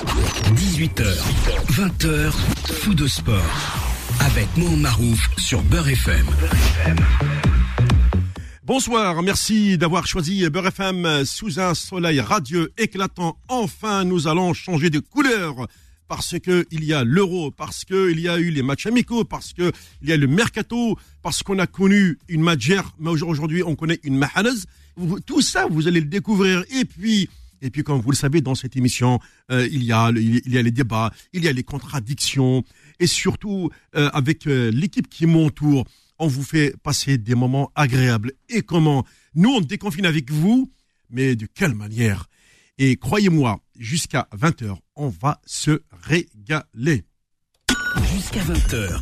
18h, 20h, fou de sport. Avec Mohamed Marouf sur Beurre FM. Bonsoir, merci d'avoir choisi Beurre FM sous un soleil radieux éclatant. Enfin, nous allons changer de couleur parce que il y a l'euro, parce que il y a eu les matchs amicaux, parce que il y a le mercato, parce qu'on a connu une Madjer, mais aujourd'hui on connaît une Mahanaz. Tout ça, vous allez le découvrir. Et puis, et puis, comme vous le savez, dans cette émission, euh, il, y a, il y a les débats, il y a les contradictions, et surtout, euh, avec euh, l'équipe qui m'entoure, on vous fait passer des moments agréables. Et comment Nous, on déconfine avec vous, mais de quelle manière? Et croyez-moi, jusqu'à 20h, on va se régaler. Jusqu'à 20h,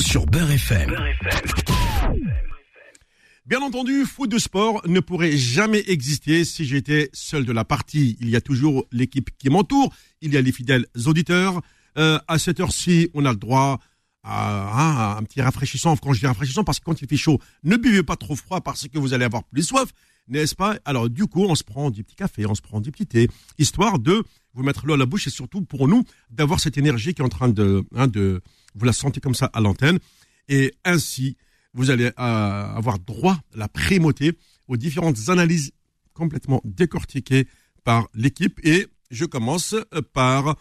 sur Beurre FM. Bien entendu, foot de sport ne pourrait jamais exister si j'étais seul de la partie. Il y a toujours l'équipe qui m'entoure, il y a les fidèles auditeurs. Euh, à cette heure-ci, on a le droit à, un petit rafraîchissant. Quand je dis rafraîchissant, parce que quand il fait chaud, ne buvez pas trop froid parce que vous allez avoir plus soif, n'est-ce pas? Alors du coup, on se prend du petit café, on se prend du petit thé, histoire de vous mettre l'eau à la bouche et surtout pour nous d'avoir cette énergie qui est en train de, hein, de vous la sentez comme ça à l'antenne et ainsi vous allez euh, avoir droit la primauté aux différentes analyses complètement décortiquées par l'équipe. Et je commence par...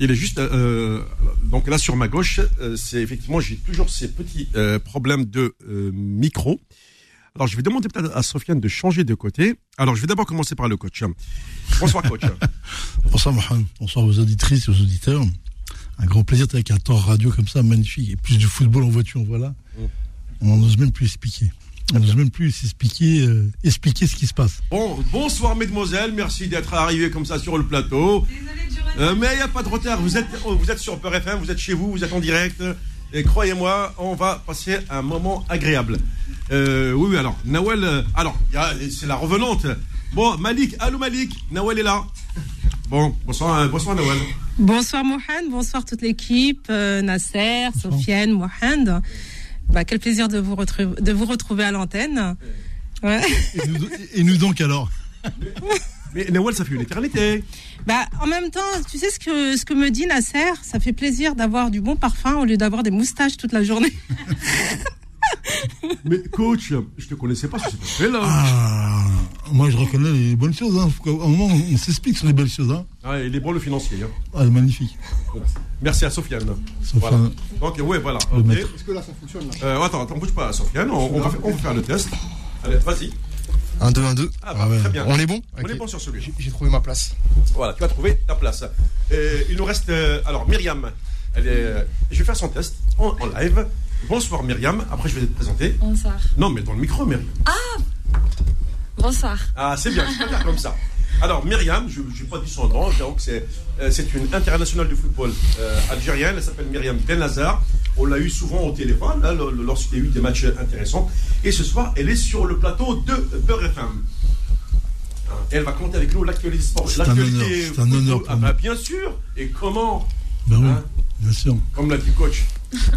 Il est juste... Euh, donc là, sur ma gauche, euh, c'est effectivement, j'ai toujours ces petits problèmes de micro. Alors, je vais demander peut-être à Sofiane de changer de côté. Alors, je vais d'abord commencer par le coach. Bonsoir, coach. Bonsoir, Mohamed. Bonsoir aux auditrices et aux auditeurs. Un grand plaisir d'être avec un temps radio comme ça, magnifique. Et plus du football en voiture, voilà. On n'ose même plus expliquer. On n'ose même plus expliquer, euh, expliquer ce qui se passe. Bon, bonsoir mesdemoiselles, merci d'être arrivé comme ça sur le plateau. Euh, mais il n'y a pas de retard, vous êtes, oh, vous êtes sur Peur FM, vous êtes chez vous, vous êtes en direct. Et croyez-moi, on va passer un moment agréable. Euh, oui, oui, alors, Nawel, alors, c'est la revenante. Bon, Malik, allô Malik, Nawel est là. Bon, bonsoir, bonsoir Nawel. Bonsoir Mohamed, bonsoir toute l'équipe, Nasser, Sofiane, Mohamed. Bah, quel plaisir de vous, retrouver, de vous retrouver à l'antenne. Et, nous, donc alors? Mais Nawal, ça fait une éternité. Bah, en même temps, tu sais ce que, ce que me dit Nasser? Ça fait plaisir d'avoir du bon parfum au lieu d'avoir des moustaches toute la journée. Mais coach, je te connaissais pas, c'est pas là. Ah, moi je reconnais les bonnes choses. Hein. un moment, on s'explique sur les belles choses. Hein. Ah, et les le financiers. Hein. Ah, magnifique. Merci à Sofiane. Sofiane. Donc, ouais, voilà. Est-ce que là, ça fonctionne là euh, Attends, attends, bouge pas, Sofiane. On, va, on va faire le test. Allez, vas-y. 1, 2, 1, 2. Ah, bah, très bien. On est bon On est bon sur celui-là. J'ai trouvé ma place. Voilà, tu as trouvé ta place. Et il nous reste. Euh, alors, Myriam. Elle est, je vais faire son test en live. Bonsoir Myriam, après je vais te présenter. Bonsoir. Non mais dans le micro Myriam. Ah Bonsoir. Ah c'est bien, c'est bien comme ça. Alors Myriam, je n'ai pas dit son nom, j'avoue que c'est euh, une internationale du football euh, algérienne, elle s'appelle Myriam Benazar. On l'a eu souvent au téléphone là, lorsqu'il y a eu des matchs intéressants. Et ce soir, elle est sur le plateau de Beurre FM. Hein, elle va compter avec nous l'actualité sportive. C'est un honneur. ah, bah, bien sûr. Et comment ben oui. Hein Bien sûr. Comme l'a dit le coach.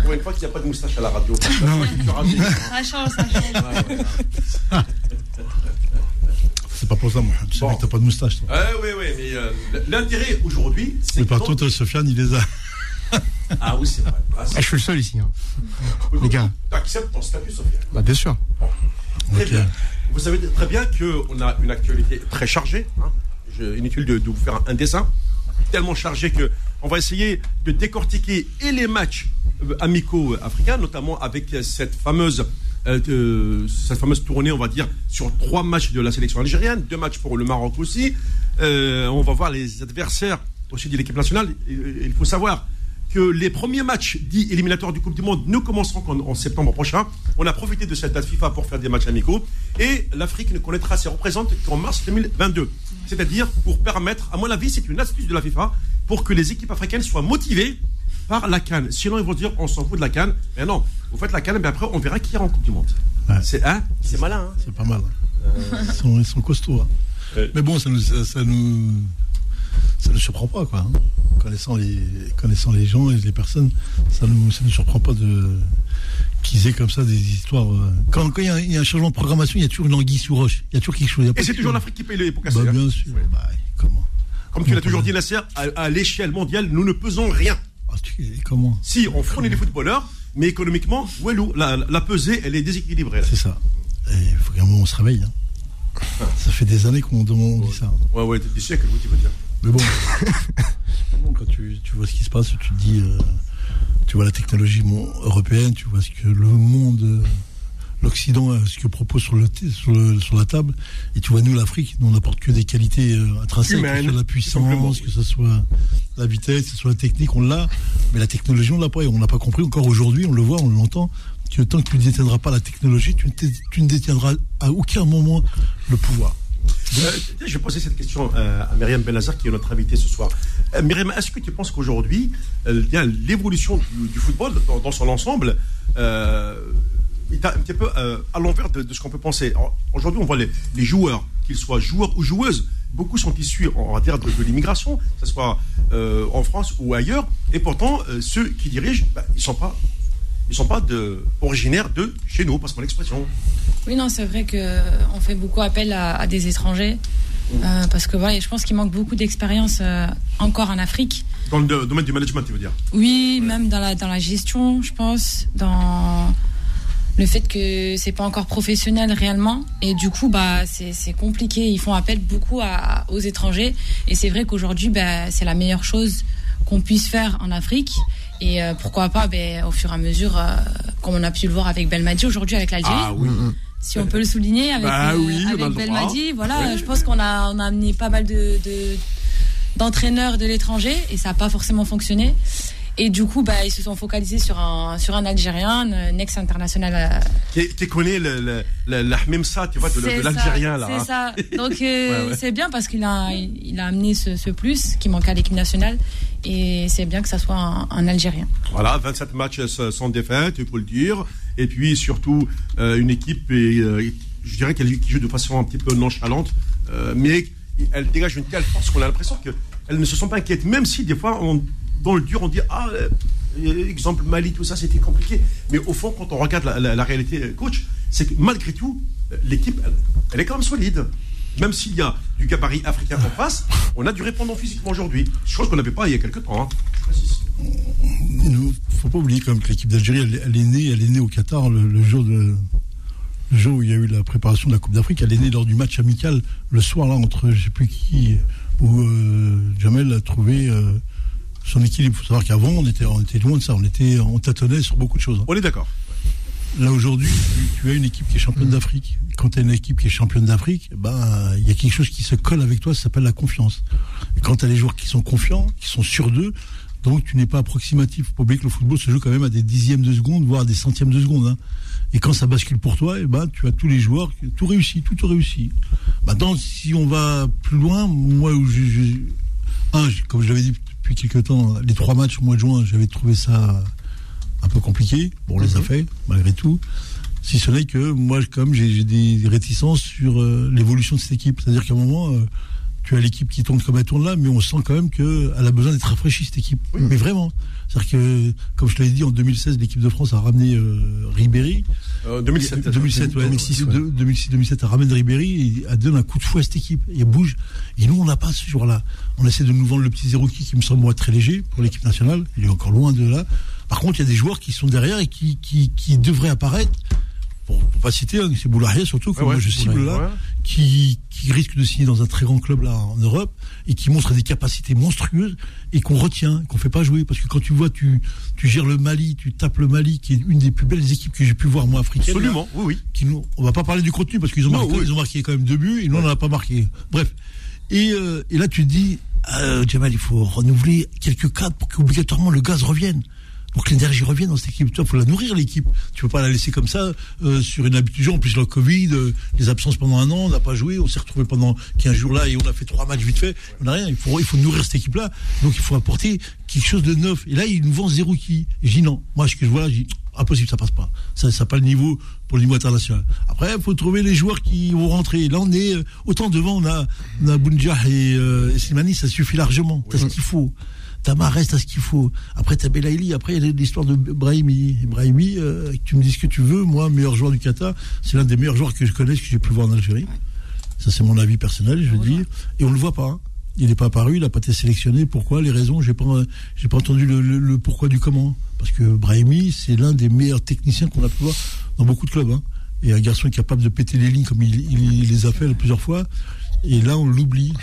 Pour une fois qu'il n'y a pas de moustache à la radio. ça change, ça change. C'est pas pour ça, moi. Tu sais que t'as pas de moustache. Toi. Ah, oui, oui, mais euh, l'intérêt aujourd'hui, c'est. Mais par contre, Sofiane, il les a. ah oui, c'est vrai. Ah, je suis le seul ici. Hein. Les gars. Tu acceptes ton statut, Sofiane Bah, bien sûr. Très bien. Vous savez très bien qu'on a une actualité très chargée. Hein. Je, inutile de, de vous faire un dessin tellement chargé que on va essayer de décortiquer et les matchs euh, amicaux africains, notamment avec cette fameuse euh, cette fameuse tournée, on va dire, sur trois matchs de la sélection algérienne, deux matchs pour le Maroc aussi. Euh, on va voir les adversaires aussi de l'équipe nationale. Il faut savoir que les premiers matchs dits éliminatoires du Coupe du Monde ne commenceront qu'en septembre prochain. On a profité de cette date FIFA pour faire des matchs amicaux. Et l'Afrique ne connaîtra ses représentants qu'en mars 2022. C'est-à-dire pour permettre, à mon avis, c'est une astuce de la FIFA, pour que les équipes africaines soient motivées par la canne. Sinon, ils vont dire on s'en fout de la canne. Mais non, vous faites la canne, mais après, on verra qui ira en Coupe du Monde. C'est hein, malin. Hein? c'est pas mal. Euh. Ils, sont, costauds. Hein. Mais bon, ça nous, ça, nous, ça ne surprend pas, quoi. Connaissant, les, connaissant les gens et les personnes, ça ne ça surprend pas de qu'ils aient comme ça des histoires. Euh. Quand, il, y a, un changement de programmation, il y a toujours une anguille sous roche. Il y a toujours quelque chose. et c'est toujours l'Afrique qui paye les pots bah, Bien sûr. Bah, comment Comme tu l'as toujours dit, Nasser, à, à l'échelle mondiale, nous ne pesons rien. Ah, tu- comment Si, on fournit les footballeurs, mais économiquement, la, la pesée, elle est déséquilibrée. C'est ça. Il faut qu'à un moment on se réveille. hein. Ça fait des années qu'on dit ça. Ouais, ouais, des siècles, oui, tu veux dire. Mais bon, quand tu, tu vois ce qui se passe, tu te dis, euh, tu vois la technologie européenne, tu vois ce que le monde, euh, l'Occident, euh, ce que propose sur, le, sur, le- sur la table, et tu vois nous l'Afrique, nous on n'apporte que des qualités euh, intrinsèques, que ce soit la puissance, que ce soit la vitesse, que ce soit la technique, on l'a, mais la technologie on l'a pas, et on n'a pas compris encore aujourd'hui, on le voit, on l'entend, que tant que tu ne détiendras pas la technologie, tu tu ne détiendras à aucun moment le pouvoir. Euh, je vais poser cette question euh, à Myriam Benazar, qui est notre invitée ce soir. Euh, Myriam, est-ce que tu penses qu'aujourd'hui, l'évolution du, football dans, son ensemble est un petit peu à l'envers de, ce qu'on peut penser? Aujourd'hui, on voit les, joueurs, qu'ils soient joueurs ou joueuses, beaucoup sont issus, on va dire, de, l'immigration, que ce soit en France ou ailleurs, et pourtant, ceux qui dirigent, bah, ils ne sont pas, ils sont pas de, originaires de chez nous, passe-moi l'expression. Oui, non, c'est vrai qu'on fait beaucoup appel à, à des étrangers. euh, parce que voilà, je pense qu'il manque beaucoup d'expérience euh, encore en Afrique. Dans le do- domaine du management, tu veux dire? Oui, même dans la, dans la gestion, je pense, dans le fait que c'est pas encore professionnel réellement. Et du coup, bah, c'est c'est compliqué. Ils font appel beaucoup à- aux étrangers. Et c'est vrai qu'aujourd'hui, bah, c'est la meilleure chose qu'on puisse faire en Afrique. Et euh, pourquoi pas, ben, au fur et à mesure, euh, comme on a pu le voir avec Belmadi aujourd'hui, avec l'Algérie. Ah oui. si on peut le souligner avec, Bah euh, oui, avec droit. Belmadi. Voilà, je pense qu'on a, on a amené pas mal de, de- d'entraîneurs de l'étranger et ça n'a pas forcément fonctionné. Et du coup, bah, ils se sont focalisés sur un, sur un Algérien, un ex-international. euh, Tu connais le, le, Hmemsa, tu vois, de, l'Algérien, ça, là. C'est hein. ça. Donc, euh, Ouais, ouais. c'est bien parce qu'il a, il, il a amené ce, ce plus qui manquait à l'équipe nationale. Et c'est bien que ça soit un, un Algérien. Voilà, 27 matchs euh, sans défaite, il faut le dire. Et puis, surtout, euh, une équipe, et, euh, je dirais qu'elle qui joue de façon un petit peu nonchalante, mais elle dégage une telle force qu'on a l'impression qu'elles ne se sont pas inquiètes. Même si, des fois, on- dans le dur, on dit Ah, euh, exemple Mali, tout ça, c'était compliqué. Mais au fond, quand on regarde la, réalité, euh, coach, c'est que malgré tout, euh, l'équipe, elle, est quand même solide. Même s'il y a du gabarit africain en face, on a du répondant physiquement aujourd'hui. Chose qu'on n'avait pas il y a quelques temps. hein. Je précise. Il faut pas oublier quand même que l'équipe d'Algérie, elle, est née, elle est née au Qatar le, jour où il y a eu la préparation de la Coupe d'Afrique. Elle est née lors du match amical le soir là entre je sais plus qui où euh, Jamel a trouvé son équilibre. Il faut savoir qu'avant on était on était loin de ça. On était on tâtonnait sur beaucoup de choses. hein. On est d'accord. Là aujourd'hui, tu, as une équipe qui est championne d'Afrique. Quand tu as une équipe qui est championne d'Afrique, ben il y a quelque chose qui se colle avec toi, ça s'appelle la confiance. Et quand tu as les joueurs qui sont confiants, qui sont sûrs d'eux, donc tu n'es pas approximatif. Faut pas oublier que le football se joue quand même à des dixièmes de seconde, voire à des centièmes de seconde. hein. Et quand ça bascule pour toi, eh ben, tu as tous les joueurs, tout réussi, tout réussi. Maintenant, si on va plus loin, moi, où je, je- un, comme je l'avais dit depuis quelques temps, les trois matchs au mois de juin, j'avais trouvé ça un peu compliqué. Bon, on les a fait, malgré tout. Si ce n'est que moi, comme j'ai j'ai des réticences sur euh, l'évolution de cette équipe. C'est-à-dire qu'à un moment, euh, tu as l'équipe qui tourne comme elle tourne là, mais on sent quand même qu'elle a besoin d'être rafraîchie, cette équipe. Mais vraiment. C'est-à-dire que, comme je te l'ai dit, en 2016, l'équipe de France a ramené euh, Ribéry. Euh, 2007. 2007, ouais. 2006, ouais. De- 2006, 2007, elle ramène Ribéry et elle donne un coup de fouet à cette équipe. Et elle bouge. Et nous, on n'a pas ce jour-là. On essaie de nous vendre le petit zéro qui, qui me semble moi très léger pour l'équipe nationale. Il est encore loin de là. Par contre, il y a des joueurs qui sont derrière et qui, qui, qui devraient apparaître. Pour, pour pas citer, hein, c'est Boularia surtout, que Ouais, moi je cible là, ouais. qui, qui risque de signer dans un très grand club là en Europe et qui montre des capacités monstrueuses et qu'on retient, qu'on fait pas jouer. Parce que quand tu vois, tu, tu gères le Mali, tu tapes le Mali, qui est une des plus belles équipes que j'ai pu voir moi africaine. là Absolument, oui, oui. qui nous, on va pas parler du contenu parce qu'ils ont, marqué, oui. ils ont marqué quand même deux buts et nous on n'en a pas marqué. Bref. Et, euh, et là tu te dis, euh, Jamal, il faut renouveler quelques cadres pour qu'obligatoirement le gaz revienne. Pour que l'énergie revienne dans cette équipe. Il faut la nourrir, l'équipe. Tu peux pas la laisser comme ça, euh, sur une habitude. En plus, le Covid, euh, les absences pendant un an, on n'a pas joué, on s'est retrouvé pendant 15 jours là et on a fait trois matchs vite fait. On n'a rien. Il faut, il faut nourrir cette équipe-là. Donc il faut apporter quelque chose de neuf. Et là, il nous vend zéro qui. Et je dis non. Moi, ce que je vois là, je dis impossible, ça passe pas. Ça n'a pas le niveau pour le niveau international. Après, il faut trouver les joueurs qui vont rentrer. Là, on est euh, autant devant, on a, on a Bounjah et, euh, et Slimani, ça suffit largement. T'as ce qu'il faut. Tamar reste à ce qu'il faut. Après, t'as Belaïli. Après, il y a l'histoire de Brahimi. Brahimi, euh, tu me dis ce que tu veux. Moi, meilleur joueur du Qatar, c'est l'un des meilleurs joueurs que je connaisse, que j'ai pu voir en Algérie. Ça, c'est mon avis personnel, je veux dire. Et on le voit pas. hein. Il n'est pas apparu, il n'a pas été sélectionné. Pourquoi? Les raisons, j'ai pas, j'ai pas entendu le, le- le pourquoi du comment. Parce que Brahimi, c'est l'un des meilleurs techniciens qu'on a pu voir dans beaucoup de clubs. hein. Et un garçon capable de péter les lignes comme il, il- il les a fait plusieurs fois. Et là, on l'oublie.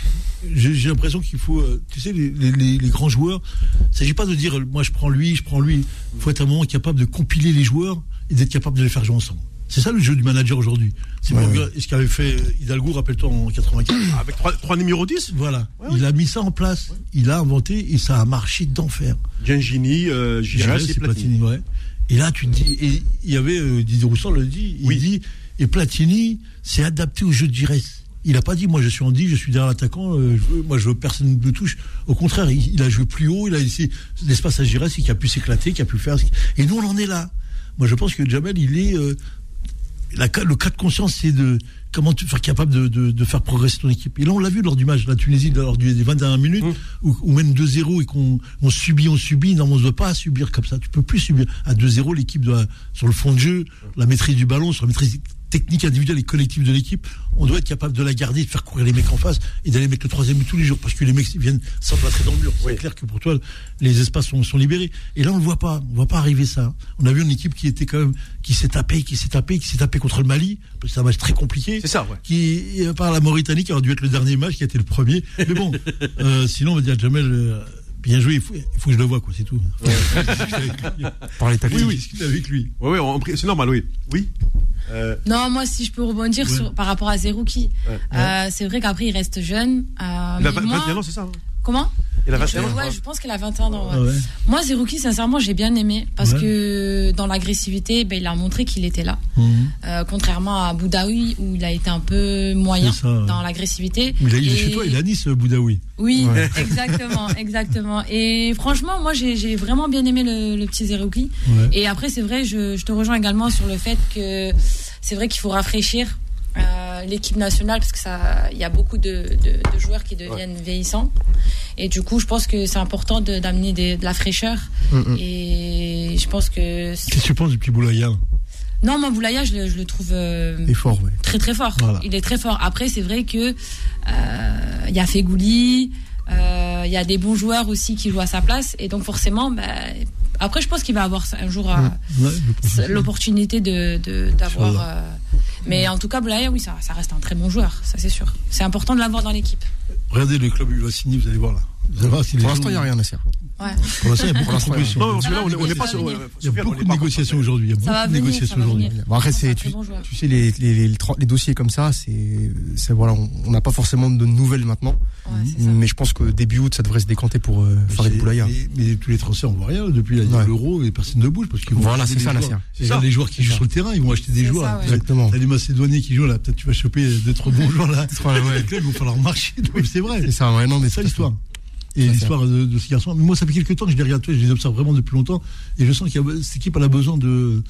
J'ai l'impression qu'il faut, euh, tu sais, les, les- les- les grands joueurs. Il ne s'agit pas de dire, euh, moi, je prends lui, je prends lui. Il faut être à un moment capable de compiler les joueurs et d'être capable de les faire jouer ensemble. C'est ça le jeu du manager aujourd'hui. C'est Ouais, pour- ouais. ce qu'avait fait Hidalgo, rappelle-toi, en 95. Avec trois, trois numéros 10 Voilà. Il a mis ça en place. Il a inventé et ça a marché d'enfer. Giangini, euh, Giresse et Platini. Platini, ouais. Et là, tu te dis, et il y avait euh, Didier Rousseau le dit, il Oui. dit, et Platini s'est adapté au jeu de Giresse. Il n'a pas dit, moi je suis en 10, je suis derrière l'attaquant, euh, moi je veux personne ne me touche. Au contraire, il, il a joué plus haut, il a laissé l'espace à Giresse, qui a pu s'éclater, qui a pu faire. Et nous, on en est là. Moi, je pense que Jamel, il est. euh, la le cas de conscience, c'est de comment te faire capable de, de- de faire progresser ton équipe. Et là, on l'a vu lors du match, la Tunisie, lors des 20 dernières minutes, Mmh. où mène 2-0 et qu'on on subit, on subit. Non, on ne doit pas subir comme ça. Tu peux plus subir. À 2-0, l'équipe doit, sur le fond de jeu, la maîtrise du ballon, sur la maîtrise technique individuelle et collective de l'équipe, on doit être capable de la garder, de faire courir les mecs en face et d'aller mettre le troisième but tous les jours parce que les mecs viennent s'emplâtrer dans le mur. C'est clair que pour toi, les espaces sont, sont libérés. Et là, on ne le voit pas. On voit pas arriver ça. On a vu une équipe qui était quand même, qui s'est tapée, qui s'est tapée, qui s'est tapée contre le Mali. parce que C'est un match très compliqué. C'est ça, ouais. Qui, à part la Mauritanie, qui aurait dû être le dernier match, qui a été le premier. Mais bon, euh, sinon, on va dire Jamel, euh, bien joué, il faut, il faut que je le vois, quoi, c'est tout. Par les tactiques. oui, oui, discuter avec lui. Oui, oui, c'est normal, oui. Oui. Euh, Non, moi, si je peux rebondir sur, par rapport à Zerouki, Ouais. euh, c'est vrai qu'après, il reste jeune. euh, il a mais 20 moi- 21 ans, c'est ça hein? Comment? Il a je, 21 ans. ouais, je pense qu'il a 21 ans. ouais. Ah ouais. Moi, Zerouki, sincèrement, j'ai bien aimé parce Ouais. que dans l'agressivité, ben, il a montré qu'il était là. Mhm. Euh, contrairement à Boudaoui, où il a été un peu moyen C'est ça, ouais. dans l'agressivité. Il, a- il est Et- chez toi, il a Nice, Boudaoui. Oui, Ouais. exactement, exactement. Et franchement, moi, j'ai j'ai vraiment bien aimé le, le petit Zerouki. Ouais. Et après, c'est vrai, je, je te rejoins également sur le fait que c'est vrai qu'il faut rafraîchir euh, l'équipe nationale parce que ça, il y a beaucoup de, de- de joueurs qui deviennent vieillissants. Et du coup, je pense que c'est important de- d'amener des- de la fraîcheur. Mm, mm. Et je pense que Qu'est-ce que tu penses du petit Boulaya non, moi Boulaya, je le, je le trouve euh, Et fort, ouais. très très fort. Voilà. Il est très fort. Après, c'est vrai que euh, il y a Fegouli, euh, il y a des bons joueurs aussi qui jouent à sa place, et donc forcément, bah, après, je pense qu'il va avoir un jour euh, Ouais, l'opportunité de de- d'avoir. Inch'Allah. euh, mais en tout cas, Boulaya, oui, ça, ça reste un très bon joueur, ça c'est sûr. C'est important de l'avoir dans l'équipe. Regardez le club il va signer, vous allez voir là. Si Pour l'instant, il n'y a rien, à faire. Ouais. Pour l'instant, il y a beaucoup de l'instant, propositions. Non, parce que Ça là, va on est- on n'est pas sur. Il y a beaucoup de négociations aujourd'hui. Il y a beaucoup de négociations aujourd'hui. après, C'est tu, bon sais, les, les, les, tra- les dossiers comme ça, c'est, c'est voilà, on n'a pas forcément de nouvelles maintenant. Ouais. Mais je pense que début août, ça devrait se décanter pour euh, Farid Boulaya. Mais, mais tous les transferts, on voit rien. Depuis la- Ouais. l'euro, et personne ne bouge parce qu'ils vont Voilà, c'est ça. Nasser. C'est ça. les joueurs qui jouent sur le terrain, ils vont acheter des joueurs. Exactement. T'as les Macédoniens qui jouent là, peut-être tu vas choper deux trois bons joueurs là. Les clubs, il va falloir marcher. C'est vrai. C'est ça, ouais, non, mais C'est ça l'histoire. Et l'histoire de, de ce garçon. Mais moi, ça fait quelques temps que je les regarde, je les observe vraiment depuis longtemps. Et je sens que cette équipe elle a besoin de,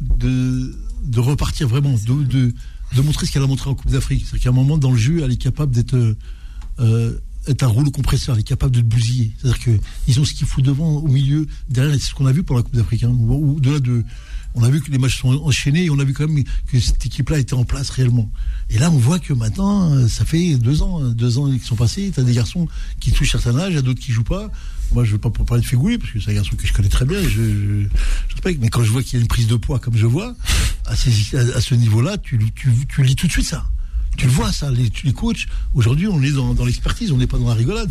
de, de repartir vraiment, de, de, de montrer ce qu'elle a montré en Coupe d'Afrique. C'est-à-dire qu'à un moment, dans le jeu, elle est capable d'être. euh, être un rouleau compresseur, elle est capable de te bousiller. C'est-à-dire qu'ils ont ce qu'il faut devant, au milieu, derrière, et c'est ce qu'on a vu pour la Coupe d'Afrique. Hein. Au-delà de, on a vu que les matchs sont enchaînés et on a vu quand même que cette équipe-là était en place réellement. Et là, on voit que maintenant, ça fait deux ans, deux ans qui sont passés. T'as des garçons qui touchent certains âges, il y a d'autres qui jouent pas. Moi, je veux pas parler de Fégouli, parce que c'est un garçon que je connais très bien, je, respecte. Mais quand je vois qu'il y a une prise de poids, comme je vois, à, ce niveau-là, tu, tu, tu lis tout de suite ça. Tu le vois, ça, les, tu les coachs. Aujourd'hui, on est dans, dans l'expertise, on n'est pas dans la rigolade.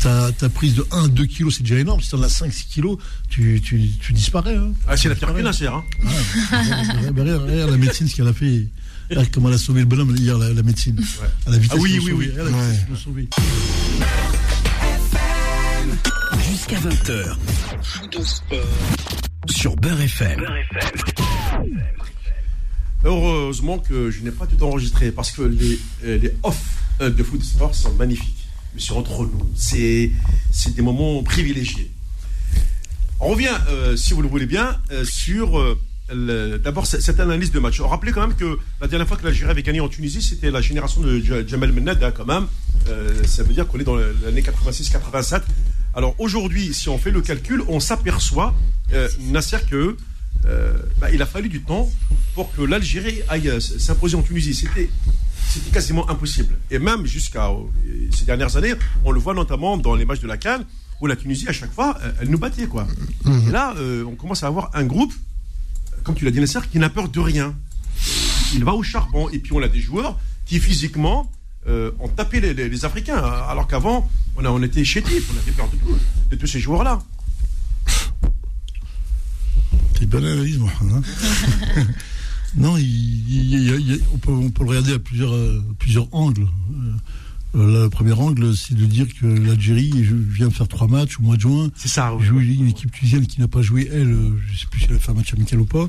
Ta, ta prise de 1, 2 kilos, c'est déjà énorme. Si t'en as 5, 6 kilos, tu, tu, tu disparais. Hein. Ah, c'est la pire que Nasser, hein. Ah, regarde, regarde, regarde la médecine, ce qu'elle a fait. Regarde comment elle a sauvé le bonhomme hier, la, la médecine. À la vitesse Ah oui, oui, sauvé. oui. La vitesse Ouais. Jusqu'à 20h. Sur Beurre FM. Heureusement que je n'ai pas tout enregistré parce que les, euh, les off euh, de foot sport sont magnifiques. Mais sur entre nous, c'est c'est des moments privilégiés. On revient, euh, si vous le voulez bien, sur d'abord cette analyse de match. Rappelez quand même que la dernière fois que l'Algérie avait gagné en Tunisie, c'était la génération de Ja- Jamal Menada quand même. Ça veut dire qu'on est dans l'année 86-87. Alors aujourd'hui, si on fait le calcul, on s'aperçoit, Nasser, que bah, il a fallu du temps pour que l'Algérie aille euh, s'imposer en Tunisie. C'était c'était quasiment impossible. Et même jusqu'à euh, ces dernières années, on le voit notamment dans les matchs de la Cannes, où la Tunisie, à chaque fois, euh, elle nous battait. Et là, euh, on commence à avoir un groupe, comme tu l'as dit, Nasser, qui n'a peur de rien. Il va au charbon. Et puis, on a des joueurs qui, physiquement, euh, ont tapé les, les- Africains. Alors qu'avant, on, on était chétifs, on avait peur de, tout- de tous ces joueurs-là. C'est une bonne analyse, Mohamed. hein. non, il, il- il- il- on, peut, on peut le regarder à plusieurs, euh, plusieurs angles. Euh, euh, le premier angle, c'est de dire que l'Algérie vient de faire trois matchs au mois de juin. C'est ça. joue une équipe tunisienne qui n'a pas joué, elle, je sais plus si elle a fait un match amical ou pas,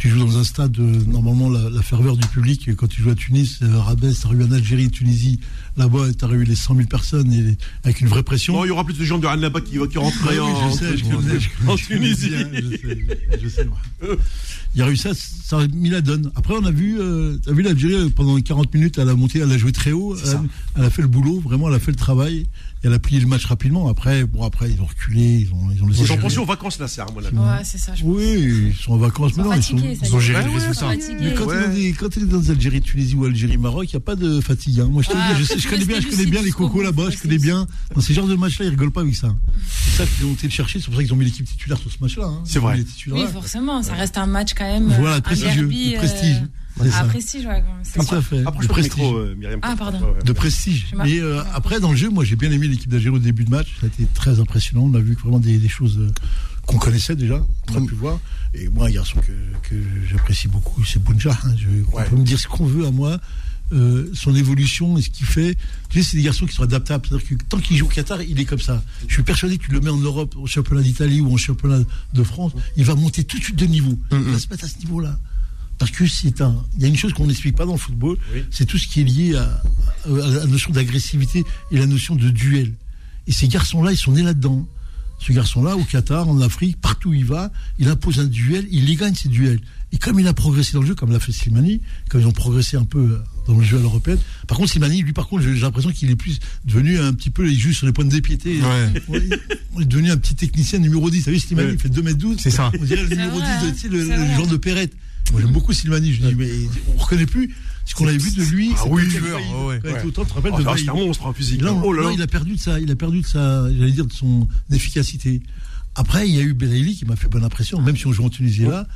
qui joue dans un stade, euh, normalement, la, la ferveur du public, quand tu joues à Tunis, euh, Rabès, t'as arrivé en Algérie, Tunisie, là-bas, t'as arrivé les 100 000 personnes et, avec une vraie pression. Il y aura plus de gens de Annaba qui, qui rentreraient oui, en, je sais, connais, en Tunisie. bien, je sais, je sais, moi. Il y a eu ça, ça a mis la donne. Après, on a vu, euh, vu l'Algérie euh, pendant 40 minutes, elle a monté, elle a joué très haut, elle, a fait le boulot, vraiment, elle a fait le travail, elle a plié le match rapidement. Après, bon, après, ils ont reculé, ils ont, ils ont laissé. Ils pensés aux vacances, là, c'est. Ouais, c'est ça, je pense. Oui, ils sont en vacances Ils sont maintenant. Ils sont, ils ont est. géré Ouais, le ouais, résultat. Ils sont fatigués. Mais quand, Ouais. quand t'es dans Algérie, Tunisie ou Algérie, Maroc, il n'y a pas de fatigue. hein. Moi, je te Ouais, dis, je, connais bien, je connais bien les cocos là-bas, je connais bien. Dans ces genres de matchs-là, ils rigolent pas avec ça. C'est ça qu'ils ont été le chercher, c'est pour ça qu'ils ont mis l'équipe titulaire sur ce match-là. hein. C'est vrai. Les. Oui, forcément, ça reste un match quand même. Voilà, prestigieux, prestige. Euh, Ah, ça. prestige, ouais, Tout à fait. Après, de je crois le prestige. micro, euh, Myriam. Ah, pardon. Ouais, ouais. de prestige. Mais euh, après, dans le jeu, moi, j'ai bien aimé l'équipe d'Algérie au début de match. Ça a été très impressionnant. On a vu vraiment des, des choses euh, qu'on connaissait déjà, on a pu voir. Et moi, un garçon que, que j'apprécie beaucoup, c'est Bounja. hein. Je- On peut me dire ce qu'on veut à moi. Euh, son évolution et ce qu'il fait, tu sais, c'est des garçons qui sont adaptables. C'est-à-dire que tant qu'il joue au Qatar, il est comme ça. Je suis persuadé que tu le mets en Europe, au championnat d'Italie ou en championnat de France, il va monter tout de suite de niveau. Il va se mettre à ce niveau-là. Parce que c'est un. Il y a une chose qu'on n'explique pas dans le football, Oui. c'est tout ce qui est lié à, à la notion d'agressivité et la notion de duel. Et ces garçons-là, ils sont nés là-dedans. Ce garçon-là, au Qatar, en Afrique, partout où il va, il impose un duel, il les gagne ces duels. Et comme il a progressé dans le jeu, comme l'a fait Slimani, comme ils ont progressé un peu dans le jeu à l'européenne. Par contre, Slimani, lui, par contre, j'ai l'impression qu'il est plus devenu un petit peu, il joue sur les points de dépiété. Ouais. Il est devenu un petit technicien numéro 10. Vous savez, Slimani, Ouais. il fait 2m12. C'est ça. On dirait le numéro vrai, 10, hein. tu sais, le, le genre de Perrette. Moi, j'aime beaucoup Slimani. Je dis, mais on reconnaît plus ce qu'on avait vu de lui. Ah oui, ouais, ouais. au temps, tu te rappelles Oh, de ça, c'est un monstre en physique. Là, oh là non, là. il a perdu de sa, il a perdu de sa, j'allais dire de son efficacité. Après, il y a eu Belaïli qui m'a fait bonne impression, même si on joue en Tunisie là.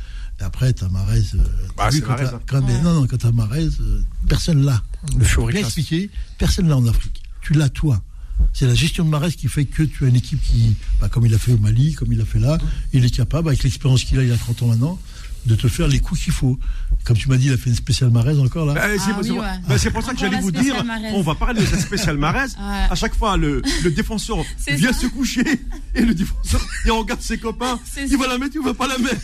Et après, t'as Marez. euh, Bah, quand hein. quand- non, non, quand t'as Marez, euh, personne là. Le show expliqué, personne là en Afrique. Tu l'as toi. C'est la gestion de Marez qui fait que tu as une équipe qui, bah, comme il a fait au Mali, comme il a fait là, il est capable, avec l'expérience qu'il a, il a 30 ans maintenant, de te faire les coups qu'il faut. Comme tu m'as dit, il a fait une spéciale Marez encore là. C'est Ah pour- oui, c'est pour- ouais. c'est pour ça que j'allais la vous dire, on va parler de cette spéciale Marez. Ouais. À chaque fois, le, le défenseur vient ça. se coucher et le défenseur, il regarde ses copains. C'est Il ça. va la mettre, il va pas la mettre.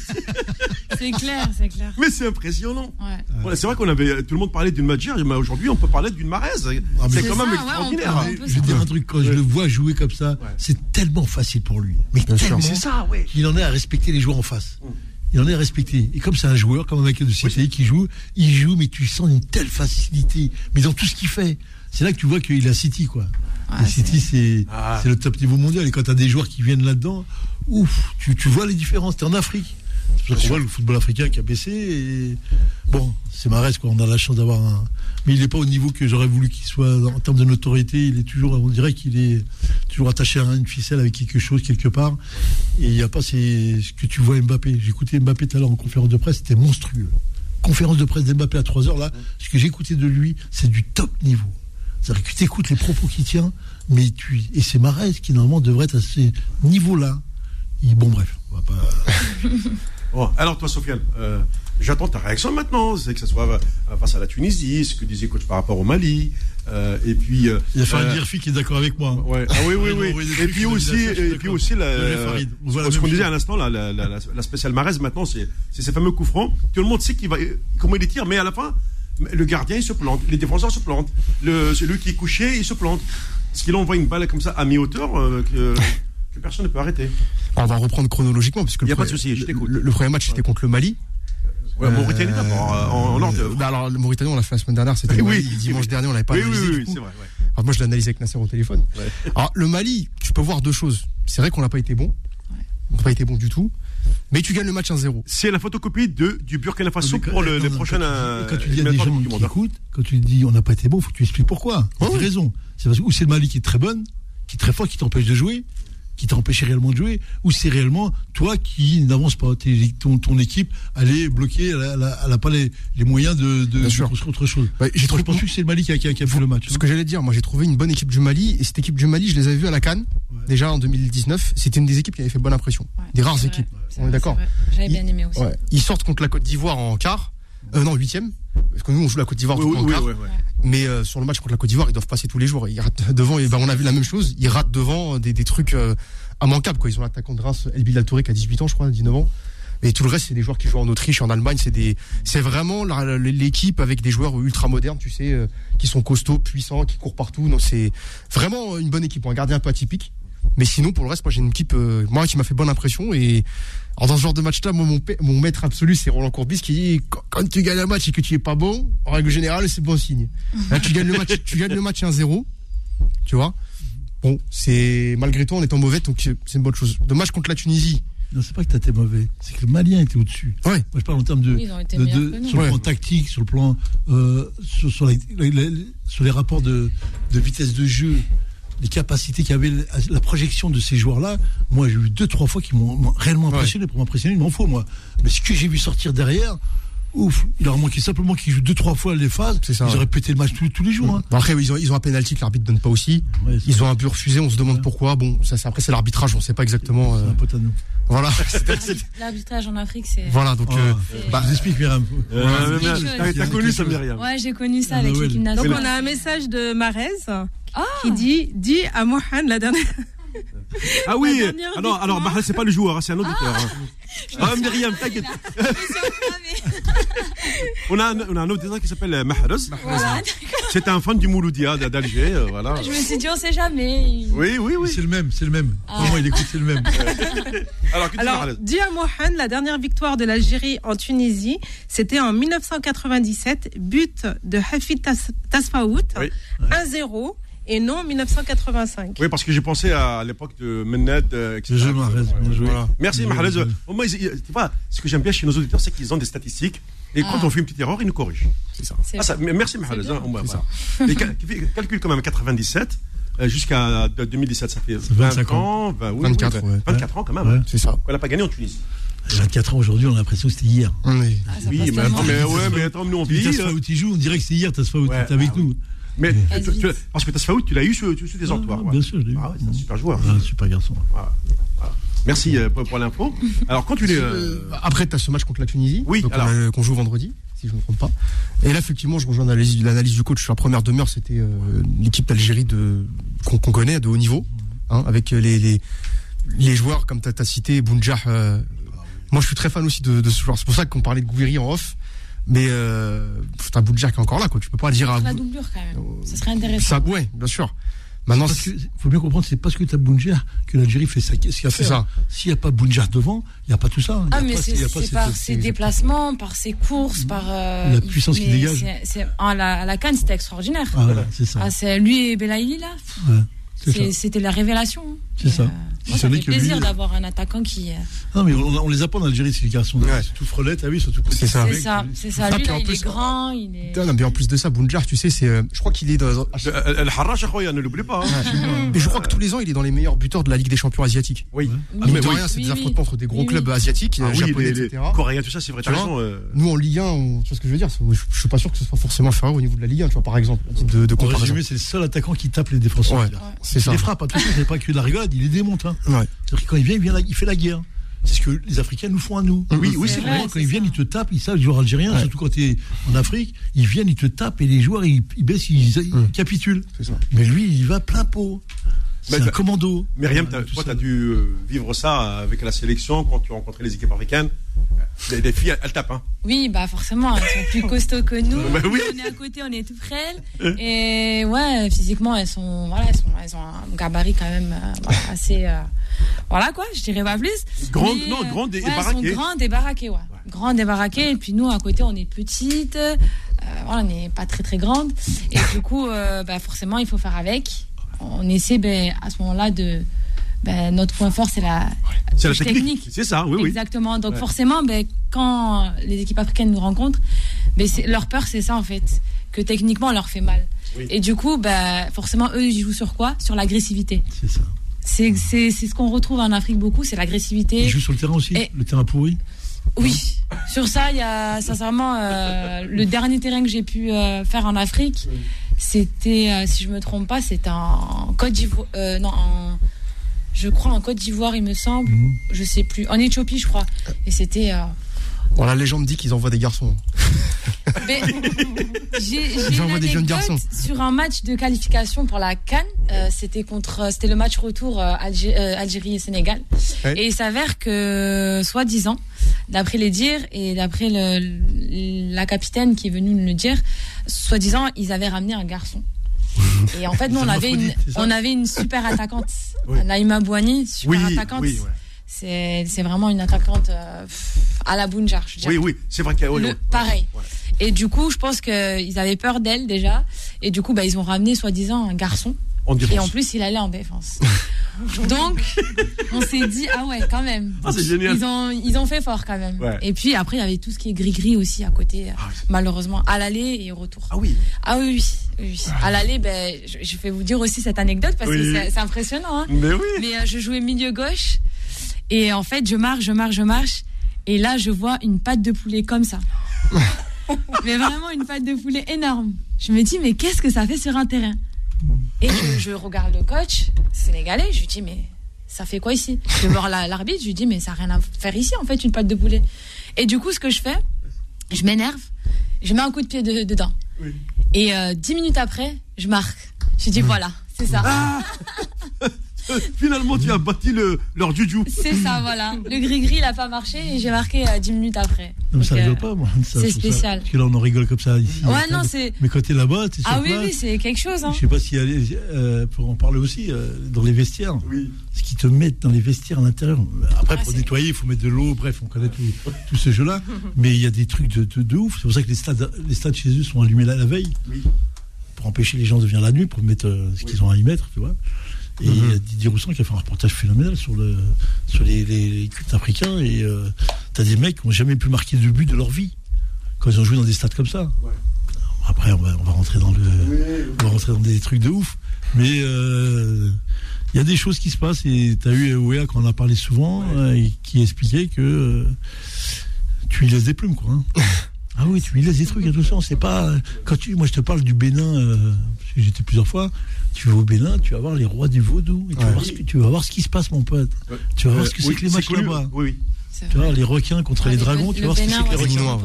C'est clair, c'est clair. Mais c'est impressionnant. Ouais. Voilà, c'est vrai qu'on avait tout le monde parlait d'une Madjer, mais aujourd'hui on peut parler d'une Marez. Ah, mais c'est quand même ça, extraordinaire. Ah, je vais dire un truc, quand je le vois jouer comme ça, Ouais. c'est tellement facile pour lui. Mais Bien sûr. tellement C'est ça, qu'il en est à respecter les joueurs en face. Il en est à respecter. Et comme c'est un joueur, comme un mec de Cité qui joue, il joue, mais tu sens une telle facilité. Mais dans tout ce qu'il fait. C'est là que tu vois qu'il a City, quoi. Et City, c'est Ah. c'est le top niveau mondial. Et quand tu as des joueurs qui viennent là-dedans, ouf, tu, tu vois les différences. Tu es en Afrique. C'est pour ça qu'on voit le football africain qui a baissé. Et bon, c'est Marès, quoi. On a la chance d'avoir un. Mais il n'est pas au niveau que j'aurais voulu qu'il soit en termes de notoriété. Il est toujours, on dirait qu'il est toujours attaché à une ficelle avec quelque chose quelque part. Et il n'y a pas ces- ce que tu vois Mbappé. J'ai écouté Mbappé tout à l'heure en conférence de presse, c'était monstrueux. Conférence de presse d'Mbappé à 3 heures là, ce que j'ai écouté de lui, c'est du top niveau. C'est-à-dire que tu écoutes les propos qu'il tient, mais tu et c'est Marès qui normalement devrait être à ce niveau-là. Et bon bref, on va pas. Bon, alors toi, Sofiane, euh, j'attends ta réaction maintenant. C'est que ce soit euh, face à la Tunisie, ce que disait coach par rapport au Mali, euh, et puis. euh, Il y a Farid euh, qui est d'accord avec moi. Ouais. Ah oui, oui, oui. Et puis aussi, et puis aussi, la, ce qu'on disait à l'instant, la, la, la, la spéciale Marez, maintenant, c'est ces fameux coups francs. Tout le monde sait qu'il va, comment il les tire, mais à la fin, le gardien, il se plante. Les défenseurs se plantent. Le, celui qui est couché, il se plante. Parce qu'il envoie une balle comme ça à mi-hauteur que, que personne ne peut arrêter. On va reprendre chronologiquement puisque Y a le pas de pre- souci, je t'écoute. Le, le premier match c'était contre le Mali. Ouais, Mauritanie d'abord, euh, en, en ordre. Euh, bah alors le Mauritanie on l'a fait la semaine dernière, c'était le Oui. Dimanche dernier on l'avait pas oui, oui, analysé. oui, c'est vrai. ouais. Alors, moi je l'ai analysé avec Nasser au téléphone. Alors le Mali, tu peux voir deux choses. C'est vrai qu'on n'a pas été bon, n'a pas été bon du tout. Mais tu gagnes le match 1-0. C'est la photocopie de, du Burkina Faso pour le, les prochaines. Quand, quand tu dis à des gens qui écoutent, quand tu dis on n'a pas été bon, faut que tu expliques pourquoi. Tu as raison. C'est parce que ou c'est le Mali qui est très bonne, qui est très fort, qui t'empêche de jouer, qui t'a empêché réellement de jouer, ou c'est réellement toi qui n'avance pas. Ton, ton équipe, elle est bloquée, elle n'a pas les, les, moyens de, de, de construire autre chose. Bah, j'ai trouvé, je pense que c'est le Mali qui a, qui, a, qui a, fait le match. Ce hein. que j'allais dire, moi j'ai trouvé une bonne équipe du Mali, et cette équipe du Mali, je les avais vus à la Cannes, ouais. déjà en 2019. C'était une des équipes qui avait fait bonne impression. Ouais, des rares vrai, équipes. On est d'accord J'avais bien aimé aussi. Ils sortent contre la Côte d'Ivoire en quart. Euh, non, huitième. Parce que nous, on joue la Côte d'Ivoire oui, en oui, quart. oui, Mais euh, sur le match contre la Côte d'Ivoire, ils doivent passer tous les jours. Ils ratent devant, ben, on a vu la même chose. Ils ratent devant des, des trucs euh, immanquables. Ils ont l'attaquant de Reims, El Bilal Touré, qui a 18 ans, je crois, 19 ans. Et tout le reste, c'est des joueurs qui jouent en Autriche, en Allemagne. C'est vraiment l'équipe avec des joueurs ultra modernes, tu sais, euh, qui sont costauds, puissants, qui courent partout. Donc c'est vraiment une bonne équipe. Un gardien un peu atypique. Mais sinon, pour le reste, moi, j'ai une équipe, euh, moi, qui m'a fait bonne impression. Et alors, dans ce genre de match-là, moi, mon, mon, maître absolu, c'est Roland Courbis qui dit quand, tu gagnes un match et que tu es pas bon, en règle générale, c'est bon signe. Là, tu gagnes le match, tu gagnes le match 1-0, tu vois. Bon, c'est malgré tout, on étant mauvais, donc c'est une bonne chose. Match contre la Tunisie. Non, c'est pas que tu été mauvais, c'est que le Malien était au-dessus. Ouais. Moi, je parle en termes de, oui, de, de sur le ouais. plan tactique, sur le plan, euh, sur, sur, les, les, sur les rapports de, de vitesse de jeu, les capacités qu'il y avait, la projection de ces joueurs-là, moi j'ai eu deux, trois fois qui m'ont réellement impressionné. Ouais. Pour m'impressionner, il m'en faut, moi. Mais ce que j'ai vu sortir derrière, ouf, il leur manquait simplement qu'ils jouent deux, trois fois les phases. Ça, ils ouais. auraient pété le match tous, tous les jours. Hein. Bon, après, ils ont, ils ont un pénalty que l'arbitre donne pas aussi. Ouais, ils ont un but refusé, on se demande pourquoi. Bon, ça, après, c'est l'arbitrage, on sait pas exactement. C'est un pote à nous. Voilà. L'arbitrage en Afrique, c'est. Voilà, donc. Oh, euh, bah, je vous explique, Myriam. Euh, T'as connu ça, Myriam Ouais, j'ai connu ça avec l'équipe nationale. Donc, on a un message de Marez ah. qui dit Dis à Mohan la dernière. Ah oui, alors, alors bah, c'est pas le joueur, c'est un auditeur. Ah, hein. ah Myriam, t'inquiète. on, a un, on a un auditeur qui s'appelle Mahrez. Voilà, c'est un fan du Mouloudia d'Alger. Euh, voilà. Je me suis dit, on sait jamais. Oui, oui, oui. C'est le même, c'est le même. Ah. Comment il écoute, c'est le même. alors, alors dis à Mohan, la dernière victoire de l'Algérie en Tunisie, c'était en 1997, but de Hafid Tasfaout, oui. 1-0 et non 1985. Oui, parce que j'ai pensé à l'époque de Mened, etc. Je Mahrez, voilà. Merci Mahrez. Au moins, tu vois, ce que j'aime bien chez nos auditeurs, c'est qu'ils ont des statistiques. Et quand ah. on fait une petite erreur, ils nous corrigent. C'est ça. Ah, ça merci Mahrez. Hein, calcule quand même 97 jusqu'à 2017, ça fait 25 ans, 20, oui, 24, oui, ouais. 24 ans quand même. Ouais. C'est ça. On n'a pas gagné en Tunisie. 24 ans aujourd'hui, on a l'impression que c'était hier. Oui, ah, oui mais, attends, mais, ouais, mais attends, nous on vit. On dirait que c'est hier, Tasfaout, ouais, t'es avec ah, nous. Mais tu, tu, parce que Tasfaout, tu l'as eu sur, sur des entoirs. Ah, bien sûr, je l'ai eu. Ah, ouais, c'est un super joueur. Un super garçon. Voilà. Voilà. Merci euh, pour, pour l'info. Alors, quand tu l'es. Euh... Après, tu as ce match contre la Tunisie. Oui, alors. qu'on joue vendredi, si je ne me trompe pas. Et là, effectivement, je rejoins l'analyse du coach. Sur la première demeure, c'était euh, l'équipe d'Algérie qu'on qu connaît, de haut niveau, hein, avec les, les, les, joueurs, comme tu as, cité, Bounjah. Euh, moi, je suis très fan aussi de, de ce joueur. C'est pour ça qu'on parlait de Gouiri en off. Mais euh, c'est un Boudjar qui est encore là, quoi. Tu peux pas dire à. La doublure, quand même. Ça serait intéressant. Ça, ouais, bien sûr. Maintenant, il faut bien comprendre, c'est parce que tu as Bounjar que l'Algérie fait ça. Fait ça. S'il n'y a pas Bounjar devant, il n'y a pas tout ça. Ah, mais c'est par ses déplacements, par ses courses, par. Euh, la puissance qu'il dégage. C est, c est, à, la, Cannes, c'était extraordinaire. Ah, voilà, c'est ça. Ah, lui et Belaïli, là. Ouais, c'était la révélation. C'est ça. Euh, moi, ça fait plaisir d'avoir un attaquant qui. Euh... Non, mais on, on les a pas en Algérie, ces garçons. Ouais. Tout frelette, ah oui, surtout. C'est ça. C'est ça, c'est ça. Lui, là, il est grand, il est. Non, mais en plus de ça, Bounjar, tu sais, c'est, euh, je crois qu'il est dans. El Harrach, ne l'oublie pas. Hein. Mais je crois que tous les ans, il est dans les meilleurs buteurs de la Ligue des Champions asiatiques. Oui. Ah, mais de rien, c'est des affrontements entre des gros clubs asiatiques, japonais, etc. Coréens, tout ça, c'est vrai. Nous, en Ligue 1, tu vois ce que je veux dire? Je suis pas sûr que ce soit forcément inférieur au niveau de la Ligue 1, tu vois, par exemple. De, de comparaison. c'est le seul attaquant qui tape les défenseurs. C'est ça. Il les frappe, attention, c'est pas que de la rigolade, il les démonte. Ouais. C'est-à-dire que quand il vient, il, vient, il fait la guerre. C'est ce que les Africains nous font à nous. Oui, oui, c'est vrai. Quand ils viennent, ils te tapent, ils savent, les joueurs algériens, ouais. surtout quand tu es en Afrique, ils viennent, ils te tapent et les joueurs, ils, ils baissent, ils, ils mmh. capitulent. Mais lui, il va plein pot. C'est un commando. Myriam, toi, tu as dû euh, vivre ça avec la sélection quand tu rencontrais les équipes africaines. Les, les filles, elles tapent. Hein. Oui, bah forcément, elles sont plus costauds que nous. bah oui. On est à côté, on est tout frêles. Et ouais, physiquement, elles sont, voilà, elles, sont, elles ont un gabarit quand même euh, voilà, assez. Euh, voilà quoi, je dirais pas plus. Grande, mais, non, grande et, ouais, baraquée. Elles sont grandes et baraquées, ouais. ouais. Grandes et baraquées. Et puis nous, à côté, on est petites. Euh, voilà, on n'est pas très très grandes. Et du coup, bah, forcément, il faut faire avec on essaie ben, à ce moment-là de. Ben, notre point fort, c'est la, technique. C'est ça, oui, oui. Exactement. Donc forcément, ben, quand les équipes africaines nous rencontrent, ben, leur peur, c'est ça en fait, que techniquement, on leur fait mal. Et du coup, ben, forcément, eux, ils jouent sur quoi? Sur l'agressivité. C'est ça. C'est ce qu'on retrouve en Afrique beaucoup, c'est l'agressivité. Ils jouent sur le terrain aussi, le terrain pourri? Oui, sur ça, il y a sincèrement euh, le dernier terrain que j'ai pu euh, faire en Afrique, c'était, euh, si je me trompe pas, c'était en Côte d'Ivoire, non, je crois en Côte d'Ivoire, il me semble, mhm. je sais plus, en Éthiopie, je crois, et c'était Bon, la légende dit qu'ils envoient des garçons. J'ai envoie des jeunes garçons. Sur un match de qualification pour la Cannes, euh, c'était contre, c'était le match retour euh, euh, Algérie et Sénégal. Et il s'avère que, soi-disant, d'après les dires et d'après la capitaine qui est venue nous le dire, soi-disant, ils avaient ramené un garçon. Et en fait, nous, on avait, une, on avait une super attaquante, Naïma Bouani, super attaquante. Oui, c'est vraiment une attaquante euh, à la Bounjar. Oui, oui, c'est vrai qu'elle Pareil. Et du coup, je pense qu'ils avaient peur d'elle déjà. Et du coup, bah, ils ont ramené soi-disant un garçon. Et en plus, il allait en défense. Donc, on s'est dit, ah ouais, quand même. Ah, c'est génial. Ils ont, ils ont fait fort quand même. Et puis après, il y avait tout ce qui est gris-gris aussi à côté, ah, malheureusement, à l'aller et au retour. Ah oui Ah oui, oui. À l'aller, ben, je, vais vous dire aussi cette anecdote parce que c'est impressionnant. Hein. Mais oui. Mais euh, je jouais milieu gauche. Et en fait, je marche, je marche, je marche. Et là, je vois une patte de poulet comme ça. mais vraiment une patte de poulet énorme. Je me dis, mais qu'est-ce que ça fait sur un terrain? Et je, regarde le coach sénégalais, je lui dis, mais ça fait quoi ici? Je vais voir l'arbitre, je lui dis, mais ça n'a rien à faire ici, en fait, une patte de poulet. Et du coup, ce que je fais, je m'énerve, je mets un coup de pied dedans. Et euh, dix minutes après, je marque. Je dis, voilà, c'est ça. Ah Finalement, tu as bâti le, leur juju. C'est ça, voilà. Le gris-gris, il n'a pas marché et j'ai marqué euh, 10 minutes après. Non, ça rigole euh, pas, moi. C'est spécial. parce que là, on en rigole comme ça ici. Ouais, non, c'est. Mais quand t'es là-bas, t'es Ah oui, oui, c'est quelque chose. Hein. Je sais pas si, euh, pour en parler aussi, euh, dans les vestiaires. Oui. Ce qu'ils te mettent dans les vestiaires à l'intérieur. Après, ah, pour nettoyer, il faut mettre de l'eau. Bref, on connaît tout, tout ce jeu-là. Mais il y a des trucs de, de, ouf. C'est pour ça que les stades, les stades chez eux sont allumés la, la veille. Oui. Pour empêcher les gens de venir la nuit, pour mettre ce qu'ils ont à y mettre, tu vois. Et il y a Didier Roussan qui a fait un reportage phénoménal sur, le, sur les, cultes africains. Et euh, t'as des mecs qui n'ont jamais pu marquer de but de leur vie quand ils ont joué dans des stades comme ça. Après, on va, on va, rentrer dans le, on va rentrer dans des trucs de ouf. Mais euh, il y a des choses qui se passent. Et tu as eu Ouéa, quand on a parlé souvent, euh, qui expliquait que tu y laisses des plumes, quoi. Hein. Ah oui, tu y laisses des trucs, attention, c'est pas. Quand tu, moi, je te parle du Bénin, parce que j'étais plusieurs fois, tu vas au Bénin, tu vas voir les rois du vaudou. Et tu, vas voir ce que, tu vas voir ce qui se passe, mon pote. Tu vas voir ce que c'est que les matchs là-bas. Oui, Tu vois, les requins contre les dragons, tu vas voir ce que c'est que les requins.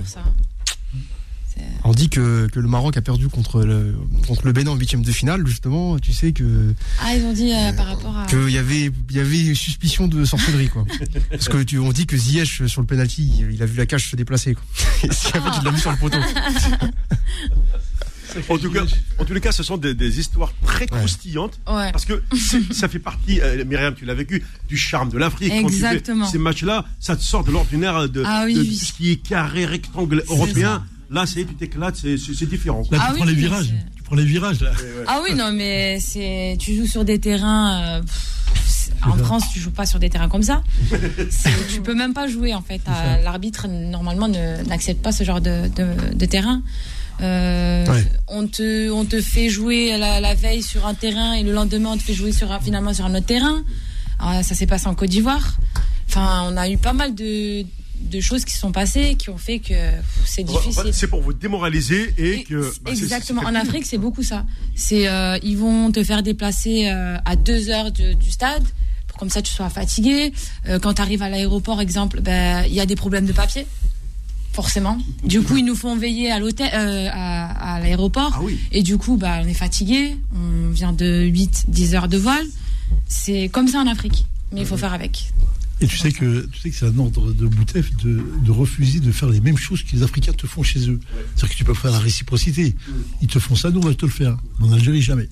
On dit que, que, le Maroc a perdu contre le, contre le Bénin en huitième de finale, justement. Tu sais que. Ah, ils ont dit euh, par rapport à. Qu'il y avait, il y avait suspicion de sorcellerie, quoi. Parce que tu, on dit que Ziyech, sur le penalty, il a vu la cage se déplacer, quoi. Et en fait, il l'a mis sur le poteau. En tout, cas, en tous les cas, ce sont des, histoires très croustillantes. Parce que ça fait partie, euh, Myriam, tu l'as vécu, du charme de l'Afrique. Exactement. ces matchs-là, ça te sort de l'ordinaire de, ah tout ce qui est carré, rectangle européen. Là, c'est tu t'éclates, c'est différent. Là, tu ah prends les virages. Tu prends les virages, là. Ah oui, non, mais c'est, tu joues sur des terrains. Euh, en France, tu joues pas sur des terrains comme ça. tu peux même pas jouer en fait. L'arbitre normalement n'accepte pas ce genre de, de, de terrain. Euh, on, te, on te fait jouer la, veille sur un terrain et le lendemain on te fait jouer sur, finalement sur un autre terrain. Alors, ça s'est passé en Côte d'Ivoire. Enfin, on a eu pas mal de, de choses qui sont passées qui ont fait que c'est difficile. C'est pour vous démoraliser et, que. Bah, exactement. En Afrique, c'est beaucoup ça. C'est euh, ils vont te faire déplacer euh, à deux heures du stade pour comme ça tu sois fatigué. quand tu arrives à l'aéroport, exemple, ben, il y a des problèmes de papier forcément. Du coup, ils nous font veiller à l'hôtel, euh, à, l'aéroport. Ah Et du coup, bah, on est fatigué. On vient de 8, 10 heures de vol. C'est comme ça en Afrique. Mais il faut faire avec. Et tu sais que tu sais que c'est un ordre de Boutef de, de, refuser de faire les mêmes choses que les Africains te font chez eux. C'est-à-dire que tu peux faire la réciprocité. Ils te font ça, nous on va te le faire. en Algérie jamais.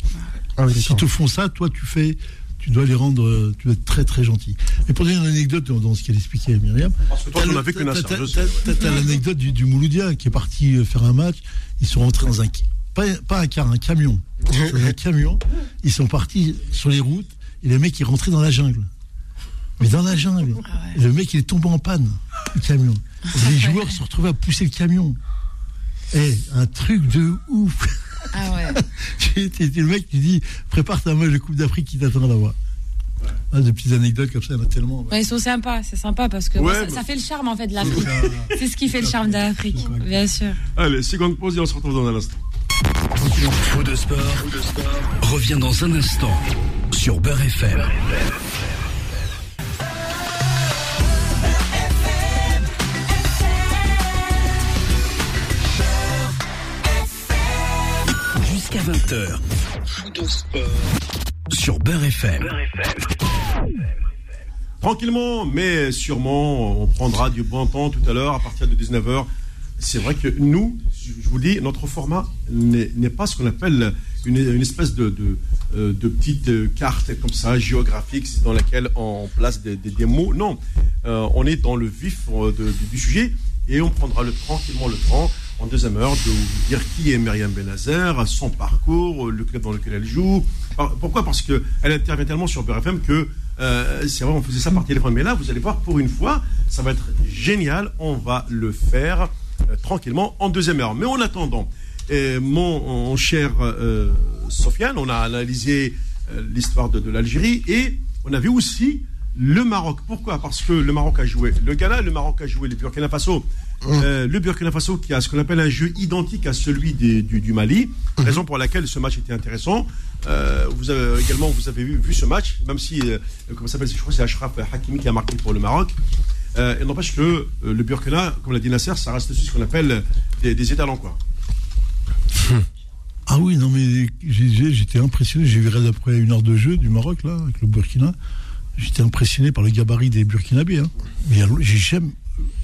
Ah S'ils te font ça, toi tu fais tu dois les rendre, tu dois être très très gentil. Mais pour donner une anecdote dans, ce qu'elle expliquait à Myriam, parce que toi, tu n'avais que T'as l'anecdote du, du, Mouloudia qui est parti euh, faire un match. Ils sont rentrés dans un pas, pas un car, un camion. un camion. Ils sont partis sur les routes et les mecs ils rentraient dans la jungle. Mais dans la jungle, ah le mec, il est tombé en panne, le camion. les joueurs se retrouvaient à pousser le camion. Eh, un truc de ouf. Ah ouais. le mec qui dit prépare ta match de Coupe d'Afrique qui t'attend là-bas. Ah, des petites anecdotes comme ça, il y en a tellement. ils sont sympas, c'est sympa parce que ça, fait le charme en fait de l'Afrique. c'est ce qui fait le charme de l'Afrique, bien sûr. Allez, seconde pause et on se retrouve dans un instant. Fou de sport, de sport revient dans un instant sur Beurre FM. Jusqu'à 20h. Fou de sport sur Beurre FM. Tranquillement, mais sûrement, on prendra du bon temps tout à l'heure à partir de 19h c'est vrai que nous, je vous dis, notre format n'est pas ce qu'on appelle une, espèce de, de, euh, petite carte comme ça, géographique, dans laquelle on place des, mots. Non, euh, on est dans le vif euh, du sujet et on prendra le, tranquillement le temps en deuxième heure de vous dire qui est Myriam Benazer, son parcours, le club dans lequel elle joue. Pourquoi? Parce qu'elle intervient tellement sur BRFM que c'est vrai, on faisait ça par téléphone. Mais là, vous allez voir, pour une fois, ça va être génial. On va le faire euh, tranquillement en deuxième heure. Mais en attendant, euh, mon, cher euh, Sofiane, on a analysé l'histoire de, l'Algérie et on a vu aussi le Maroc. Pourquoi? Parce que le Maroc a joué le Ghana, le Maroc a joué le Burkina Faso. Mmh. le Burkina Faso qui a ce qu'on appelle un jeu identique à celui du, Mali, mmh. raison pour laquelle ce match était intéressant. vous avez également vous avez vu, vu ce match, même si comment s'appelle, je crois que c'est Ashraf Hakimi qui a marqué pour le Maroc. Euh, et n'empêche que euh, le Burkina, comme l'a dit Nasser, ça reste ce qu'on appelle des, des étalons, quoi. Ah oui, non, mais j'étais impressionné. J'ai vu après une heure de jeu du Maroc, là, avec le Burkina. J'étais impressionné par le gabarit des Burkinabés. Hein. Mais j'ai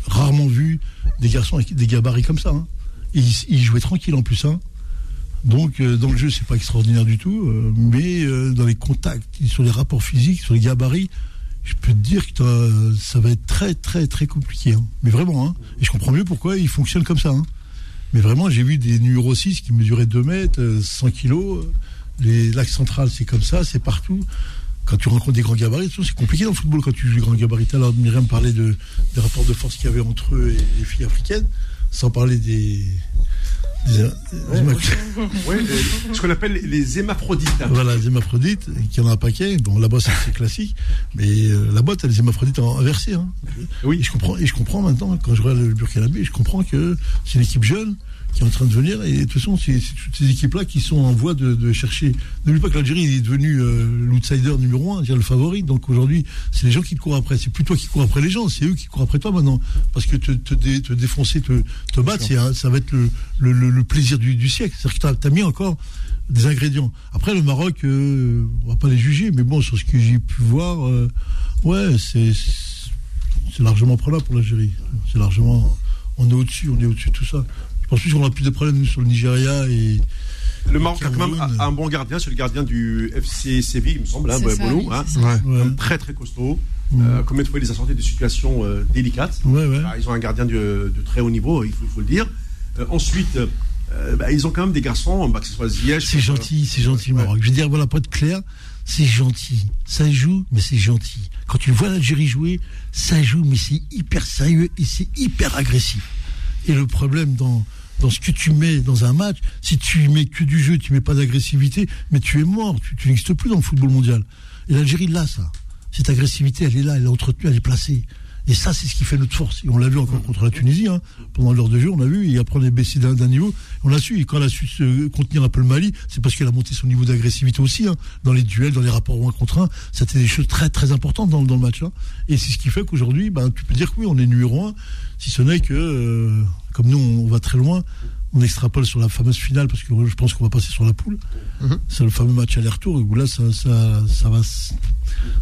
rarement vu des garçons avec des gabarits comme ça. Hein. Ils, jouaient tranquille en plus. Hein. Donc, euh, dans le jeu, c'est pas extraordinaire du tout. mais dans les contacts, sur les rapports physiques, sur les gabarits, je peux te dire que ça va être très très très compliqué. Hein. Mais vraiment, et je comprends mieux pourquoi il fonctionne comme ça. Mais vraiment, j'ai vu des numéros 6 qui mesuraient 2 mètres, 100 euh, kilos. Les lacs centrales, c'est comme ça, c'est partout. Quand tu rencontres des grands gabarits, c'est compliqué dans le football quand tu joues des grands gabarits. Alors, Myriam parlait de, des rapports de force qu'il y avait entre eux et les filles africaines, sans parler des, ce qu'on appelle les hémaphrodites. Voilà, les hémaphrodites, qui en a un paquet. Bon, là-bas, c'est classique. Mais euh, la boîte, elle les hémaphrodites inversés. Hein. Oui. Et je, comprends, et je comprends maintenant, quand je regarde le Burkina-Faso, je comprends que c'est une équipe jeune qui est en train de venir. Et de toute façon, c'est toutes ces équipes-là qui sont en voie de, chercher. N'oublie pas que l'Algérie est devenue euh, l'outsider numéro un, dire le favori. Donc aujourd'hui, c'est les gens qui te courent après. C'est plus toi qui cours après les gens, c'est eux qui courent après toi maintenant. Parce que te, te, défoncer, te, te battre, ça va être le, plaisir du, siècle. C'est-à-dire que tu as, mis encore des ingrédients. Après, le Maroc, euh, on va pas les juger, mais bon, sur ce que j'ai pu voir, euh, ouais, c'est largement prenable pour l'Algérie. C'est largement. On est au-dessus, on est au-dessus de tout ça. Ensuite, on a plus de problèmes sur le Nigeria et. Le Maroc a quand même un bon gardien, c'est le gardien du FC Séville, il me semble, hein, hein. très très costaud. Euh, combien de fois il les a sortis de situations euh, délicates bah, Ils ont un gardien de, très haut niveau, il faut, le dire. Euh, ensuite, bah, ils ont quand même des garçons, bah, que ce soit Ziyech. C'est gentil, c'est gentil le Maroc. Je veux dire, voilà, pour être clair, c'est gentil. Ça joue, mais c'est gentil. Quand tu vois l'Algérie jouer, ça joue, mais c'est hyper sérieux et c'est hyper agressif. Et le problème dans, dans ce que tu mets dans un match, si tu mets que du jeu, tu mets pas d'agressivité, mais tu es mort, tu, n'existes plus dans le football mondial. Et l'Algérie l'a ça. Cette agressivité, elle est là, elle est entretenue, elle est placée. Et ça, c'est ce qui fait notre force. Et on l'a vu encore contre la Tunisie, hein. pendant l'heure de jeu, on a vu, et après on est baissé d'un niveau, on l'a su. Et quand elle a su se contenir un peu le Mali, c'est parce qu'elle a monté son niveau d'agressivité aussi, hein. dans les duels, dans les rapports 1 contre 1. C'était des choses très très importantes dans, dans le match. Hein. Et c'est ce qui fait qu'aujourd'hui, ben, tu peux dire que oui, on est numéro 1, si ce n'est que, euh, comme nous, on, va très loin, on extrapole sur la fameuse finale parce que je pense qu'on va passer sur la poule. Mhm. C'est le fameux match aller-retour où là, ça, ça, ça, va,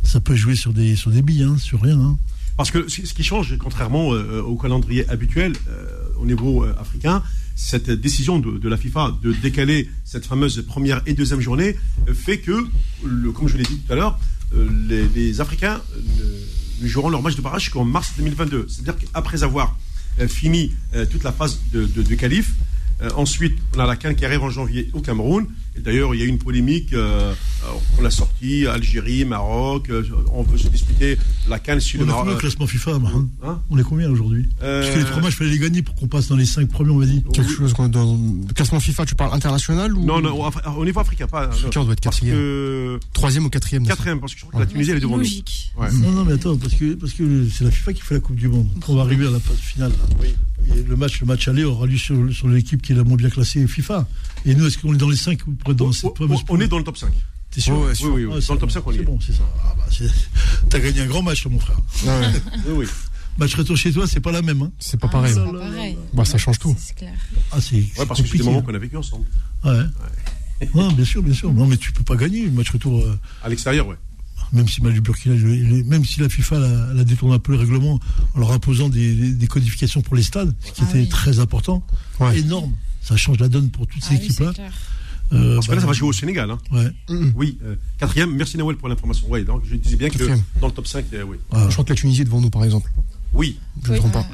ça peut jouer sur des, sur des billes, hein, sur rien. Hein. Parce que ce qui change, contrairement euh, au calendrier habituel euh, au niveau africain, cette décision de, la FIFA de décaler cette fameuse première et deuxième journée fait que, le, comme je l'ai dit tout à l'heure, les, les, Africains ne joueront leur match de barrage qu'en mars 2022. C'est-à-dire qu'après avoir euh, fini euh, toute la phase de, de, ensuite, on a la Cannes qui arrive en janvier au Cameroun. Et d'ailleurs, il y a eu une polémique. Euh, on l'a sorti Algérie, Maroc. on veut se disputer la Cannes sur on le Maroc. On est classement FIFA, hein On est combien aujourd'hui Parce que les trois matchs, il fallait les gagner pour qu'on passe dans les cinq premiers, on va dire. Quelque chose dans le classement FIFA, tu parles international ou Non, non, au niveau africain, pas. Africain, on doit être quatrième. Que... Troisième ou quatrième. Quatrième, parce que je crois que la Tunisie, elle est devant nous. Ouais. Non, non, mais attends, parce que parce que c'est la FIFA qui fait la Coupe du Monde. On va arriver à la phase finale. Oui. Et le match, le match aller aura lieu sur, sur l'équipe qui est la moins bien classée FIFA. Et nous, est-ce qu'on est dans les 5 ou dans oh, cette oh, On est dans le top 5. T'es sûr Oui, oui, oui. Ah, dans le top 5, on est. C'est bon, c'est ça. Ah, bah, T'as gagné un grand match, mon frère. Ouais. oui, oui. Match retour chez toi, c'est pas la même. Hein. C'est pas pareil. Ah, pas pareil. Bah, ça change tout. C'est clair. Ah, c'est. Ouais, parce que c'est des moments qu'on a vécu ensemble. Ouais. ouais. non, bien sûr, bien sûr. Non, mais tu peux pas gagner le match retour. Euh... À l'extérieur, ouais même si Mal du Burkina, même si la FIFA la, détourné un peu le règlement en leur imposant des, des, codifications pour les stades, ce qui ah était très important, ouais. énorme. Ça change la donne pour toutes ces ah équipes-là. Euh, Parce que là, ça va jouer au Sénégal. Hein. Ouais. Mmh. Oui, euh, quatrième. Merci Nawel pour l'information. Ouais, donc je disais bien que dans le top 5, euh, oui. Ah. Je crois que la Tunisie est devant nous, par exemple. Oui. Je ne me trompe pas.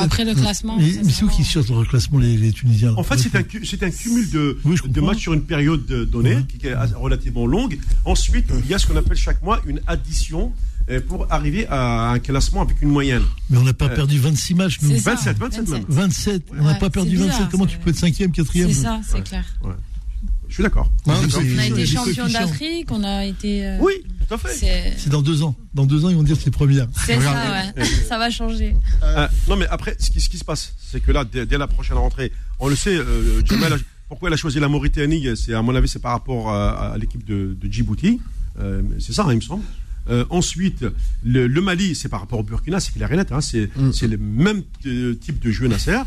Après le classement. Mais, mais c'est où qui cherchent le classement, les, les Tunisiens En fait, c'est un, un, cumul de, oui, de matchs sur une période donnée, ouais. qui est relativement longue. Ensuite, il y a ce qu'on appelle chaque mois une addition euh, pour arriver à un classement avec une moyenne. Mais on n'a pas euh, perdu 26 matchs, nous. 27, 27, 27 27. On n'a pas perdu 27. Comment tu peux être 5e, 4e C'est ça, c'est clair. Je suis d'accord. On a été champion d'Afrique, on a été. Euh... Oui, tout à fait. C'est dans deux ans. Dans deux ans, ils vont dire que c'est première. C'est ça, ouais. ça va changer. Euh, non, mais après, ce qui, ce qui se passe, c'est que là, dès, dès, la prochaine rentrée, on le sait, euh, Jamel, pourquoi elle a choisi la Mauritanie C'est à mon avis, c'est par rapport à, à l'équipe de, de, Djibouti. Euh, c'est ça, hein, il me semble. Euh, ensuite, le, le Mali, c'est par rapport au Burkina, c'est qu'il a rien hein, c'est mm. le même type de jeu Nasser.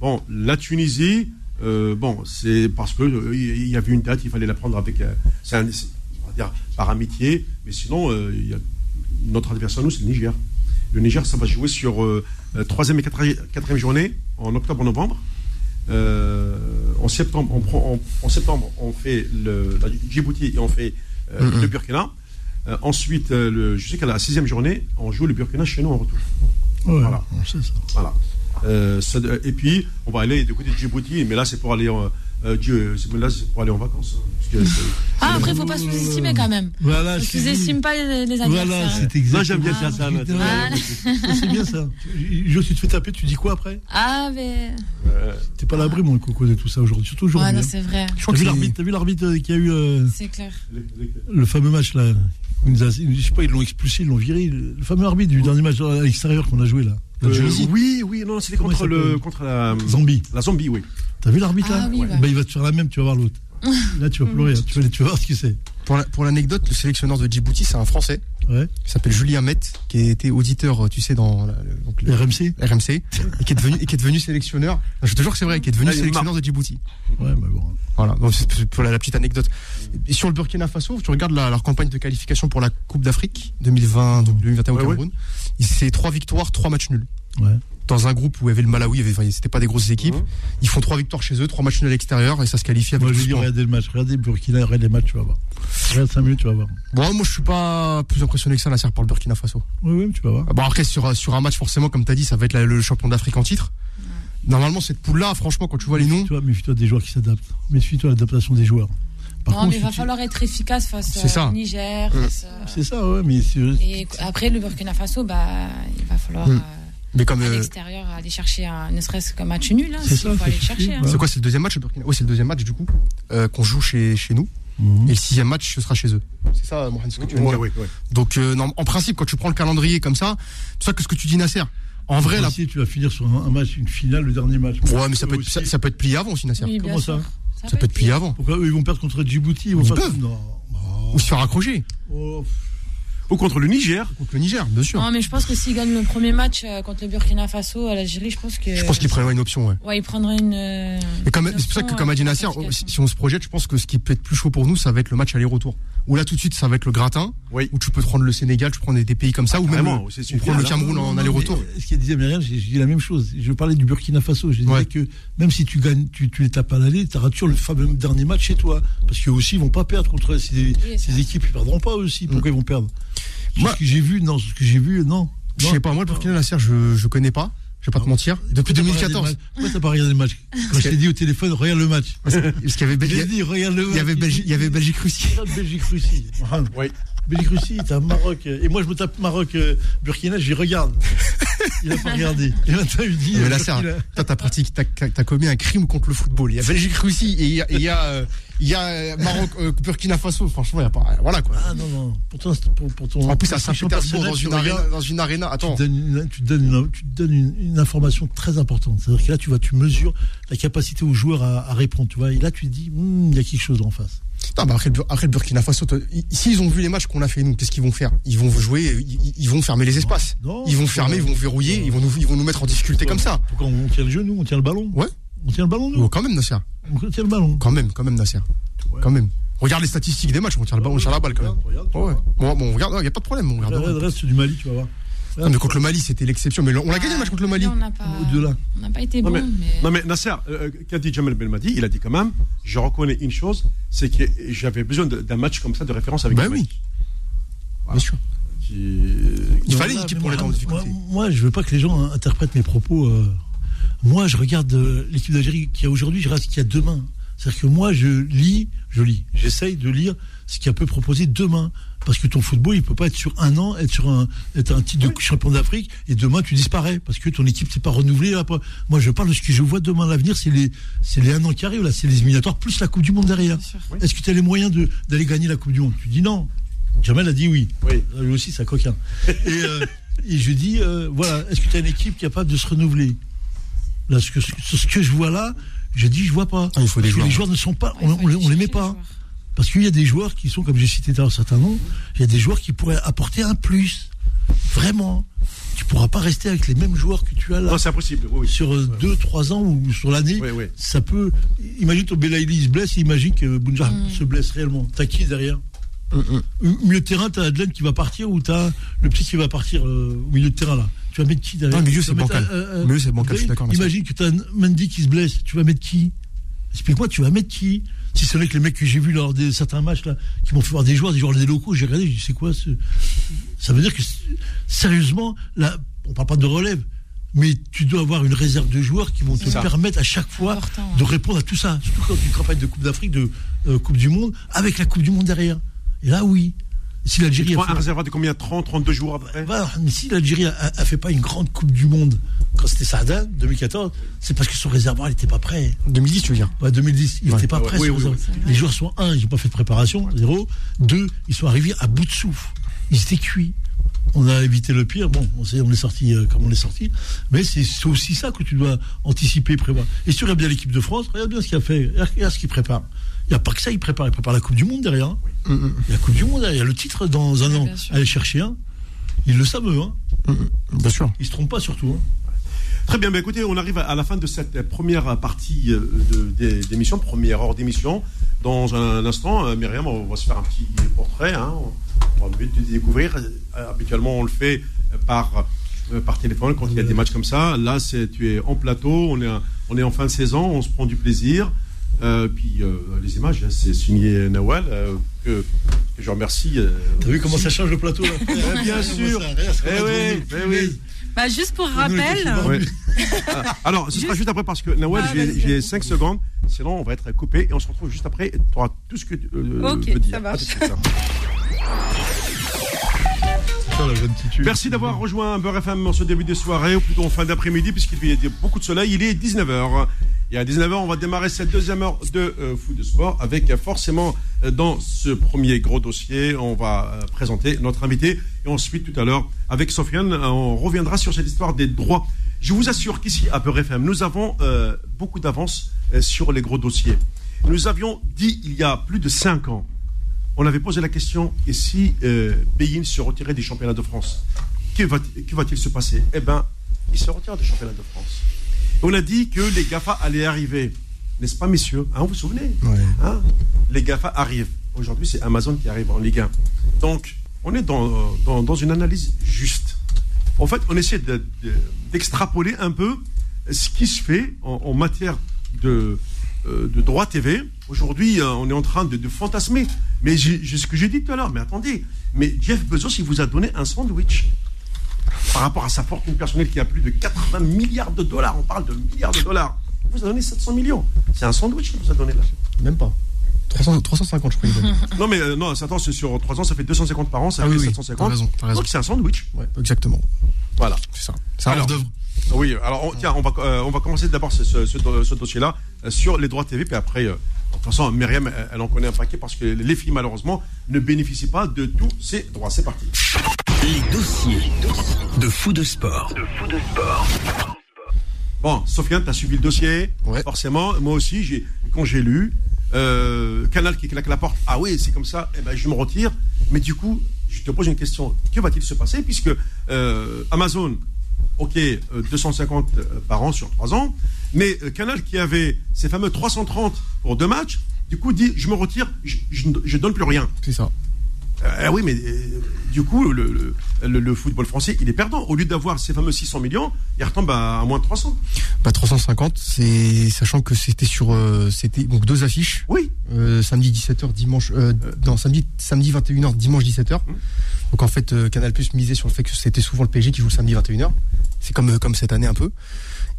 Bon, la Tunisie, euh, bon, c'est parce que euh, il y avait une date, il fallait la prendre avec, euh, c'est dire par amitié, mais sinon, il y a, notre adversaire nous, c'est le Niger. Le Niger, ça va jouer sur troisième et quatrième journée en octobre-novembre. en septembre, on prend, en, septembre, on fait le, la Djibouti et on fait mm-hmm. le Burkina. ensuite, le, je sais qu'à la sixième journée, on joue le Burkina chez nous en retour. Ouais, voilà. Ça. Voilà. Euh, et puis, on va aller du côté de Djibouti, mais là, c'est pour aller en. Euh, Dieu, là, c'est pour aller en vacances. Hein, ah, après, il ne faut pas sous-estimer quand même. Voilà, ne sous-estime pas les, les adversaires. Voilà, c'est exactement Moi, j'aime bien faire ça. Ah. C'est bien ça. Je tu te fais taper, tu dis quoi après? Ah, mais. T'es pas à l'abri, mon coco, de tout ça aujourd'hui. Surtout aujourd'hui. Ouais, c'est vrai. T'as vu l'arbitre qui a eu. Euh, c'est clair. Le fameux match, là. Je sais pas, ils l'ont expulsé, ils l'ont viré. Le fameux arbitre du dernier match à l'extérieur qu'on a joué là. Euh, oui, oui, non, c'était contre, le, contre la Zambie. La Zambie, oui. T'as vu l'arbitre là ah, oui, bah, Il va te faire la même, tu vas voir l'autre. Là, tu vas pleurer, hein. tu, vas, tu vas voir ce que c'est. Pour l'anecdote, le sélectionneur de Djibouti, c'est un Français. Ouais. Qui s'appelle Julien Met, qui a été auditeur, tu sais, dans le, donc, le RMC. RMC. et qui est devenu, et qui est devenu sélectionneur. Je te jure que c'est vrai, qui est devenu ah, sélectionneur de Djibouti. Ouais, bah bon. Voilà. Donc, c'est pour la, petite anecdote. Et sur le Burkina Faso, tu regardes la, leur campagne de qualification pour la Coupe d'Afrique 2020, donc 2021 au Cameroun. C'est trois victoires, trois matchs nuls. Ouais dans un groupe où il y avait le Malawi, c'était pas des grosses équipes. Mmh. Ils font trois victoires chez eux, trois matchs nuls à l'extérieur et ça se qualifie avec. Moi, je dis, regardez le match, regardez Burkina, regardez les matchs, tu vas voir. Regarde 5 minutes, tu vas voir. Bon, moi, je suis pas plus impressionné que ça, la serre par le Burkina Faso. Oui, oui, tu vas voir. Bon, après, sur, sur un match, forcément, comme tu as dit, ça va être le champion d'Afrique en titre. Normalement, cette poule-là, franchement, quand tu vois les noms. Méfie-toi des joueurs qui s'adaptent. Méfie-toi l'adaptation des joueurs. Par non, contre, mais il va falloir être efficace face au Niger. Mmh. C'est ça, ouais, mais. Et après, le Burkina Faso, bah, il va falloir. Mmh. Euh, mais comme à euh, l'extérieur, aller chercher un, ne serait-ce qu'un match nul. Hein, c'est ça, faut aller chercher. Hein. C'est quoi, c'est le deuxième match Oui, c'est le deuxième match du coup euh, qu'on joue chez, chez nous. Mhm. Et le sixième match, ce sera chez eux. C'est ça, Mohamed, ce que tu veux dire. Donc, euh, non, en principe, quand tu prends le calendrier comme ça, c'est ça que ce que tu dis, Nasser. En vrai, là. tu vas finir sur un, match, une finale, le dernier match. Ouais, mais ça peut, être, ça, peut être plié avant aussi, Nasser. Oui, Comment ça ça, peut être plié avant. Pourquoi eux, ils vont perdre contre Djibouti Ils, vont ils peuvent. Non. Ou se faire accrocher. Oh. Ou contre le Niger. Contre le Niger, bien sûr. Non, mais je pense que s'ils gagnent le premier match euh, contre le Burkina Faso à l'Algérie, je pense que. Je pense qu'ils prendraient une option, ouais. Ouais, ils prendraient une. Euh, c'est pour ça que, comme a dit Nasser, si on se projette, je pense que ce qui peut être plus chaud pour nous, ça va être le match aller-retour. Ou là, tout de suite, ça va être le gratin. Oui. Où tu peux prendre le Sénégal, tu prends des, pays comme ça, ou même tu prends le Cameroun en aller-retour. Ce qu'il disait Myriam, j'ai dit la même chose. Je parlais du Burkina Faso. Je disais que même si tu gagnes, tu, les tapes à l'aller, tu auras toujours le fameux dernier match chez toi. Parce qu'eux aussi, ils vont pas perdre contre ces, équipes. Ils perdront pas aussi. Pourquoi mm. ils vont perdre? Moi, ce que j'ai vu, non, ce que j'ai vu, non. Je sais pas, moi le Burkina la je je connais pas. Je vais pas te mentir. Depuis 2014. Pourquoi t'as pas regardé le match Quand je t'ai dit au téléphone, regarde le match. Parce qu'il y avait Belgique. Il y avait Belgique, il y avait Belgique Russie. Regarde Belgique-Russie. Oui. Belgique-Russie, t'as Maroc. Et moi, je me tape Maroc-Burkina, j'y regarde. Il a pas regardé. Et maintenant, il dit. Mais là, euh, toi, t'as pratiqué, t'as, t'as commis un crime contre le football. Il y a Belgique Russie et il y a, il y a, euh, il y a euh, Maroc, euh, Burkina Faso. Franchement, il y a pas, voilà quoi. Ah non, non. Pourtant, c'est pour, pour ton. En plus, passion Saint-Pétersbourg, dans une regardes, dans une arène. Attends. Tu te donnes, une, tu te donnes une- tu te donnes une- une information très importante. C'est-à-dire que là, tu vois, tu mesures la capacité aux joueurs à, à répondre, tu vois. Et là, tu te dis, Hmm, il y a quelque chose en face. Non, bah après, le Bur- après le Burkina Faso, s'ils ont vu les matchs qu'on a fait nous, qu'est-ce qu'ils vont faire? Ils vont jouer, ils, ils vont fermer les espaces. Non. Ils vont fermer, ils vont verrouiller, ils vont nous, ils vont nous mettre en difficulté comme ça. Pourquoi on, tient le jeu, nous? On tient le ballon Ouais. On tient le ballon, nous Oh, quand même, Nasser. On tient le ballon. Quand même, quand même, Nasser. Ouais. Quand même. Regarde les statistiques des matchs, on tire, le ballon, on tire la balle quand même. Regarde, regarde, tu Ouais. Bon, bon, on regarde, il n'y a pas de problème, on regarde. Regarde, reste du Mali, tu vas voir. Non, mais contre le Mali, c'était l'exception. Mais on l'a gagné le match contre le Mali. On n'a pas, Au-delà. on n'a pas été Non, bon, mais- mais. Non mais Nasser, euh, qu'a dit Jamel Belmadi Il a dit quand même, je reconnais une chose, c'est que j'avais besoin de- d'un match comme ça de référence avec Bah le oui. Mali. Bien sûr. Qui- Il Non, fallait une équipe pour les moi, dans difficulté. Moi, moi, je veux pas que les gens interprètent mes propos. euh, Moi, je regarde euh, l'équipe d'Algérie qui a aujourd'hui, je regarde ce qu'il y a demain. C'est-à-dire que moi, je lis, je lis, j'essaye de lire ce qu'il peut proposer demain. Parce que ton football, il peut pas être sur un an, être sur un, être un titre de champion d'Afrique, et demain tu disparais parce que ton équipe s'est pas renouvelée. Là. Moi, je parle de ce que je vois demain, l'avenir, c'est les, c'est les un an qui arrivent là, c'est les éliminatoires plus la Coupe du Monde derrière. Est-ce que tu as les moyens de- d'aller gagner la Coupe du Monde? Tu dis non. Jamel a dit oui. Oui. Là, Lui aussi, c'est un coquin. Et, euh, et je dis, euh, voilà, est-ce que tu as une équipe capable de se renouveler? Là, ce que, ce, ce que je vois là, je dis, je vois pas. Ah, il faut des que joueurs. les joueurs ne sont pas, on, on, on les met pas. joueurs. Parce qu'il y a des joueurs qui sont, comme j'ai cité l'heure certains noms, il y a des joueurs qui pourraient apporter un plus. Vraiment. Tu pourras pas rester avec les mêmes joueurs que tu as là. Non, c'est impossible. Oui, oui. sur 2-3 ans ou sur l'année, Oui, oui. ça peut. Imagine ton Belaïli se blesse, imagine que Bounja Mm. se blesse réellement. T'as qui derrière Au milieu de terrain, t'as Adelaine qui va partir ou t'as le petit qui va partir euh, au milieu de terrain là. Tu vas mettre qui derrière? Non, milieu, Tu c'est bancal. euh, euh, Milieu, c'est bancal, je suis d'accord. Imagine que t'as Mendy qui se blesse, tu vas mettre qui? Explique-moi, tu vas mettre qui? Si ce n'est que les mecs que j'ai vus lors de certains matchs là, qui m'ont fait voir des joueurs, des joueurs des locaux, j'ai regardé, j'ai dit c'est quoi ce Ça veut dire que sérieusement, là, on parle pas de relève, mais tu dois avoir une réserve de joueurs qui vont te C'est ça. permettre à chaque fois Important, de répondre à tout ça. Surtout quand tu une campagne de Coupe d'Afrique, de euh, Coupe du Monde, avec la Coupe du Monde derrière. Et là, oui. Si l'Algérie un réservoir de combien 30, 32 jours à peu près voilà, mais si l'Algérie a, a fait pas une grande Coupe du Monde quand c'était Sardin, 2014, c'est parce que son réservoir n'était pas prêt. 2010, tu veux dire Ouais, 2010, il Ouais. n'était pas Ouais, prêt. oui, son oui, réservoir. oui. Les joueurs sont un, ils n'ont pas fait de préparation, zéro. Deux, ils sont arrivés à bout de souffle. Ils étaient cuits. On a évité le pire. Bon, on, sait, on est sorti euh, comme on est sorti, mais c'est c'est aussi ça que tu dois anticiper, prévoir. Et si tu regardes bien l'équipe de France, regarde bien ce qu'il a fait, regarde ce qu'il prépare. Il n'y a pas que ça, il prépare. Il prépare la Coupe du Monde derrière. hein. Il y a la Coupe du Monde. Il y a le titre dans un an. bien sûr. Aller chercher un. Ils le savent, eux. Hein. mm, mm. Bien sûr. Ils se trompent pas surtout. Hein. Très bien, bah écoutez, on arrive à la fin de cette euh, première partie euh, de- des- d'émission, première heure d'émission. Dans un instant, euh, Myriam, on va se faire un petit portrait. hein. On va vite te découvrir. Habituellement, on le fait par, par téléphone quand il y a des matchs comme ça. Là, c'est tu es en plateau, on est, on est en fin de saison, on se prend du plaisir. Euh, puis euh, les images, hein, c'est signé Nawal, euh, que, que je remercie. euh, T'as vu comment ça change le plateau là Eh bien sûr. Eh oui, eh oui. Bah, juste pour rappel, Ouais. Ah, Alors, ce sera juste après parce que Nawal, Ah, j'ai- vas-y, j'ai vas-y. 5 secondes, sinon on va être coupé et on se retrouve juste après. Tu auras tout ce que tu euh, Ok, veux dire. ça marche. Merci d'avoir rejoint Beurre FM en ce début de soirée, ou plutôt en fin d'après-midi, puisqu'il y a beaucoup de soleil. Il est 19h. Et à 19h, on va démarrer cette deuxième heure de euh, foot de sport avec euh, forcément euh, dans ce premier gros dossier, on va présenter notre invité. Et ensuite, tout à l'heure, avec Sofiane, on reviendra sur cette histoire des droits. Je vous assure qu'ici, à Beurre FM, nous avons beaucoup d'avance sur les gros dossiers. Nous avions dit il y a plus de 5 ans, on avait posé la question et si Beyin se retirait des championnats de France, que va-t-il se passer? Eh bien, il se retire des championnats de France. On a dit que les GAFA allaient arriver, n'est-ce pas, messieurs Hein, Vous vous souvenez Ouais. Hein Les GAFA arrivent. Aujourd'hui, c'est Amazon qui arrive en Ligue 1. Donc, on est dans, dans, dans une analyse juste. En fait, on essaie de- de- d'extrapoler un peu ce qui se fait en, en matière de, euh, de droit TV. Aujourd'hui, euh, on est en train de, de fantasmer. Mais j'ai ce que j'ai dit tout à l'heure. Mais attendez, mais Jeff Bezos, il vous a donné un sandwich. Par rapport à sa fortune personnelle qui a plus de 80 milliards de dollars. On parle de milliards de dollars. Il vous a donné 700 millions. C'est un sandwich qu'il vous a donné là. Même pas. 300, 350, je crois. Non, mais euh, non, attends, c'est sur 3 ans, ça fait 250 par an, ça Ah fait oui, oui, 750. t'as raison, raison. Donc c'est un sandwich. ouais, exactement. Voilà. C'est ça. C'est un d'œuvre. Oui, alors on- tiens, on va, euh, on va commencer d'abord ce, ce- ce do- ce dossier-là euh, sur les droits TV, puis après, euh, de toute façon, Myriam, elle, elle en connaît un paquet parce que les filles, malheureusement, ne bénéficient pas de tous ces droits. C'est parti. Les dossiers de fou de sport. Bon, Sofiane, tu as suivi le dossier, Ouais. forcément. Moi aussi, j'ai, quand j'ai lu, euh, Canal qui claque la porte, ah oui, c'est comme ça, eh ben, je me retire. Mais du coup, je te pose une question. Que va-t-il se passer Puisque euh, Amazon, ok, euh, 250 euh, par an sur 3 ans, mais Canal qui avait ces fameux 330 pour deux matchs, du coup dit, je me retire, je, je ne je donne plus rien. C'est ça. Euh, oui, mais euh, du coup, le, le- football français, il est perdant. Au lieu d'avoir ces fameux 600 millions, il retombe à, à moins de 300. Bah, 350, c'est sachant que c'était sur euh, c'était donc deux affiches. Oui. Euh, samedi 17h, dimanche non, samedi samedi 21h, dimanche 17h. Mmh. Donc en fait Canal Plus misait sur le fait que c'était souvent le PSG qui joue le samedi 21h. C'est comme comme cette année un peu.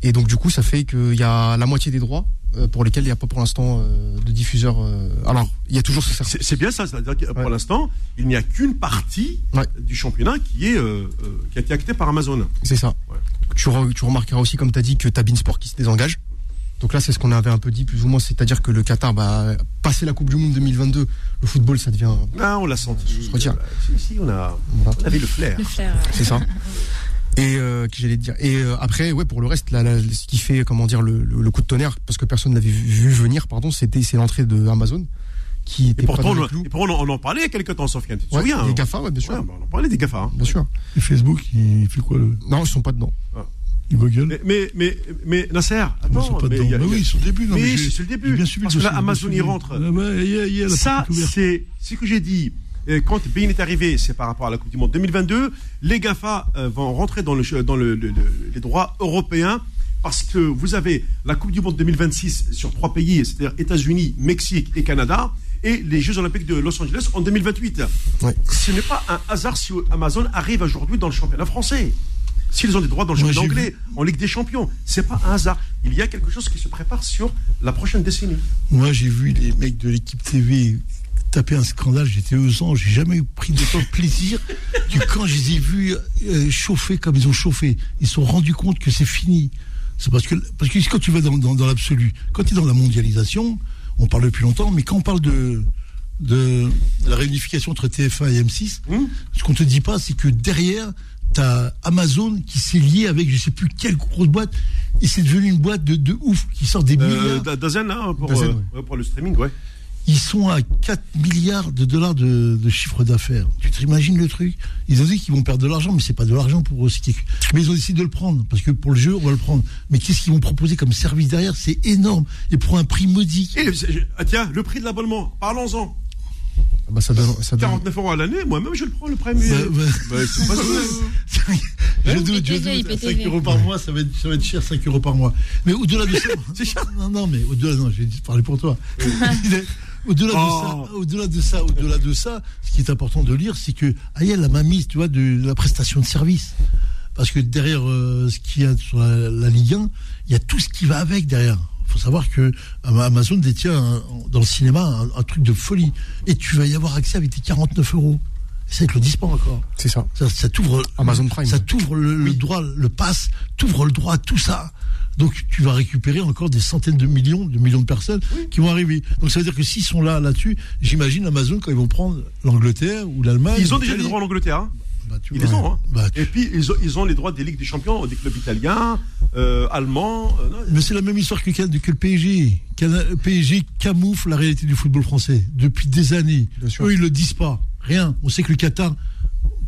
Et donc du coup, ça fait qu'il y a la moitié des droits pour lesquels il n'y a pas pour l'instant euh, de diffuseurs euh, alors, il y a toujours ce C'est c'est bien ça, c'est-à-dire que pour Ouais. l'instant, il n'y a qu'une partie Ouais. du championnat qui, est, euh, euh, qui a été actée par Amazon. C'est ça. Ouais. Tu, re- tu remarqueras aussi, comme tu as dit, que tu as Sport qui se désengage. Donc là, c'est ce qu'on avait un peu dit, plus ou moins, c'est-à-dire que le Qatar, bah, passé la Coupe du Monde 2022, le football, ça devient. Ah, on l'a senti. retire. Euh, si, si, on, a, on avait le flair. Le flair. C'est ça. Et euh, qui j'allais dire. Et euh, après, ouais, pour le reste, là, là, ce qui fait, comment dire, le, le- le coup de tonnerre, parce que personne n'avait vu, vu venir, pardon, c'était c'est l'entrée de Amazon, qui Et était pas pourtant, on, et pourtant, on en parlait il y a quelques temps, Sofiane. Tu te Ouais, souviens les hein GAFA, ouais, bien sûr. Ouais, bah, on en parlait des GAFA. hein. Bien sûr. Et Facebook, il fait quoi le, Non, ils sont pas dedans. le Google Mais, mais, mais, mais Nasser, attends. Ils sont pas mais dedans. y a- Bah y oui, ils sont au début. non, Mais j'ai- c'est le début. bien suivi Parce le que là, Amazon, suivi. rentre. Ah bah, y a- y a Ça, c'est ce que j'ai dit. Quand Bein est arrivé, c'est par rapport à la Coupe du Monde 2022. Les GAFA euh, vont rentrer dans, le, dans le- le- le- les droits européens parce que vous avez la Coupe du Monde 2026 sur trois pays, c'est-à-dire États-Unis, Mexique et Canada, et les Jeux Olympiques de Los Angeles en 2028. Ouais. Ce n'est pas un hasard si Amazon arrive aujourd'hui dans le championnat français. S'ils ont des droits dans le Moi, championnat anglais, en Ligue des Champions, c'est pas un hasard. Il y a quelque chose qui se prépare sur la prochaine décennie. Moi, j'ai vu les mecs de l'équipe TV taper un scandale. J'étais aux anges. J'ai jamais pris d'autant de plaisir que quand je les ai vus euh, chauffer comme ils ont chauffé. Ils se sont rendus compte que c'est fini. C'est parce que, parce que quand tu vas dans, dans, dans l'absolu, quand tu es dans la mondialisation, on parle depuis longtemps, mais quand on parle de, de la réunification entre TF1 et M6, Hum ce qu'on te dit pas, c'est que derrière, tu as Amazon qui s'est lié avec je sais plus quelle grosse boîte, et c'est devenu une boîte de, de ouf qui sort des milliards. Euh, Da- Dazen, hein, pour, Dazen, euh, ouais, pour le streaming, ouais. Ils sont à 4 milliards de dollars de, de chiffre d'affaires. Tu t'imagines le truc Ils ont dit qu'ils vont perdre de l'argent, mais c'est pas de l'argent pour eux. Mais ils ont décidé de le prendre, parce que pour le jeu, on va le prendre. Mais qu'est-ce qu'ils vont proposer comme service derrière? C'est énorme. Et pour un prix. Et, je- ah, tiens, le prix de l'abonnement, parlons-en. Ah bah, ça donne, ça donne- 49 euros à l'année, moi-même je le prends, le prix. Bah, bah, Bah, c'est pas vrai. je doute, je doute. 5 IPTV. euros par mois, ça va, être, ça va être cher, 5 euros par mois. Mais au-delà de ça. C'est cher. Non, non, mais au-delà, non, je vais parler pour toi. Au-delà Oh. de ça, au-delà de ça, au-delà de ça, ce qui est important de lire, c'est que y a la mainmise, tu vois, de, la prestation de service. Parce que derrière euh, ce qu'il y a sur la, la Ligue 1, il y a tout ce qui va avec derrière. Il faut savoir que Ama- Amazon détient un- dans le cinéma un, un truc de folie. Et tu vas y avoir accès avec tes 49 euros. Ils te le pas encore. C'est ça. Ça, ça t'ouvre Amazon Prime. Ça t'ouvre le, le droit, le pass, t'ouvre le droit à tout ça. Donc tu vas récupérer encore des centaines de millions, de millions de personnes qui vont arriver. Donc ça veut dire que s'ils sont là là-dessus, j'imagine Amazon quand ils vont prendre l'Angleterre ou l'Allemagne. Ils ont déjà des droits en Angleterre. hein. bah, tu Ils vois. les ont. Hein. Bah, tu- Et puis, ils ont, ils ont les droits des Ligues des Champions, des clubs italiens, euh, allemands. euh, non, Mais c'est la même histoire que, que le PSG. Le PSG camoufle la réalité du football français depuis des années. Eux, ils le disent pas. Rien. On sait que le Qatar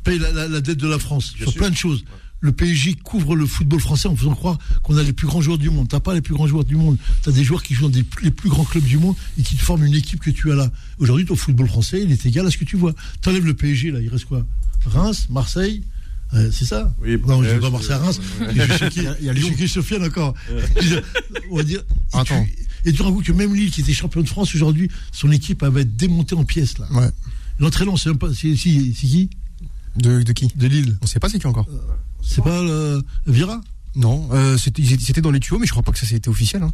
paye la, la- la dette de la France Bien sur sûr. plein de choses. Le PSG couvre le football français en faisant croire qu'on a les plus grands joueurs du monde. T'as pas les plus grands joueurs du monde. T'as des joueurs qui jouent dans des- les plus grands clubs du monde et qui te forment une équipe que tu as là. Aujourd'hui, ton football français, il est égal à ce que tu vois. T'enlèves le PSG, là, il reste quoi? Reims, Marseille, euh, c'est ça? Oui, Non, je pas Marseille à Reims. euh. Il y a Lyon. encore. On va dire. et Attends. tu- Et tu rends compte que même Lille, qui était champion de France aujourd'hui, son équipe va être démontée en pièces là. Ouais. L'entraîneur, c'est même pas. C'est si- c'est qui? De, de qui? De Lille. On sait pas c'est qui encore. C'est pas le Vira? Non, euh, c'était c'était dans les tuyaux, mais je crois pas que ça c'était officiel. Hein.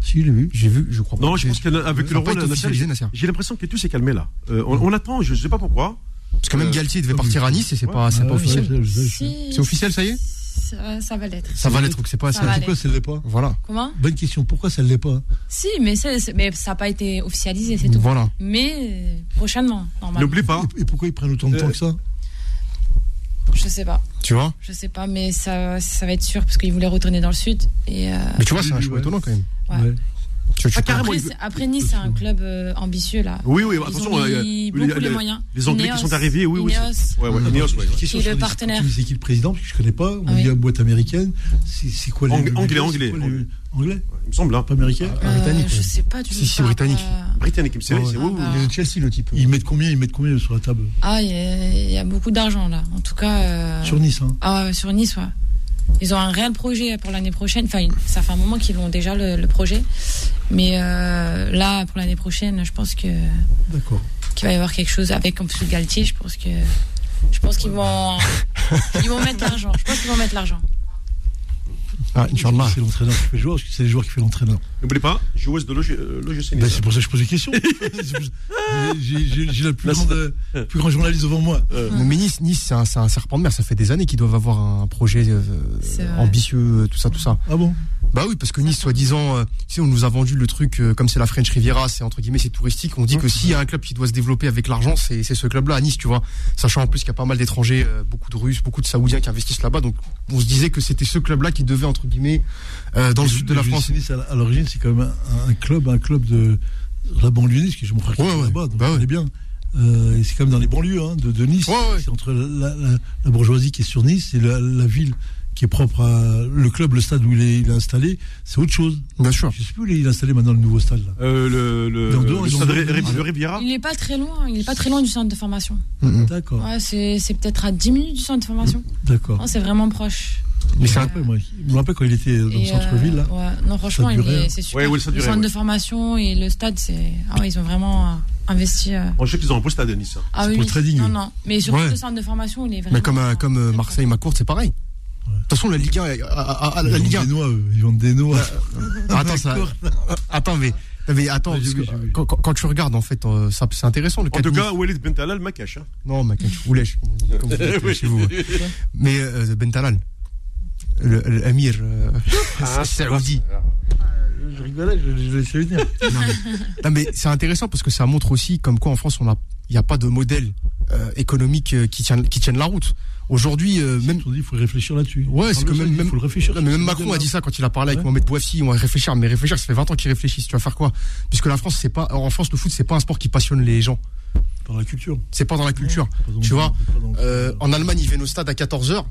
Si, j'ai vu. J'ai vu, je crois pas. Non, je pense qu'avec Ça le rôle j'ai l'impression que tout s'est calmé là. Euh, on, on attend, je sais pas pourquoi. Parce que même Euh, Galtier devait partir à Nice et c'est pas, Ouais, officiel. Si, C'est officiel, ça y est? Ça, ça va l'être. Ça va l'être, que c'est pas Ça Pourquoi ça ne l'est pas? Voilà. Comment? Bonne question. Pourquoi ça ne l'est pas? Si, mais, ça n'a pas été officialisé, c'est tout. Voilà. Mais euh, prochainement, normalement. N'oublie pas. Et pourquoi ils prennent autant de temps que ça? Je sais pas. Tu vois Je sais pas, mais ça, ça va être sûr parce qu'il voulait retourner dans le sud. Et, euh, Mais tu vois, c'est un choix Ouais. étonnant quand même. Ouais. Ouais. Tu, tu Ah, après, il après Nice, c'est un club euh, ambitieux là. Oui, oui, Ils attention. ont euh, mis les- beaucoup les les- moyens. Les Anglais qui Ineos, sont arrivés, oui, oui. Ineos. Ouais, ouais, Ineos, ouais. Qui est sur le les- partenaire. C'est qui le président Parce que je connais pas. On Ah oui. dit la boîte américaine. C'est c'est quoi les Ang- les- anglais, anglais. quoi Anglais Il me semble, hein. Pas américain Ah, Euh, britannique, je ouais. sais pas du tout. Si, si, britannique. à- Britannique, il me semble. Ouais. c'est- oui, oui. Ah, Il Chelsea, le type. Ils mettent combien Ils mettent combien sur la table? Ah, il y, a- il y a beaucoup d'argent là. En tout cas. euh, Sur Nice, hein Ah, ouais, sur Nice, ouais. Ils ont un réel projet pour l'année prochaine. Enfin, ça fait un moment qu'ils ont déjà le, le projet. Mais euh, là, pour l'année prochaine, je pense que qu'il va y avoir quelque chose avec en plus Galtier. Je pense que je pense qu'ils vont ils vont mettre l'argent. Je pense qu'ils vont mettre l'argent. Ah, Inch'Allah. C'est l'entraîneur qui fait le joueur, c'est le joueur qui fait l'entraîneur. N'oubliez pas, joueuse de l'OGC Ben, Nice. c'est pour ça que je pose des questions. J'ai le plus grand, plus grand journaliste devant moi. Mais Nice, nice c'est un, serpent de mer. Ça fait des années qu'ils doivent avoir un projet euh, ambitieux, euh, tout ça, tout ça. Ah bon? Bah oui, parce que Nice, soi-disant, euh, tu sais, on nous a vendu le truc euh, comme c'est la French Riviera, c'est entre guillemets, c'est touristique. On dit que s'il y a un club qui doit se développer avec l'argent, c'est c'est ce club-là à Nice, tu vois. Sachant en plus qu'il y a pas mal d'étrangers, euh, beaucoup de Russes, beaucoup de Saoudiens qui investissent là-bas. Donc, on se disait que c'était ce club-là qui devait entre guillemets dans le sud de la France. Nice, à l'origine, c'est quand même un, un club, un club de la banlieue Nice, que j'ai mon frère qui Ouais, est ouais. là-bas, donc Bah bien. Euh, et c'est quand même dans les banlieues hein, de, de Nice. Ouais, ouais. C'est entre la, la- la bourgeoisie qui est sur Nice et la, la ville qui est propre à le club, le stade où il est, il est installé. C'est autre chose. Bien sûr. Je sais plus où il est installé maintenant le nouveau stade. Là. Euh, le, le, Dans deux ans, le stade Riviera. Il est pas très loin. Il est pas très loin du centre de formation. Mhm. D'accord, Ouais, c'est c'est peut-être à 10 minutes du centre de formation. d'accord. Non, c'est vraiment proche. Mais c'est un- rappelle, moi, je me rappelle quand il était dans le centre-ville. là. euh, ouais. Non, franchement, hein. c'est super. Ouais, ouais, ça le centre ouais. de formation et le stade, c'est ah ouais, ils ont vraiment investi. euh, Bon, je sais qu'ils ont un beau stade à Nice. hein. Ah C'est oui, pour le trading, Non, non. Mais surtout Ouais. le centre de formation, il est vraiment. Mais comme, euh, comme euh, très Marseille, Macourt, c'est pareil. De toute façon, la Ligue 1, euh, à- à- à- la Ils Ligue 1, vendent des noix, eux. Ils vendent des noix. Ah, attends, ça, attends, mais, mais attends, Ouais, parce que, vu, j'ai vu. quand, quand- tu regardes, en fait, euh, ça, c'est intéressant, le En cas tout cas. Walid Bentalal, Makash. Hein. Non, mec, Oulèche, comme vous dites Oui. chez vous. Mais euh, Bentalal, le, le Amir euh, Ah, saoudi. Je rigolais, je, je laissais venir. Non, mais, non, mais c'est intéressant parce que ça montre aussi comme quoi en France, a, il n'y a pas de modèle euh, économique euh, qui tienne, qui tienne la route. Aujourd'hui, euh, même, il faut réfléchir là-dessus. Ouais, c'est que même- il faut même- le réfléchir. Non, mais même Macron a dit ça quand il a parlé avec Ouais. Mohamed Bouafsi, on va réfléchir, mais réfléchir, ça fait 20 ans qu'ils réfléchissent, tu vas faire quoi? Puisque la France, c'est pas, en France, le foot, c'est pas un sport qui passionne les gens. Par la culture. C'est pas dans la culture. Dans- Tu vois, dans- Euh, en Allemagne, ils viennent au stade à 14h,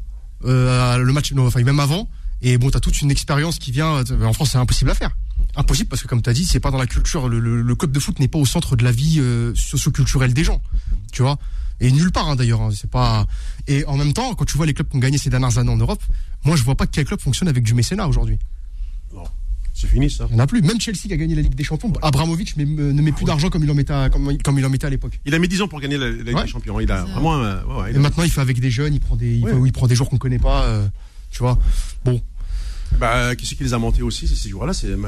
euh, le match, non, enfin, même avant. Et bon, t'as toute une expérience qui vient. En France, c'est impossible à faire. Impossible parce que, comme t'as dit, c'est pas dans la culture. Le, le- le club de foot n'est pas au centre de la vie socio-culturelle des gens. Tu vois? Et nulle part, hein, d'ailleurs. hein, c'est pas. Et en même temps, quand tu vois les clubs qui ont gagné ces dernières années en Europe, moi, je vois pas quel club fonctionne avec du mécénat aujourd'hui. C'est fini, ça. Il n'y en a plus. Même Chelsea qui a gagné la Ligue des Champions, Abramovich mais, euh, ne met plus d'argent comme il en mettait à, comme, comme il en mettait à l'époque. Il a mis 10 ans pour gagner la, la Ligue Ouais. des Champions. Il a vraiment. euh, ouais, ouais, il Et a- maintenant, il fait avec des jeunes, il prend des, il, Ouais. fait- il prend des joueurs qu'on connaît pas. euh, tu vois Bon, Bah, qui c'est qui les a montés aussi, ces joueurs-là C'est Tuchel,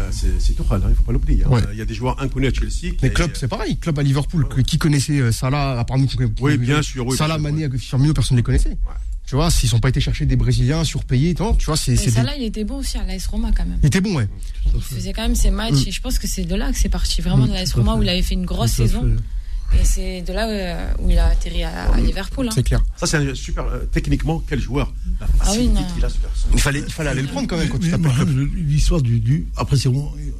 hein, il ne faut pas l'oublier. hein. Ouais. Il y a des joueurs inconnus à Chelsea. qui- Mais club, c'est pareil. Club à Liverpool, qui connaissait euh, Salah, à part nous qui connaissons- Oui, bien sûr. Oui, Salah, bien sûr, Mané, Firmino, personne ne les connaissait. Tu vois, s'ils sont pas été chercher des Brésiliens surpayés, tu vois, c'est. Des- là, il était bon aussi à l'AS Roma quand même. Il était bon, ouais. Il faisait quand même ses matchs et je pense que c'est de là que c'est parti vraiment de l'AS Roma où il avait fait une grosse saison fait. Et c'est de là euh, où il a atterri à, à Liverpool. hein. C'est clair. Ça, c'est un super. euh, techniquement, quel joueur La Ah oui, qu'il a, ce garçon. Il fallait, il fallait aller le prendre quand même quand tu Mais t'appelles Mohamed, club. le- L'histoire du, du. Après, c'est bon. euh,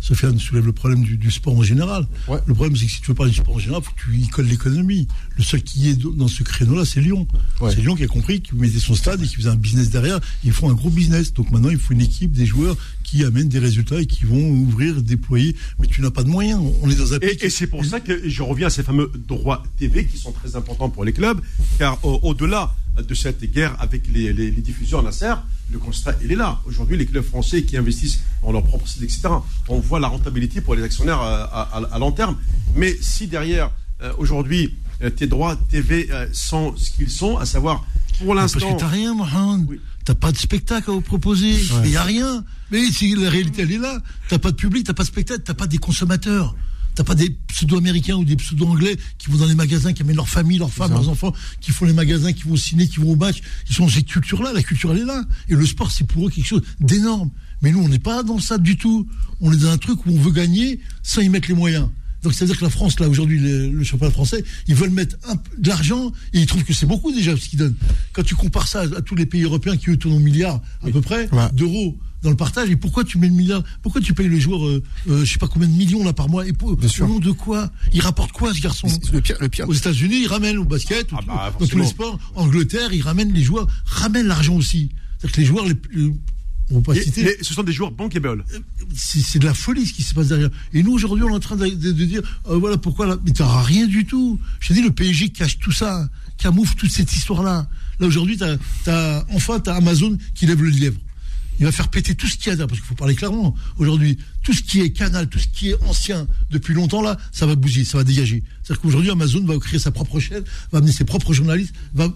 Sofiane soulève le problème du, du sport en général. Ouais. Le problème, c'est que si tu veux parler du sport en général, il faut que tu y colles l'économie. Le seul qui est dans ce créneau-là, c'est Lyon. Ouais. C'est Lyon qui a compris qu'il mettait son stade et qui faisait un business derrière. Ils font un gros business. Donc maintenant, il faut une équipe, des joueurs qui amènent des résultats et qui vont ouvrir, déployer. Mais tu n'as pas de moyens. On est dans un pays. Et, et c'est pour ça que je reviens à ces fameux droits TV qui sont très importants pour les clubs, car au- au-delà de cette guerre avec les, les- les diffuseurs Nasser, le constat il est là. Aujourd'hui, les clubs français qui investissent dans leur propre site, etc., on voit la rentabilité pour les actionnaires euh, à, à- à long terme. Mais si derrière, euh, aujourd'hui, euh, tes droits TV euh, sont ce qu'ils sont, à savoir pour l'instant. Parce que t'as rien, Mohamed. T'as pas de spectacle à vous proposer. Il y a rien. Mais si la réalité, elle est là. T'as pas de public, t'as pas de spectacle, t'as pas des consommateurs. T'as pas des pseudo-américains ou des pseudo-anglais qui vont dans les magasins, qui amènent leur famille, leurs femmes, leurs enfants, qui font les magasins, qui vont au ciné, qui vont au match. Ils sont dans cette culture-là. La culture, elle est là. Et le sport, c'est pour eux quelque chose d'énorme. Mais nous, on n'est pas dans ça du tout. On est dans un truc où on veut gagner sans y mettre les moyens. Donc c'est-à-dire que la France, là, aujourd'hui, le, le, championnat français, ils veulent mettre un, de l'argent et ils trouvent que c'est beaucoup déjà ce qu'ils donnent. Quand tu compares ça à, à, tous les pays européens qui eux tournent au milliard à peu près ouais. d'euros dans le partage, et pourquoi tu mets le milliard Pourquoi tu payes les joueurs, euh, euh, je sais pas combien de millions là par mois Et pour, au nom de quoi? Il rapporte quoi ce garçon? Le pire, le pire. Aux États-Unis, il ramène au basket, ah bah, dans tous les sports. Angleterre, il ramène les joueurs, ramène l'argent aussi. C'est-à-dire que les joueurs les, les on va pas et, citer. Mais ce sont des joueurs bankable. C'est de la folie ce qui se passe derrière. Et nous, aujourd'hui, on est en train de, de, de dire, euh, voilà pourquoi. Là, mais t'auras rien du tout. Je te dis, le PSG cache tout ça, camoufle toute cette histoire-là. Là, aujourd'hui, t'as, as, enfin, t'as Amazon qui lève le lièvre. Il va faire péter tout ce qu'il y a derrière, parce qu'il faut parler clairement. Aujourd'hui, tout ce qui est canal, tout ce qui est ancien depuis longtemps, là, ça va bousiller, ça va dégager. C'est-à-dire qu'aujourd'hui, Amazon va créer sa propre chaîne, va amener ses propres journalistes, va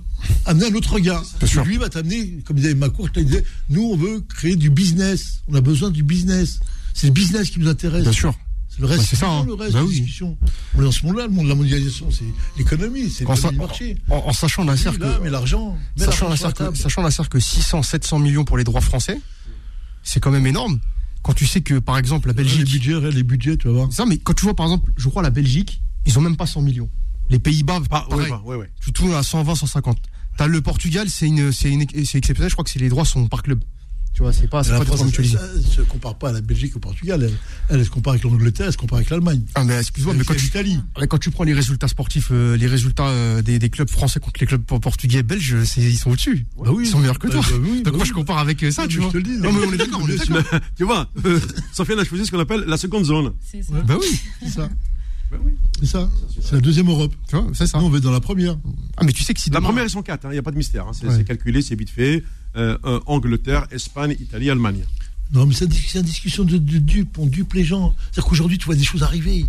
amener un autre regard. Et lui va t'amener, comme disait Macron, je te disais, nous, on veut créer du business. On a besoin du business. C'est le business qui nous intéresse. Bien sûr. Le reste, bah c'est ça. Hein. Le reste bah de oui. discussion. On est dans ce monde-là, le monde de la mondialisation, c'est l'économie, c'est en, le marché. En, en sachant la oui, que, mais l'argent, sachant la que, sachant la que 600, 700 millions pour les droits français, c'est quand même énorme. Quand tu sais que, par exemple, la Belgique. Les budgets, les budgets, tu vas voir. Ça, mais quand tu vois, par exemple, je crois la Belgique, ils ont même pas 100 millions. Les Pays-Bas, ah. Ouais, ouais, ouais. Tu tournes à 120, 150. T'as le Portugal, c'est une, c'est une, c'est exceptionnel. Je crois que c'est les droits sont par club. Tu vois, c'est pas, c'est pas France, mutualisé. Elle se compare pas à la Belgique ou au Portugal. Elle, elle, elle se compare avec l'Angleterre, elle se compare avec l'Allemagne. Ah, mais excuse-moi, mais quand tu, quand tu prends les résultats sportifs, euh, les résultats euh, des, des, clubs français contre les clubs portugais, belges, ils sont au-dessus. Bah oui, ils sont meilleurs que toi. Bah, bah oui, Donc moi, je compare avec ça, oui, tu vois. Je te le dis. Non, mais on est d'accord, on est d'accord. tu vois, euh, Sofiane a choisi ce qu'on appelle la seconde zone. C'est ça. Bah oui, c'est ça. Ben oui. C'est ça. C'est la deuxième Europe. Tu vois, c'est ça. Nous, on va être dans la première. Ah, mais tu sais que si La demain- première, ils sont quatre, il n'y a pas de mystère. hein. C'est Ouais. c'est calculé, c'est vite fait. Euh, euh, Angleterre, Espagne, Italie, Allemagne. Non, mais c'est une discussion de, de dupes. On dupe les gens. C'est-à-dire qu'aujourd'hui, tu vois des choses arriver.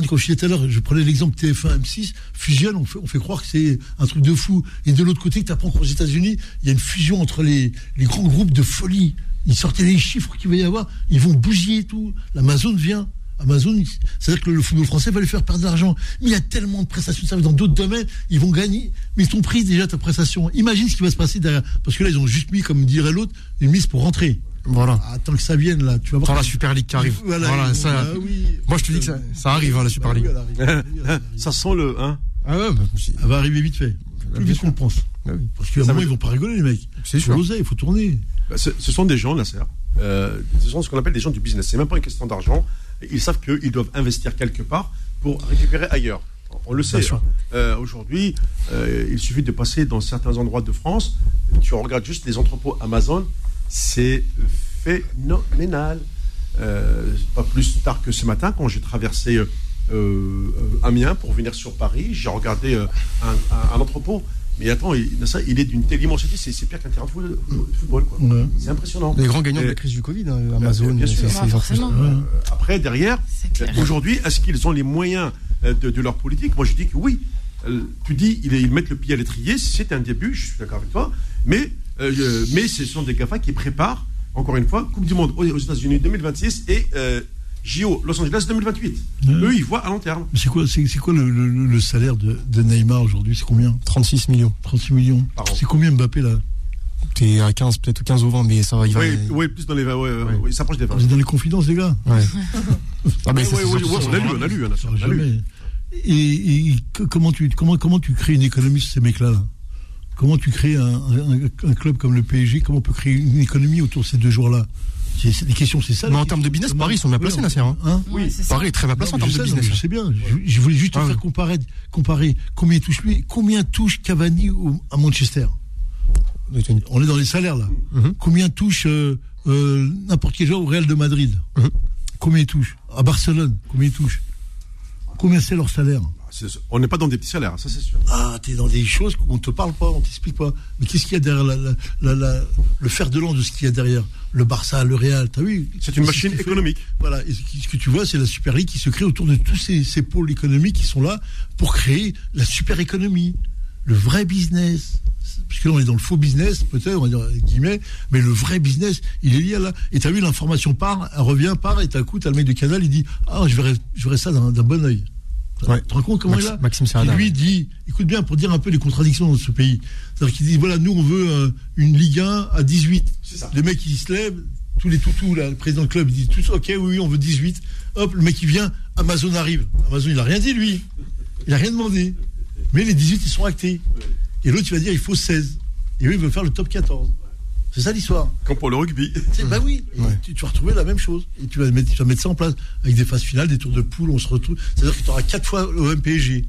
Je disais tout à l'heure, je prenais l'exemple TF1, M6, fusionnent, on fait, on fait croire que c'est un truc de fou. Et de l'autre côté, tu apprends qu'aux États-Unis, il y a une fusion entre les, les grands groupes de folie. Ils sortaient les chiffres qu'il va y avoir, ils vont bousiller tout. L'Amazon vient. Amazon, c'est-à-dire que le football français va lui faire perdre de l'argent. Mais il y a tellement de prestations de services dans d'autres domaines, ils vont gagner. Mais ils t'ont pris déjà ta prestation. Imagine ce qui va se passer derrière. Parce que là, ils ont juste mis, comme dirait l'autre, une mise pour rentrer. Voilà. Attends que ça vienne, là. Tu vas voir. Attends la Super League qui arrive. Voilà, ça. ah oui. Moi, je te dis que ça, ça arrive, hein, la Super Bah League. elle arrive, elle arrive, elle arrive. Ça sent le. Hein Ah ouais, bah, c'est- Elle va arriver vite fait. Plus vite qu'on le pense. ah oui. Parce qu'à un moment, veut- ils vont pas rigoler, les mecs. C'est Il faut sûr. il faut tourner. Bah, ce, sont des gens, Nasser. Euh, ce sont ce qu'on appelle des gens du business. C'est même pas une question d'argent. Ils savent qu'ils doivent investir quelque part pour récupérer ailleurs. On le sait. Hein. Euh, Aujourd'hui, euh, il suffit de passer dans certains endroits de France. Tu regardes juste les entrepôts Amazon. C'est phénoménal. Euh, pas plus tard que ce matin, quand j'ai traversé Amiens pour venir sur Paris, j'ai regardé un, un- un entrepôt. Mais attends, il, ça, il est d'une telle immensité, c'est c'est pire qu'un terrain de foot- de football. quoi. Ouais. C'est impressionnant. Les grands gagnants de la crise du Covid, hein, Amazon, bien sûr. c'est- Ouais, c'est- forcément. Euh, après, derrière, aujourd'hui, est-ce qu'ils ont les moyens euh, de, de leur politique? Moi, je dis que oui. Euh, tu dis, ils, ils mettent le pied à l'étrier, c'est un début, je suis d'accord avec toi, mais, euh, mais ce sont des GAFA qui préparent, encore une fois, Coupe du Monde aux aux États-Unis 2026 et euh, JO Los Angeles 2028. Ouais. Eux, ils voient à long terme. Mais c'est quoi, c'est, c'est quoi le, le- le salaire de, de Neymar aujourd'hui? C'est combien? 36 millions. 36 millions. C'est combien Mbappé là? T'es à 15, peut-être 15 ou 20, mais ça va, il va. Oui, oui, plus dans les 20, ouais, ouais, Ouais. ouais, il s'approche des 20. Vous êtes dans les confidences, les gars? Ouais. Ah, mais Ouais, c'est- ouais, c'est- ouais, c'est- ouais, c'est- on a lu, on a lu, on a, Ça on va a lu. jamais. Et, comment, tu, comment, comment tu crées une économie sur ces mecs-là là? Comment tu crées un, un- un club comme le PSG Comment on peut créer une économie autour de ces deux joueurs-là? Des questions, c'est ça. Mais en termes de business, Paris, ils sont bien placés, Nasser, hein. hein ça. Paris est très bien placé en termes de business. Je sais bien. Je, je voulais juste te Ah faire oui. comparer, comparer combien touche lui, combien touche Cavani au- à Manchester? On est dans les salaires là. Mhm. Combien touche euh, euh, n'importe quel joueur au Real de Madrid? Mhm. Combien il touche? À Barcelone, combien il touche? Combien c'est leur salaire? On n'est pas dans des petits salaires, ça c'est sûr. Ah, t'es dans des choses qu'on te parle pas, on t'explique pas. Mais qu'est-ce qu'il y a derrière la, la- la- la- le fer de lance de ce qu'il y a derrière Le Barça, le Real, t'as vu? C'est une machine économique. Voilà, et ce que tu vois, c'est la Super League qui se crée autour de tous ces, ces pôles économiques qui sont là pour créer la super économie, le vrai business. Parce que là, on est dans le faux business, peut-être, on va dire, guillemets, mais le vrai business, il est lié là. Et t'as vu, l'information part, elle revient, part, et d'un coup, t'as le mec de Canal, il dit, ah, je verrai, je verrai ça d'un bon oeil. Ouais. Tu te rends compte comment Maxime- il a Maxime Qui Serrada. lui dit, écoute bien, pour dire un peu les contradictions dans ce pays. C'est-à-dire qu'il dit, voilà, nous, on veut euh, une Ligue 1 à 18. C'est ça. Les mecs, ils se lèvent, tous les toutous, là, le président du club, ils disent tous, ok, oui, oui, on veut 18. Hop, le mec, il vient, Amazon arrive. Amazon, il a rien dit, lui. Il a rien demandé. Mais les 18, ils sont actés. Et l'autre, il va dire, il faut 16. Et eux, ils veulent faire le top 14. C'est ça l'histoire. Comme pour le rugby. C'est- Bah oui, Et tu, tu vas retrouver la même chose. Et tu vas, mettre, tu vas mettre ça en place avec des phases finales, des tours de poule, on se retrouve. C'est-à-dire que tu auras quatre fois le MPG.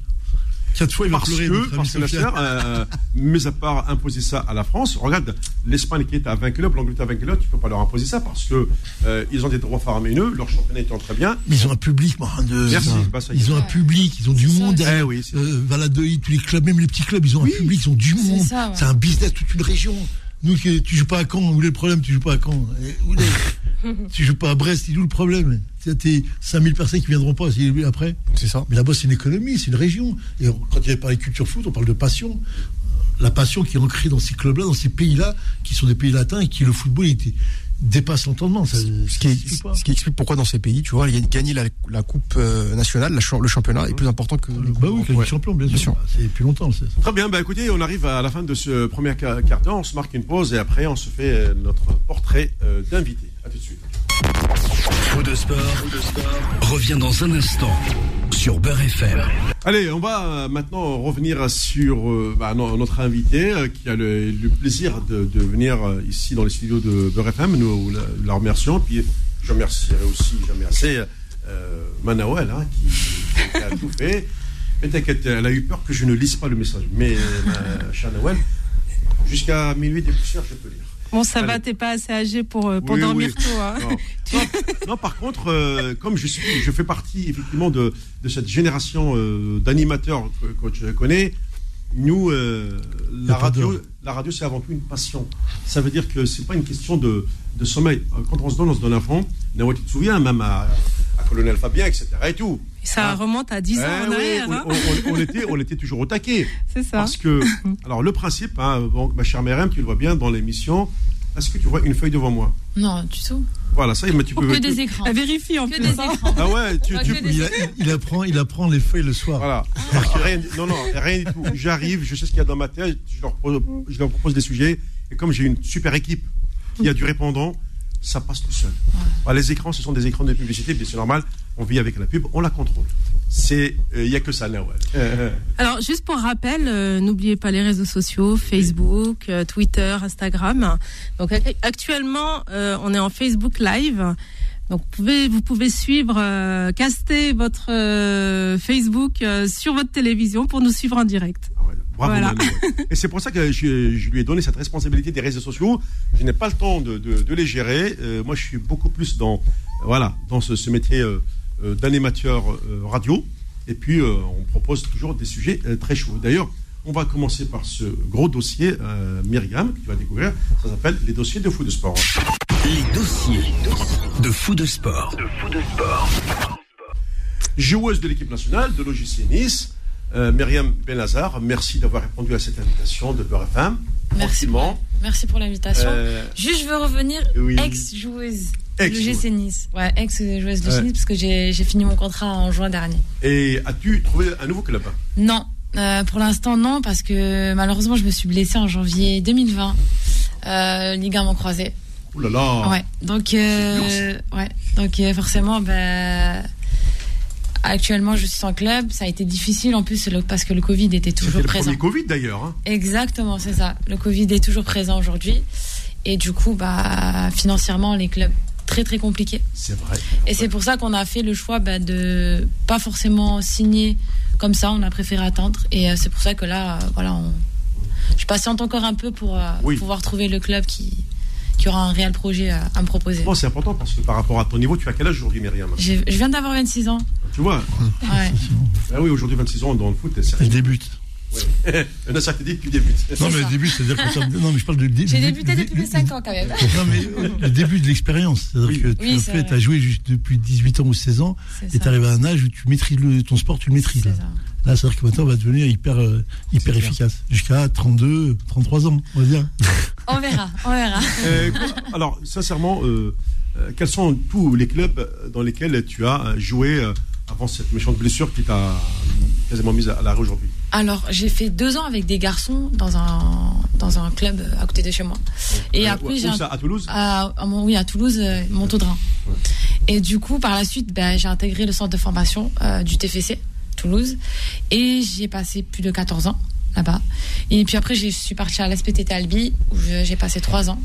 Quatre fois, il va Parce pleurer. que, parce que la euh, mis à part imposer ça à la France, regarde, l'Espagne qui est à 20 clubs, l'Angleterre à 20 clubs, tu peux pas leur imposer ça parce que euh, ils ont des droits faramineux, leur championnat étant très bien. Mais ils ont un public, moi, de. Merci, bah. Ils ont un public, ils ont du C'est ça monde. Eh oui, c'est- euh, Valladolid, tous les clubs, même les petits clubs, ils ont un public, ils ont du monde. ça, ouais. C'est un business, toute une région. Nous, tu joues pas à Caen, où est le problème Tu joues pas à Caen. Où est- tu joues pas à Brest, il est où le problème? Tu T'es 5000 personnes qui viendront pas c'est- après. C'est ça. Mais là-bas, c'est une économie, c'est une région. Et quand il y a parlé de culture foot, on parle de passion. La passion qui est ancrée dans ces clubs-là, dans ces pays-là, qui sont des pays latins et qui le football était- dépasse l'entendement. Ce ce qui explique pourquoi dans ces pays, tu vois, gagner la, la coupe euh, nationale, la le championnat est plus important que. les Bah oui, que ouais. champions, bien Bien sûr. sûr. C'est depuis longtemps, c'est ça. Très bien, bah écoutez, on arrive à la fin de ce premier quart quart d'heure, on se marque une pause et après on se fait euh, notre portrait euh, d'invité. À tout de suite. Faux de sport, revient dans un instant sur Beurre FM. Allez, on va euh, maintenant revenir sur euh, bah, no- notre invité euh, qui a le, le plaisir de, venir ici dans les studios de Beurre FM. Nous la, remercions. Puis je remercierai aussi, je remercie euh, hein, qui, a tout fait. Mais t'inquiète, elle a eu peur que je ne lise pas le message. Mais ma chère Nawel, jusqu'à minuit des poussières, je peux lire. Bon, ça Allez. va, t'es pas assez âgé pour, euh, pour Oui, dormir oui. tôt. Hein. Non. Non, non, par contre, euh, comme je suis, je fais partie effectivement de, de cette génération euh, d'animateurs que, que je connais. Nous, euh, la radio, la radio, c'est avant tout une passion. Ça veut dire que c'est pas une question de, de sommeil. Quand on se donne, on se donne à fond. Nawa, tu te souviens, même à Colonel Fabien, etc. Et tout. Ça Ah. remonte à 10 ans Eh en oui, arrière. on, hein. on- on- on était, on était toujours au taquet. C'est ça. Parce que, alors le principe, hein, bon, ma chère Mérème, tu le vois bien dans l'émission. Est-ce que tu vois une feuille devant moi? Non, du tout. Voilà, ça, mais tu peux. Que des écrans. Vérifie en Que plus. des hein. écrans. Ah ouais, tu, des- Il, a- il apprend, il apprend les feuilles le soir. Voilà. Rien- non, non, rien du tout. J'arrive, je sais ce qu'il y a dans ma tête, je leur, propose, je leur propose des sujets. Et comme j'ai une super équipe qui a du répondant, ça passe tout seul. Voilà, les écrans, ce sont des écrans de publicité, mais c'est normal. On vit avec la pub, on la contrôle. C'est, il n'y a que ça, là, ouais. Euh, Alors, juste pour rappel, euh, n'oubliez pas les réseaux sociaux, Facebook, euh, Twitter, Instagram. Donc, ac- actuellement, euh, on est en Facebook Live. Donc, vous pouvez, vous pouvez suivre, euh, caster votre euh, Facebook euh, sur votre télévision pour nous suivre en direct. Bravo, Voilà. Et c'est pour ça que je, je lui ai donné cette responsabilité des réseaux sociaux. Je n'ai pas le temps de, de- de les gérer. Euh, moi, je suis beaucoup plus dans, voilà, dans ce, ce métier euh, euh, d'animateur euh, radio. Et puis, euh, on propose toujours des sujets euh, très chauds. D'ailleurs, on va commencer par ce gros dossier, euh, Myriam, que tu vas découvrir. Ça s'appelle les dossiers de foot de sport. Les dossiers de Fou de sport. Joueuse de l'équipe nationale de l'OGC Nice, euh, Myriam Benazar, merci d'avoir répondu à cette invitation de Beurre FM. Merci. Merci pour l'invitation. Euh, Juste, je veux revenir, Oui. ex-joueuse Ex- de l'OGC Nice. Ouais, ex-joueuse de Ouais. Nice, parce que j'ai fini mon contrat en juin dernier. Et as-tu trouvé un nouveau club? Non, euh, pour l'instant, non, parce que malheureusement, je me suis blessée en janvier 2020. Euh, ligament croisé. Ouh là là Ouais. Donc, euh, ouais. Donc forcément, ben, actuellement, je suis sans club. Ça a été difficile en plus le- parce que le Covid était toujours le présent. premier Covid d'ailleurs. hein. Exactement, c'est ça. Le Covid est toujours présent aujourd'hui. Et du coup, bah, financièrement, les clubs très très compliqués. C'est vrai. Et c'est pour ça qu'on a fait le choix bah, de pas forcément signer comme ça. On a préféré attendre. Et euh, c'est pour ça que là, euh, voilà, on... je patiente encore un peu pour euh, Oui. pouvoir trouver le club qui, qui aura un réel projet à, à me proposer. Bon, c'est important parce que par rapport à ton niveau, tu as quel âge aujourd'hui, Myriam? Je viens d'avoir 26 ans. Tu vois Ouais. Ah oui, aujourd'hui 26 ans dans le foot, c'est Je débute. Ouais. ça dit que tu débutes. Non, mais le début, c'est-à-dire que Non, mais je parle de début. J'ai débuté depuis 5 ans quand même. Non, mais le début de l'expérience. C'est-à-dire que tu as, fait, as joué juste depuis 18 ans ou 16 ans et tu arrives à un âge où tu maîtrises ton sport, tu le maîtrises. Là, là c'est-à-dire que maintenant, on va devenir hyper, euh, hyper efficace. Jusqu'à 32, 33 ans, on va dire. On verra, on verra. Euh, alors, sincèrement, euh, quels sont tous les clubs dans lesquels tu as joué avant cette méchante blessure qui t'a quasiment mise à l'arrêt aujourd'hui Alors, j'ai fait deux ans avec des garçons dans un, dans un club à côté de chez moi. Et après, j'ai. à Toulouse à, Oui, à Toulouse, euh, Montaudrin. Et du coup, par la suite, ben, j'ai intégré le centre de formation euh, du TFC, Toulouse. Et j'ai passé plus de 14 ans là-bas. Et puis après, je suis partie à l'SPTT Albi, où j'ai passé trois ans.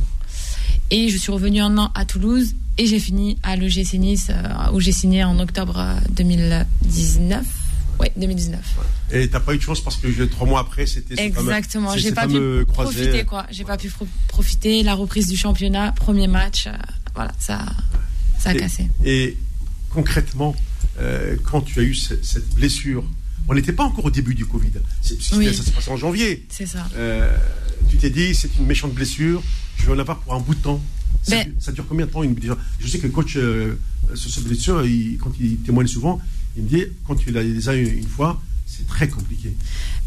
Et je suis revenue un an à Toulouse et j'ai fini à l'EGC Nice, euh, où j'ai signé en octobre 2019. Oui, 2019. Et t'as pas eu de chance parce que trois mois après, c'était exactement. J'ai pas pu profiter quoi. J'ai pas pu profiter. La reprise du championnat, premier match, euh, voilà, ça, ça a cassé. Et concrètement, euh, quand tu as eu cette, blessure, on n'était pas encore au début du Covid. Oui. Ça s'est passé en janvier. C'est ça. tu t'es dit, c'est une méchante blessure. Je vais en avoir pour un bout de temps. Ça, ben- dure, combien de temps une blessure? Je sais que le coach euh, sur cette blessure, quand il témoigne souvent, il me dit quand tu les as une, fois, c'est très compliqué.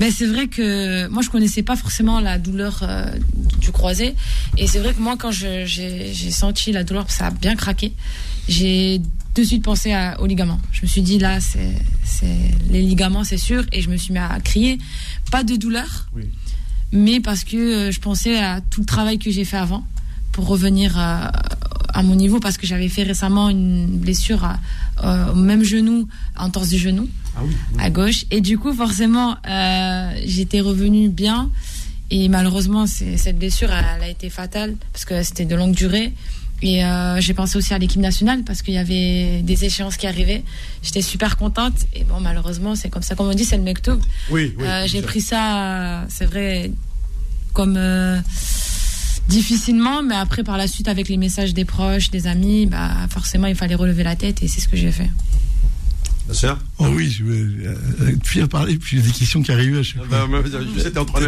Mais ben, c'est vrai que moi je connaissais pas forcément la douleur euh, du croisé. Et c'est vrai que moi quand j'ai senti la douleur ça a bien craqué j'ai de suite pensé à, aux ligaments. Je me suis dit là c'est les ligaments c'est sûr. Et je me suis mis à crier. Pas de douleur mais parce que euh, je pensais à tout le travail que j'ai fait avant pour revenir à, mon niveau parce que j'avais fait récemment une blessure au même genou, en torse du genou, ah à gauche. Et du coup, forcément, euh, j'étais revenue bien. Et malheureusement, cette blessure, elle, a été fatale parce que c'était de longue durée. Et euh, j'ai pensé aussi à l'équipe nationale parce qu'il y avait des échéances qui arrivaient. J'étais super contente. Et bon, malheureusement, c'est comme ça, comme on dit, c'est le mektoub. Oui, oui euh, j'ai pris ça, c'est vrai, comme difficilement, mais après, par la suite, avec les messages des proches, des amis, bah, forcément, il fallait relever la tête et c'est ce que j'ai fait. Bien. Oh oui, je vais euh, fier parler, puis j'ai des questions qui arrivent à chaque ah bah, fois.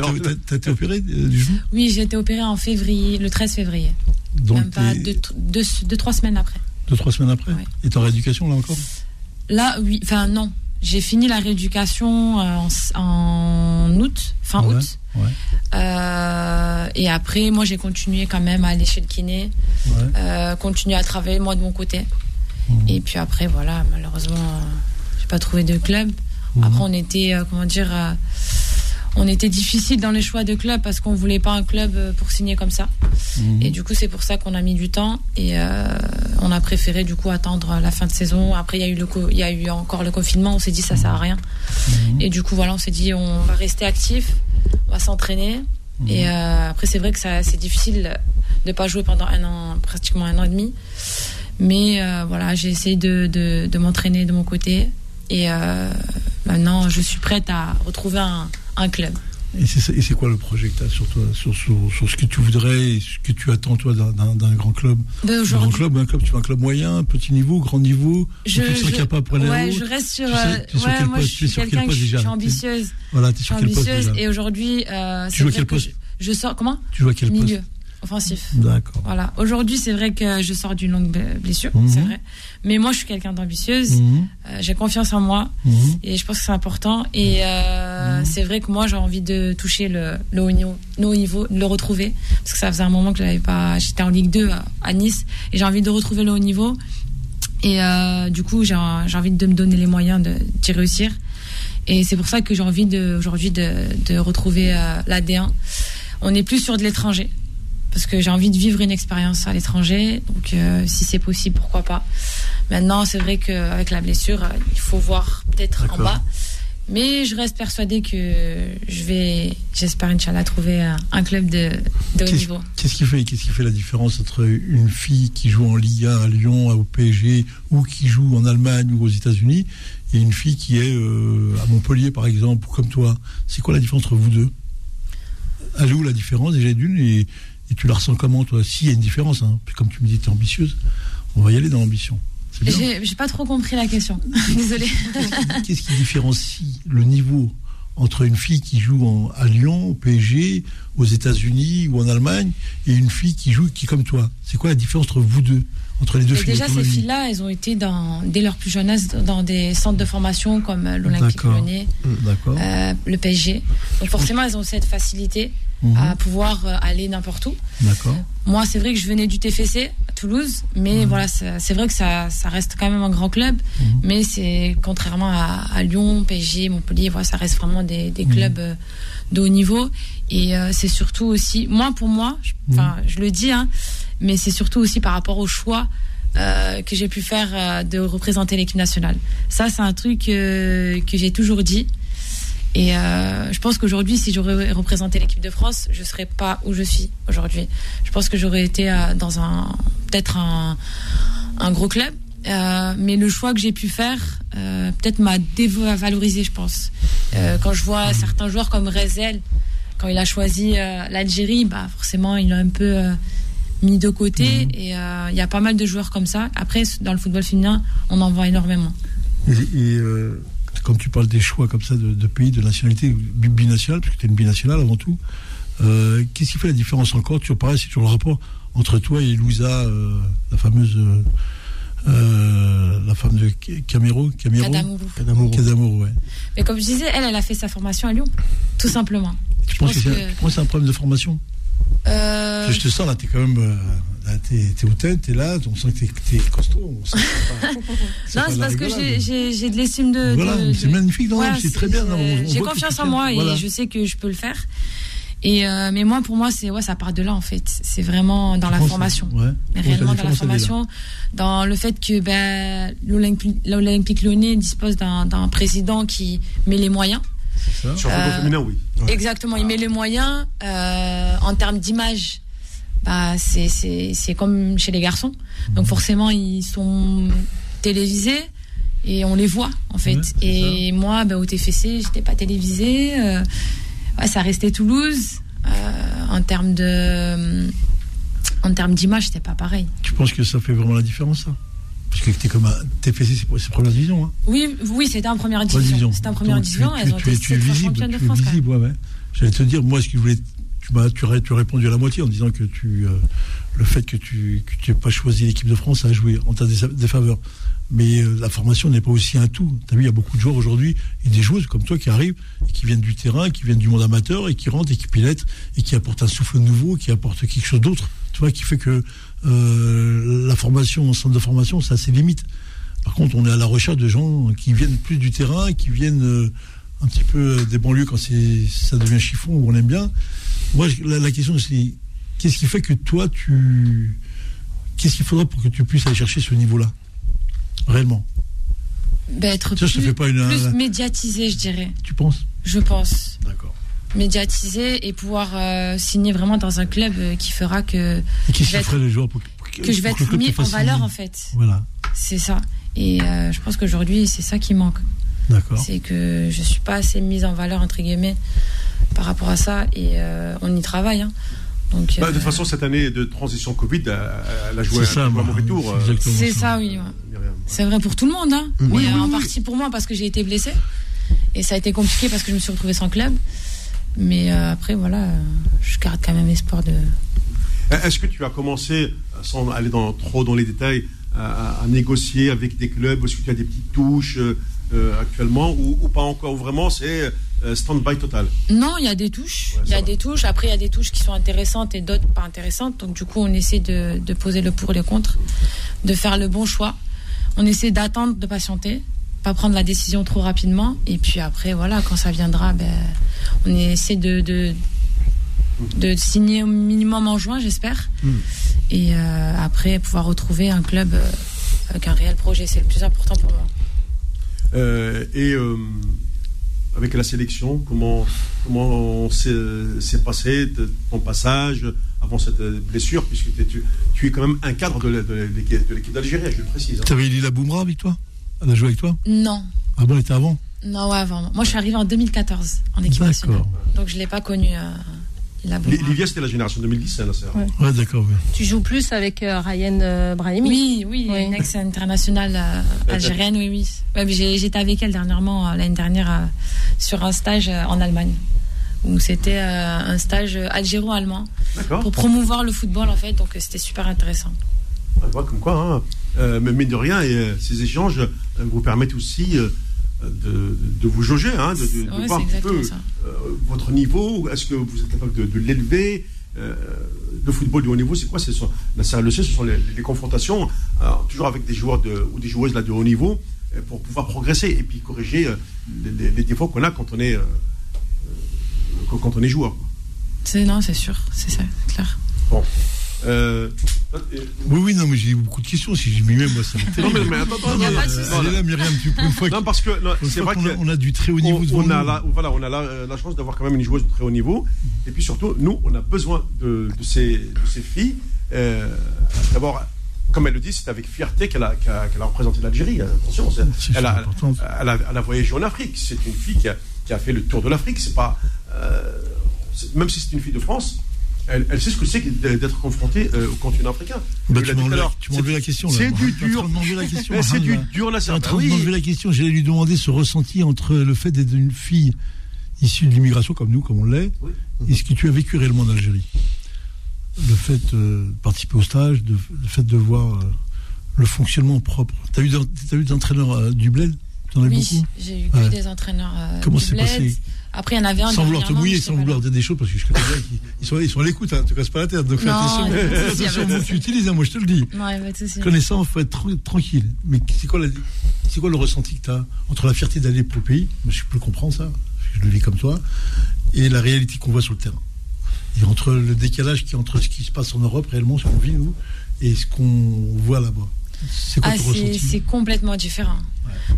T'as été opéré euh, du genou? Oui, j'ai été opéré en février, le 13 février. Donc Même pas deux, deux, trois semaines après. Deux, trois semaines après? Et t'es en rééducation là encore? Là, oui, enfin non. J'ai fini la rééducation euh, en, août, fin août. Euh, et après, moi, j'ai continué quand même à aller chez le kiné, euh, continuer à travailler moi de mon côté. Mmh. Et puis après, voilà, malheureusement, j'ai pas trouvé de club. Mmh. Après, on était, comment dire, on était difficile dans les choix de club parce qu'on voulait pas un club euh, pour signer comme ça. Mhm. Et du coup, c'est pour ça qu'on a mis du temps et euh, on a préféré du coup attendre la fin de saison. Après, il y a eu le il y a eu encore le confinement. On s'est dit ça sert à rien. Mhm. Et du coup, voilà, on s'est dit on va rester actif, on va s'entraîner. Mhm. Et euh, après, c'est vrai que c'est difficile de pas jouer pendant un an, pratiquement un an et demi. Mais voilà, j'ai essayé de, de, de m'entraîner de mon côté. Et maintenant, je suis prête à retrouver un un club. Et c'est quoi le projet que tu as sur, toi, sur, sur, ce que tu voudrais et ce que tu attends toi d'un grand club? Ben Un grand club, un club, tu veux un club moyen, petit niveau, grand niveau? Je, je, capable pour ouais, je reste sur. Euh, ouais, moi, je suis quelqu'un qui je suis ambitieuse. Voilà, tu es sur quel poste Et aujourd'hui, euh, tu joues à quel poste? je, sors comment? Tu joues à quel Milieu offensif. D'accord. Voilà. Aujourd'hui, c'est vrai que je sors d'une longue blessure, c'est mhm. vrai. Mais moi, je suis quelqu'un d'ambitieuse. Mhm. Euh, j'ai confiance en moi mhm. et je pense que c'est important. Et euh, c'est vrai que moi, j'ai envie de toucher le, haut niveau, le haut niveau, de le retrouver parce que ça faisait un moment que je n'avais pas. J'étais en Ligue 2 à, Nice et j'ai envie de retrouver le haut niveau. Et euh, du coup, j'ai envie de me donner les moyens d'y réussir. Et c'est pour ça que j'ai envie aujourd'hui de, de, retrouver l'AD1. On est plus sur de l'étranger parce que j'ai envie de vivre une expérience à l'étranger. Donc, euh, si c'est possible, pourquoi pas. Maintenant, c'est vrai qu'avec la blessure, euh, il faut voir peut-être en bas. Mais je reste persuadée que je vais, j'espère, Inch'Allah, trouver un club de, haut niveau. Qu'est-ce qui, fait, qu'est-ce qui fait la différence entre une fille qui joue en Liga à Lyon, au PSG, ou qui joue en Allemagne ou aux États-Unis, et une fille qui est euh, à Montpellier, par exemple, ou comme toi? C'est quoi la différence entre vous deux? Elle est où la différence déjà d'une et, et tu la ressens comment, toi S'il y a une différence, hein. comme tu me dis, tu es ambitieuse, on va y aller dans l'ambition. J'ai pas trop compris la question. Désolée. Qu'est-ce qui différencie le niveau entre une fille qui joue à Lyon, au PSG, aux États-Unis ou en Allemagne, et une fille qui joue qui comme toi? C'est quoi la différence entre vous deux entre les deux filles Déjà, ces filles-là, elles ont été dans, dès leur plus jeunesse dans des centres de formation comme l'Olympique Lyonnais, euh, le PSG. Donc forcément, elles ont cette facilité à mhm. pouvoir euh, aller n'importe où. D'accord. Moi, c'est vrai que je venais du TFC à Toulouse, mais mhm. voilà, c'est vrai que ça, ça, reste quand même un grand club, mhm. mais c'est contrairement à, Lyon, PSG, Montpellier, voilà, ça reste vraiment des, des clubs euh, de haut niveau. Et euh, c'est surtout aussi, moi pour moi, enfin, je, le dis, hein, mais c'est surtout aussi par rapport au choix que j'ai pu faire de représenter l'équipe nationale. Ça, c'est un truc que j'ai toujours dit. Et euh, je pense qu'aujourd'hui, si j'aurais représenté l'équipe de France, je serais pas où je suis aujourd'hui. Je pense que j'aurais été euh, dans un peut-être un, un, gros club. Euh, mais le choix que j'ai pu faire, euh, peut-être m'a dévalorisé, je pense. Quand je vois certains joueurs comme Rezel, quand il a choisi l'Algérie, bah forcément, il a un peu mis de côté. Mhm. Et il y a pas mal de joueurs comme ça. Après, dans le football féminin, on en voit énormément. Et, et quand tu parles des choix comme ça de, pays, de nationalité binationale, parce que tu es une binationale avant tout, euh, qu'est-ce qui fait la différence encore? Toujours pareil, c'est toujours le rapport entre toi et Louisa, euh, la fameuse. Euh, la femme de Camero, Camero? Cadamoro. ouais. Mais comme je disais, elle, elle a fait sa formation à Lyon, tout simplement. Tu penses que, c'est un problème de formation? Euh... Je te sens là, t'es quand même. Euh, t'es hautaine, t'es là, on sent que t'es costaud. non, c'est parce que j'ai de l'estime de. Voilà, c'est magnifique, c'est très bien. J'ai confiance en moi et je sais que je peux le faire. Et euh, mais moi, pour moi, c'est ouais, ça part de là en fait. C'est vraiment dans la formation. Ouais. Mais réellement dans la formation, dans le fait que ben, l'Olympique Lyonnais dispose d'un président qui met les moyens. Ça. Sur le euh, féminin, oui. Exactement, il met les moyens euh, en termes d'image. Bah, c'est comme chez les garçons. Donc forcément, ils sont télévisés et on les voit en fait. et moi, bah, au TFC, j'étais pas télévisée. Euh, ça restait Toulouse. en termes de, en termes d'image, c'était pas pareil. Tu penses que ça fait vraiment la différence, ça? Parce que tu es comme un TFC, c'est première division. Hein. Oui, oui c'était en première division. C'était en première division. Tu, elles ont tu, es visible, de France. visible, ouais, ouais. J'allais te dire, moi, ce que je voulais. Tu m'as tu, as répondu à la moitié en disant que tu, euh, le fait que tu n'aies pas choisi l'équipe de France a joué en ta défaveur. Mais euh, la formation n'est pas aussi un tout. Tu as vu, il y a beaucoup de joueurs aujourd'hui et des joueuses comme toi qui arrivent qui viennent du terrain, qui viennent du monde amateur et qui rentrent et qui pilotent et qui apportent un souffle nouveau, qui apportent quelque chose d'autre. Tu vois, qui fait que euh, la formation, au centre de formation, ça a ses limites. Par contre, on est à la recherche de gens qui viennent plus du terrain, qui viennent un petit peu des banlieues quand ça devient chiffon, où on aime bien. Moi, la, question, c'est qu'est-ce qui fait que toi, tu. Qu'est-ce qu'il faudrait pour que tu puisses aller chercher ce niveau-là Réellement? Ben, Être plus, plus médiatisé, je dirais. Tu penses? Je pense. D'accord médiatiser et pouvoir euh, signer vraiment dans un club euh, qui fera que. Et qui je ferait les joueurs pour, que je vais être mis en valeur en fait. Voilà. C'est ça. Et euh, je pense qu'aujourd'hui, c'est ça qui manque. D'accord. C'est que je suis pas assez mise en valeur, entre guillemets, par rapport à ça. Et on y travaille. Hein. Donc, bah, de toute façon, cette année de transition Covid, elle a joué un, mauvais tour. C'est ça, oui. C'est vrai pour tout le monde. Hein. Mais en partie pour moi, parce que j'ai été blessée. Et ça a été compliqué parce que je me suis retrouvée sans club. Mais euh, après, voilà, je garde quand même espoir de. Est-ce que tu as commencé, sans aller dans, trop dans les détails, à, négocier avec des clubs? Est-ce que tu as des petites touches euh, actuellement ou, pas encore? Vraiment, c'est euh, stand-by total Non, il y a des touches. il y a des touches. Après, il y a des touches qui sont intéressantes et d'autres pas intéressantes. Donc, du coup, on essaie de, de poser le pour et le contre, de faire le bon choix. On essaie d'attendre, de patienter pas prendre la décision trop rapidement. Et puis après, voilà, quand ça viendra, ben, on essaie de, de, de signer au minimum en juin, j'espère. Hmm. Et euh, après, pouvoir retrouver un club euh, avec un réel projet. C'est le plus important pour moi. Euh, et avec la sélection, comment, comment s'est passé ton passage avant cette blessure, puisque tu, tu, es quand même un cadre de, l'équipe d'Algérie, je le précise. Hein. Tu avais la Boumra avec toi elle a joué avec toi? Non. Ah bon, elle était avant? Non, ouais, avant. Moi, je suis arrivée en 2014 en équipe nationale. Donc, je ne l'ai pas connue. Euh, Livia, c'était la génération 2010, hein, c'est ouais. ouais d'accord. Oui. Tu joues plus avec euh, Ryan euh, Brahimi Oui, oui, oui. une ex-internationale euh, algérienne, oui, oui. Ouais, J'étais avec elle dernièrement, l'année dernière, sur un stage en Allemagne. Où c'était un stage algéro-allemand. Pour promouvoir le football, en fait. Donc, c'était super intéressant. Comme quoi, hein, mais de rien, et, ces échanges vous permettent aussi de, vous jauger, hein, de, voir un peu euh, votre niveau. Est-ce que vous êtes capable de, l'élever euh, Le football de haut niveau, c'est quoi C'est la le ce sont les, confrontations, toujours avec des joueurs de, ou des joueuses là, de haut niveau, euh, pour pouvoir progresser et puis corriger les, défauts qu'on a quand on est, quand on est joueur. C'est non, c'est sûr, c'est ça, clair. Bon. Euh, oui, oui, non, mais j'ai beaucoup de questions. Si j'y mets moi, ça me Non, mais, mais attends, attends, attends. Allez là, Myriam, tu peux une fois. Non, parce que c'est vrai qu'on a, on a du très haut niveau on, on a la, voilà, on a la, la chance d'avoir quand même une joueuse de très haut niveau. Et puis surtout, nous, on a besoin de, de, ces, de ces filles. Euh, D'abord, comme elle le dit, c'est avec fierté qu'elle a, qu a, représenté l'Algérie. Attention, elle a, elle, a, elle a voyagé en Afrique. C'est une fille qui a, qui a fait le tour de l'Afrique. C'est pas, euh, même si c'est une fille de France, elle, sait ce que c'est d'être confrontée euh, au continent africain. Bah, tu m'as enlevé la question. C'est du dur. C'est du dur là. C'est en train de m'enlever la question. J'allais lui demander ce ressenti entre le fait d'être une fille issue de l'immigration comme nous, comme on l'est, et ce que tu as vécu réellement en Algérie. Le fait euh, de participer au stage, le fait de voir euh, le fonctionnement propre. Tu as eu, as eu des entraîneurs du bled? Oui, j'ai eu que des entraîneurs Comment c'est passé après, il y en avait un. Sans vouloir te mouiller, sans vouloir dire des choses, parce que je connais bien qu'ils sont, ils sont à l'écoute, hein, te casse pas la tête. Donc fais attention. attention tu utilises, moi je te le dis. Connaissant, il faut être tranquille. Mais c'est quoi, quoi le ressenti que tu as entre la fierté d'aller pour le pays? Je peux comprendre ça, je le vis comme toi, et la réalité qu'on voit sur le terrain. Et entre le décalage qui entre ce qui se passe en Europe réellement, ce qu'on vit nous, et ce qu'on voit là-bas. C'est ah, C'est complètement différent.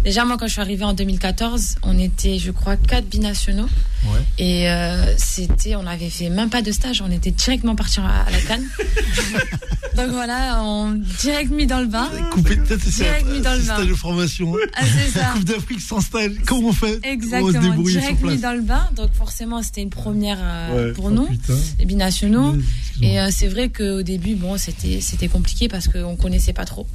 Déjà, moi, quand je suis arrivée en 2014, on était, je crois, quatre binationaux. Et euh, c'était, on n'avait fait même pas de stage, on était directement partis à, la canne. Donc voilà, on direct mis dans le bain. Coupé de direct mis dans le bain. stage de formation. Ah, c'est ça. Coupe d'Afrique sans stage. Comment on fait Exactement, on direct mis dans le bain. Donc forcément, c'était une première euh, pour nous, les binationaux. Et euh, c'est vrai qu'au début, bon, c'était c'était compliqué parce qu'on connaissait pas trop.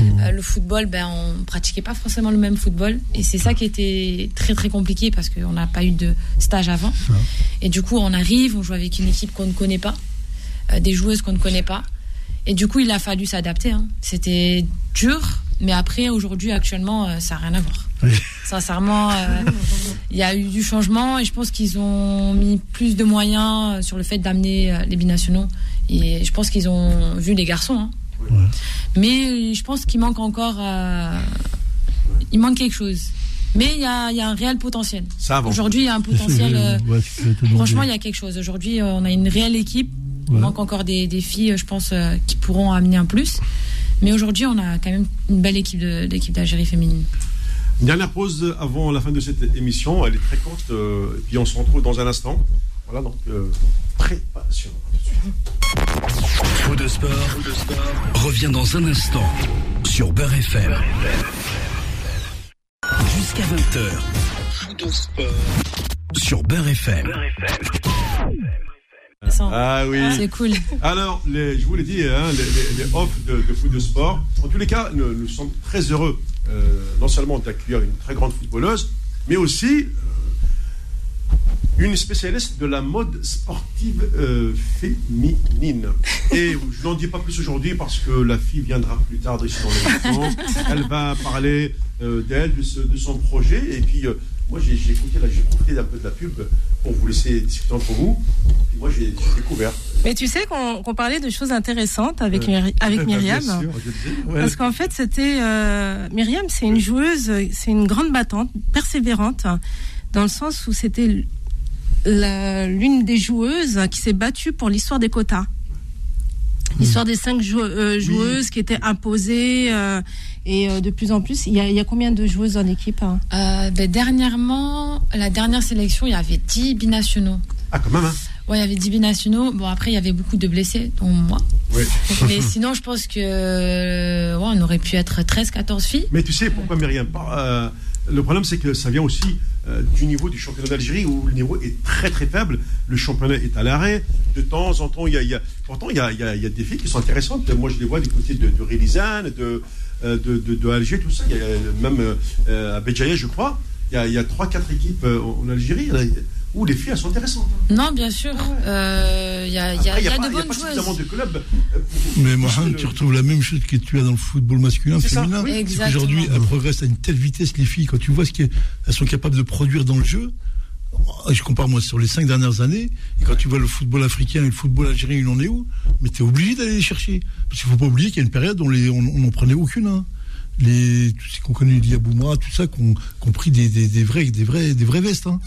Mmh. le football, ben, on pratiquait pas forcément le même football. Et c'est ça qui était très très compliqué parce qu'on n'a pas eu de stage avant. Et du coup, on arrive, on joue avec une équipe qu'on ne connaît pas, euh, des joueuses qu'on ne connaît pas. Et du coup, il a fallu s'adapter. Hein. C'était dur, mais après, aujourd'hui, actuellement, euh, ça n'a rien à voir. Sincèrement, euh, il y a eu du changement et je pense qu'ils ont mis plus de moyens sur le fait d'amener les binationaux. Et je pense qu'ils ont vu les garçons. Hein. Mais je pense qu'il manque encore il manque quelque chose. Mais il y a, y a, un réel potentiel. Aujourd'hui, il y a un potentiel. Euh, franchement, il y a quelque chose. Aujourd'hui, euh, on a une réelle équipe. Il manque encore des, des, filles, je pense, euh, qui pourront amener un plus. Mais aujourd'hui, on a quand même une belle équipe d'équipe d'Algérie féminine. Une dernière pause avant la fin de cette émission. Elle est très courte. et puis on se retrouve dans un instant. Voilà, donc très passionnant. Faux de sport, de sport revient dans un instant sur Beurre FM. Jusqu'à 20h. Sur Beurre FM. Ah oui. C'est cool. Alors, je vous l'ai dit, hein, les, les, offres de, foot de sport. En tous les cas, nous, sommes très heureux, euh, non seulement d'accueillir une très grande footballeuse, mais aussi une spécialiste de la mode sportive euh, féminine. Et je n'en dis pas plus aujourd'hui parce que la fille viendra plus tard ici dans l'émission. Elle va parler euh, d'elle, de, son projet. Et puis, euh, moi, j'ai écouté, j'ai profité un peu de la pub pour vous laisser discuter entre vous. Et moi, j'ai découvert. Mais tu sais qu'on parlait de choses intéressantes avec, avec Myriam. Parce qu'en fait, c'était. Myriam, c'est une joueuse, c'est une grande battante, persévérante, dans le sens où c'était l'une des joueuses qui s'est battue pour l'histoire des quotas. L'histoire des cinq euh, joueuses qui étaient imposées euh, et euh, de plus en plus. Il y, a, combien de joueuses en équipe hein? Ben, Dernièrement, la dernière sélection, il y avait 10 binationaux. Ah, quand même, hein? Ouais, il y avait 10 binationaux. Bon, après, il y avait beaucoup de blessés, dont moi. Oui. Mais sinon, je pense que on aurait pu être 13, 14 filles. Mais tu sais pourquoi Myriam? Le problème, c'est que ça vient aussi euh, du niveau du championnat d'Algérie où le niveau est très très faible. Le championnat est à l'arrêt. De temps en temps, il y a, pourtant il y a, y, a, des filles qui sont intéressantes. Moi, je les vois du côté de, de Rélizane, de, de, de, de, tout ça. Il y a même euh, à Béjaïa, je crois. Il y a, il y a 3-4 équipes en Algérie où les filles elles sont intéressantes. Non, bien sûr. Euh, Il y a, y a, y a, de bonnes joueuses. De clubs. Mais Mohamed, tu retrouves la même chose que tu as dans le football masculin, féminin. Oui. Aujourd'hui, elles progressent à une telle vitesse, les filles, quand tu vois ce qu'elles sont capables de produire dans le jeu. Je compare moi sur les cinq dernières années, et quand tu vois le football africain et le football algérien, il en est où? Mais tu es obligé d'aller les chercher. Parce qu'il ne faut pas oublier qu'il y a une période où on n'en prenait aucune. Hein les tout ce qu'on connaît Diabouma, tout ça, qu'on qu pris des, des, des, vrais, des, vrais, des vraies vestes. Hein.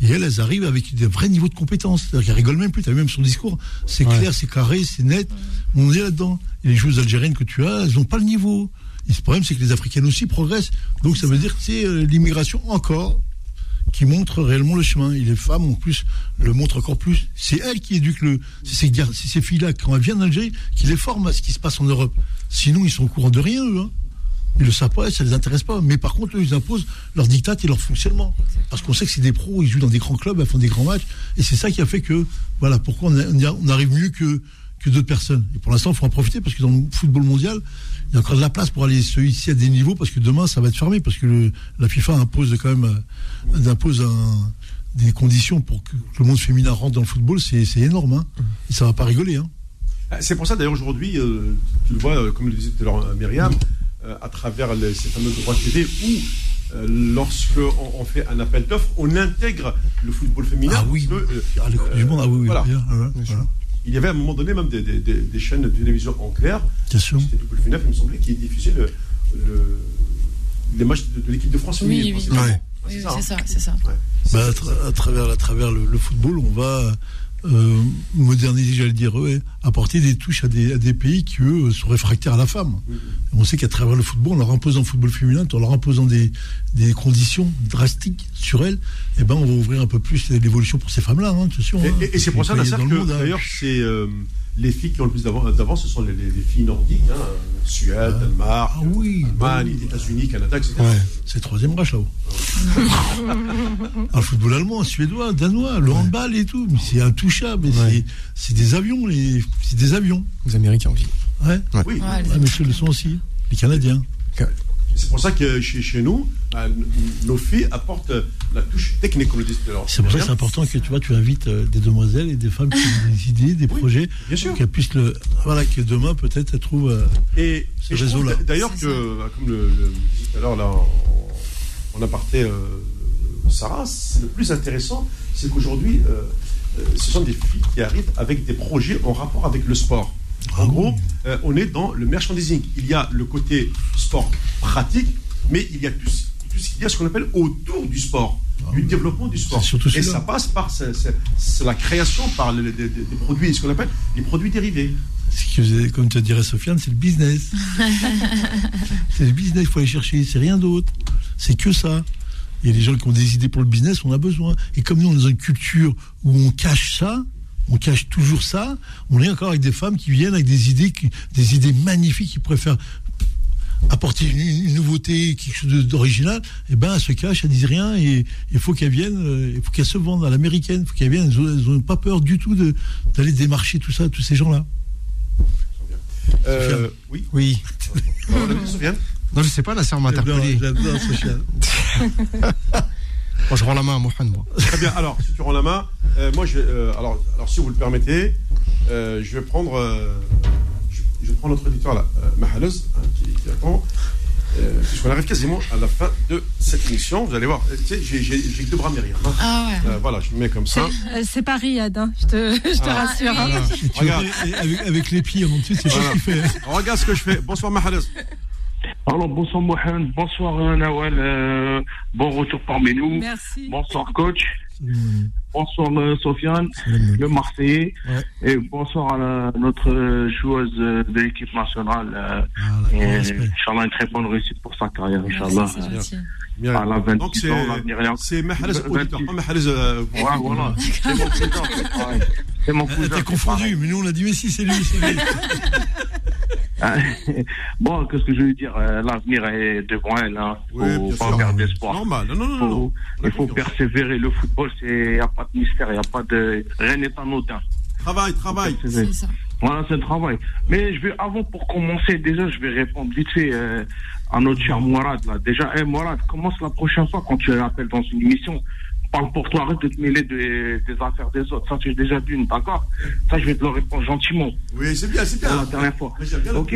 Et elles, elles arrivent avec des vrais niveaux de compétences. C'est-à-dire qu'elles rigolent même plus. Tu as vu même son discours. C'est ouais. clair, c'est carré, c'est net. On est là-dedans. Et les joueuses algériennes que tu as, elles n'ont pas le niveau. Et le problème, c'est que les Africaines aussi progressent. Donc ça veut dire que c'est euh, l'immigration encore qui montre réellement le chemin. Et les femmes, en plus, le montrent encore plus. C'est elles qui éduquent le. C'est ces, ces filles-là, quand elles viennent d'Algérie, qui les forment à ce qui se passe en Europe. Sinon, ils sont au courant de rien, eux. Hein. Ils le savent pas, ça les intéresse pas. Mais par contre, eux, ils imposent leur dictat et leur fonctionnement. Parce qu'on sait que c'est des pros, ils jouent dans des grands clubs, ils font des grands matchs. Et c'est ça qui a fait que, voilà, pourquoi on, a, on arrive mieux que, que d'autres personnes. Et pour l'instant, il faut en profiter parce que dans le football mondial, il y a encore de la place pour aller se hisser à des niveaux parce que demain, ça va être fermé. Parce que le, la FIFA impose quand même, impose un, des conditions pour que le monde féminin rentre dans le football. C'est énorme. Hein. Et ça va pas rigoler. Hein. C'est pour ça d'ailleurs aujourd'hui, euh, tu le vois, euh, comme le disait tout à l'heure Myriam, euh, à travers les, ces fameux droits TV où euh, lorsque on, on, fait un appel d'offres, on intègre le football féminin. Ah oui, que, euh, ah, le du monde, ah oui, voilà. bien, voilà. Il y avait à un moment donné même des, des, des chaînes de télévision en clair. Bien sûr. C'était W9, il me semblait, qui diffusait le, le, les matchs de, de l'équipe de France oui, oui, oui, ouais. oui, c'est ça, c'est ça. Ouais. Bah, à, tra à, travers, à travers le, le, football, on va euh, moderniser, j'allais dire, ouais, apporter des touches à des, à des, pays qui, eux, sont réfractaires à la femme. On sait qu'à travers le football, en leur imposant le football féminin, en leur imposant des, des conditions drastiques sur elles, eh ben, on va ouvrir un peu plus l'évolution pour ces femmes-là, hein. Et, et c'est pour ça, que d'ailleurs, c'est euh, les filles qui ont le plus d'avance, ce sont les, les, les, filles nordiques, hein, Suède, ah, Danemark, ah, oui, Allemagne, oui. États-Unis, Canada, etc. Ouais, c'est le troisième rage là-haut. le football allemand, suédois, danois, le handball et tout, mais c'est intouchable. Ouais. C'est des avions, les... c'est des avions. Les Américains aussi. Ouais, ouais. oui. Ouais, mais ceux le sont aussi, les Canadiens. C'est pour ça que chez, chez nous, nos filles apportent la touche technique, comme le disait C'est pour ça que c'est important que tu vois, tu invites euh, des demoiselles et des femmes qui ont des idées, des oui, projets, qu'elles puissent le, voilà, que demain peut-être elles trouvent euh, et, ce réseau-là. D'ailleurs que, ça. comme le, le tout à l'heure là, on, on a parté euh, Sarah, le plus intéressant, c'est qu'aujourd'hui, euh, ce sont des filles qui arrivent avec des projets en rapport avec le sport. En ah gros, oui. euh, on est dans le merchandising. Il y a le côté sport pratique, mais il y a tout, tout ce qu'il y a ce qu'on appelle autour du sport, ah du oui. développement du sport. Et ça passe par c est, c est, c est la création par les, des, des produits, ce qu'on appelle les produits dérivés. Que, comme tu dirais Sofiane, c'est le business. c'est le business, il faut aller chercher, c'est rien d'autre. C'est que ça. Et les gens qui ont des idées pour le business, on a besoin. Et comme nous, on est dans une culture où on cache ça, on cache toujours ça. On est encore avec des femmes qui viennent avec des idées, qui, des idées magnifiques, qui préfèrent apporter une, une nouveauté, quelque chose d'original. Et ben, elles se cachent, elles disent rien. Et il faut qu'elles viennent, euh, il faut qu'elles se vendent à l'américaine, il faut qu'elles viennent. Elles n'ont pas peur du tout d'aller démarcher tout ça, tous ces gens-là. Euh, oui. Oui. Sofiane? Non, je sais pas, la sœur m'a interpellé. J'adore Sofiane. Moi, je rends la main à Mohamed, moi. Très bien. Alors, si tu rends la main, euh, moi, je vais, euh, alors, alors, si vous le permettez, euh, je vais prendre, je, prends notre éditeur là, Mahalouz, hein, qui, qui, attend. Puisqu'on arrive quasiment à la fin de cette émission, vous allez voir, tu sais, j'ai deux bras Myriam. Hein. Ah ouais. voilà, je me mets comme ça. C'est pas Riyad, hein, je te, je te ah, rassure. Voilà. Regarde. Avec, avec, les pieds, mon dessus, c'est voilà. ce qu'il fait. Regarde ce que je fais. Bonsoir Mahalouz. Alors, bonsoir Mohamed, bonsoir Nawal, euh, bon retour parmi nous. Merci. Bonsoir coach. Mmh. Bonsoir euh, Sofiane, le Marseillais. Ouais. Et bonsoir à la, notre joueuse de l'équipe nationale. Euh, Inch'Allah, une très bonne réussite pour sa carrière, Inch'Allah. À la 28 Donc c'est, ans, c'est Mahrez auditeur, pas Mahrez. Euh, ouais, voilà. C'est mon cousin. C'est mon cousin. T'es confondu, mais nous on a dit, mais si, c'est lui, c'est lui. bon, qu'est-ce que je veux dire euh, L'avenir est devant elle. Hein. faut pas perdre d'espoir. Normal. Non, non, non, Il faut persévérer. Le football, il n'y a pas de mystère, il n'y a pas de. Rien n'est anodin. Travail, travail. C'est ça. Voilà, c'est le travail. Mais je vais, avant, pour commencer, déjà, je vais répondre vite fait euh, à notre cher Mourad. Là. Déjà, hey, Mourad, commence la prochaine fois quand tu l'appelles dans une émission parle pour toi, arrête de te mêler des, affaires des autres. Ça, tu es déjà d'une, d'accord? Ça, je vais te le répondre gentiment. Oui, c'est bien, c'est bien. La dernière fois. Ok?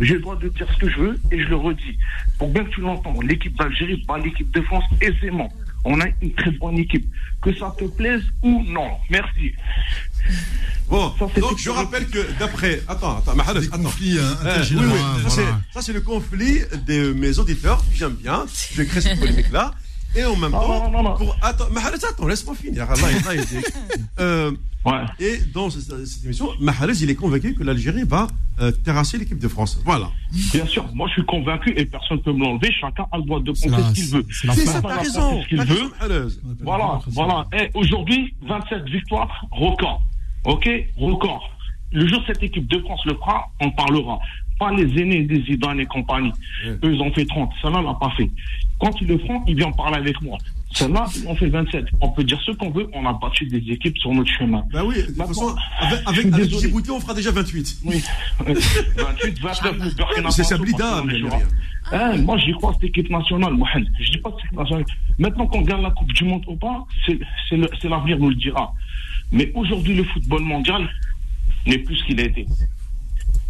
J'ai le droit de dire ce que je veux et je le redis. Pour bien que tu l'entends, l'équipe d'Algérie bat l'équipe de France aisément. On a une très bonne équipe. Que ça te plaise ou non. Merci. Bon, donc je rappelle que d'après. Attends, attends, attends. Conflit, hein, eh, oui, oui, ça, c'est le conflit de mes auditeurs. J'aime bien. Je crée cette polémique-là. Et en même temps, non, non, non. Pour... attends, attends laisse-moi finir. euh, ouais. Et dans cette, émission, Mahrez, il est convaincu que l'Algérie va euh, terrasser l'équipe de France. Voilà. Bien sûr, moi je suis convaincu et personne ne peut me l'enlever. Chacun a le droit de penser ce qu'il veut. C'est ça, t'as raison. Ce qu'il veut. Voilà, voilà. Et aujourd'hui, 27 victoires, record. Ok, record. Le jour où cette équipe de France le fera, on parlera pas les aînés des Zidane et compagnie. Eux, ils ont fait 30. Cela l'a pas fait. Quand ils le font, ils viennent parler avec moi. Cela, ils ont fait 27. On peut dire ce qu'on veut, on a battu des équipes sur notre chemin. Ben oui, de toute façon, avec, avec, avec Djibouti, on fera déjà 28. Oui. 28, 29, C'est Sablida, mais hein, moi, j'y crois cette équipe nationale, Mohamed. Je dis pas que c'est nationale. Maintenant qu'on gagne la Coupe du Monde ou pas, c'est l'avenir nous le dira. Mais aujourd'hui, le football mondial n'est plus ce qu'il a été.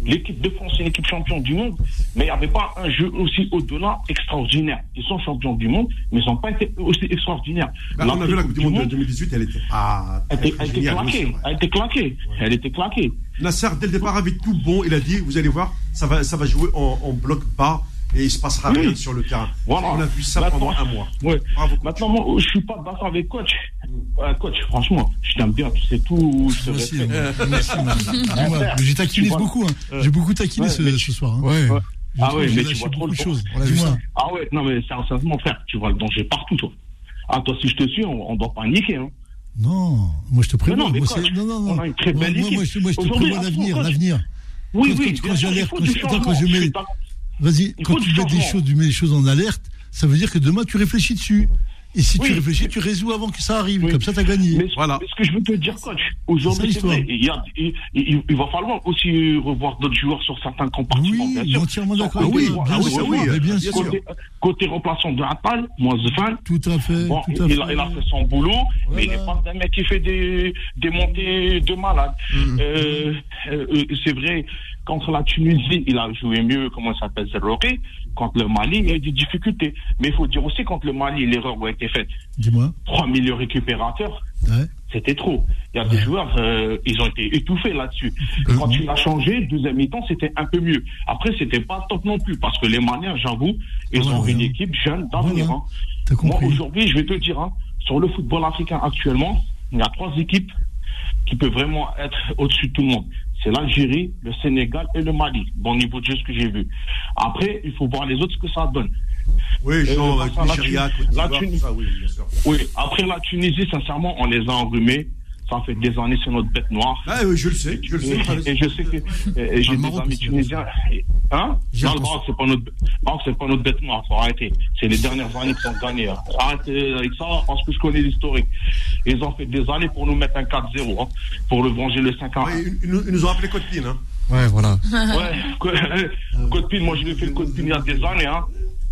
L'équipe de France est une équipe champion du monde, mais il n'y avait pas un jeu aussi au-delà extraordinaire. Ils sont champions du monde, mais ils n'ont pas été aussi extraordinaires. Bah, on a vu la Coupe du Monde de 2018, elle était pas. Elle, était, claquée. Elle était claquée. Elle était claquée. Nasser, dès le départ, avait tout bon. Il a dit vous allez voir, ça va, ça va jouer en, bloc bas et il se passera rien sur le terrain. Voilà. On a vu ça pendant un mois. Ouais. Bravo, Maintenant, moi, je suis pas d'accord avec coach. Euh, coach, franchement, je t'aime bien, tu sais tout. Je merci, merci, j'ai taquiné beaucoup. Hein. J'ai beaucoup taquiné ce, ce, soir. Hein. Ouais. Ah ouais, mais tu vois trop de choses. Ah ouais, non mais sérieusement, frère, tu vois le danger partout, toi. Ah, toi, si je te suis, on, on doit paniquer. Hein. Non, moi je te prévois. Non, moi, coach, non, non, non. On a une très belle moi, équipe. Moi, moi, je te prévois l'avenir, l'avenir. Oui, quand, oui. Quand, quand je mets. Vas-y, quand tu mets des choses, tu mets les choses en alerte, ça veut dire que demain tu réfléchis dessus. Et si tu réfléchis, tu résous avant que ça arrive. Comme ça, tu as gagné. Mais, voilà. ce que je veux te dire, coach, aujourd'hui, c'est vrai. Il, il, il, il, va falloir aussi revoir d'autres joueurs sur certains compartiments. Oui, bien entièrement d'accord. Oui, bien, sûr, oui, bien sûr. Côté, côté remplaçant de Atal, moi, Zfan. Tout à fait. Bon, tout à il, fait. A, il a fait son boulot, voilà. mais il n'est pas un mec qui fait des, des montées de malade. Mmh. Euh, euh, c'est vrai, contre la Tunisie, il a joué mieux, comment ça s'appelle, Zerroki. Contre le Mali, il y a eu des difficultés. Mais il faut dire aussi, contre le Mali, l'erreur a été faite. Dis-moi. 3 milieux récupérateurs. Ouais. C'était trop. Il y a ouais. des joueurs, euh, ils ont été étouffés là-dessus. Mmh. Quand tu l'as changé, deuxième mi-temps, c'était un peu mieux. Après, c'était pas top non plus, parce que les Maliens, j'avoue, ils ont une équipe jeune d'avenir. Hein. Moi, aujourd'hui, je vais te dire, hein, sur le football africain actuellement, il y a trois équipes qui peuvent vraiment être au-dessus de tout le monde c'est l'Algérie, le Sénégal et le Mali, bon niveau de jeu ce que j'ai vu. Après, il faut voir les autres ce que ça donne. Oui, genre euh, Nigeria, la, Tunisie, ça, oui, bien sûr. oui, après la Tunisie, sincèrement, on les a enrhumés. Ça fait des années, c'est notre bête noire. Ah oui, je le sais, je le sais. Et, et je sais que j'ai des amis tunisiens. Hein? Non, le Maroc, c'est pas notre, Maroc, c'est pas notre bête noire, faut arrêter. C'est les dernières années qu'ils ont gagné. Hein. Arrêtez avec ça, parce que je connais l'historique. Ils ont fait des années pour nous mettre un 4-0, hein, pour le venger le 5 1 ouais, ils, ils, nous ont appelé Code-Pin, hein. Ouais, voilà. ouais, Code-Pin, moi je lui ai fait le Code-Pin il y a des années, hein.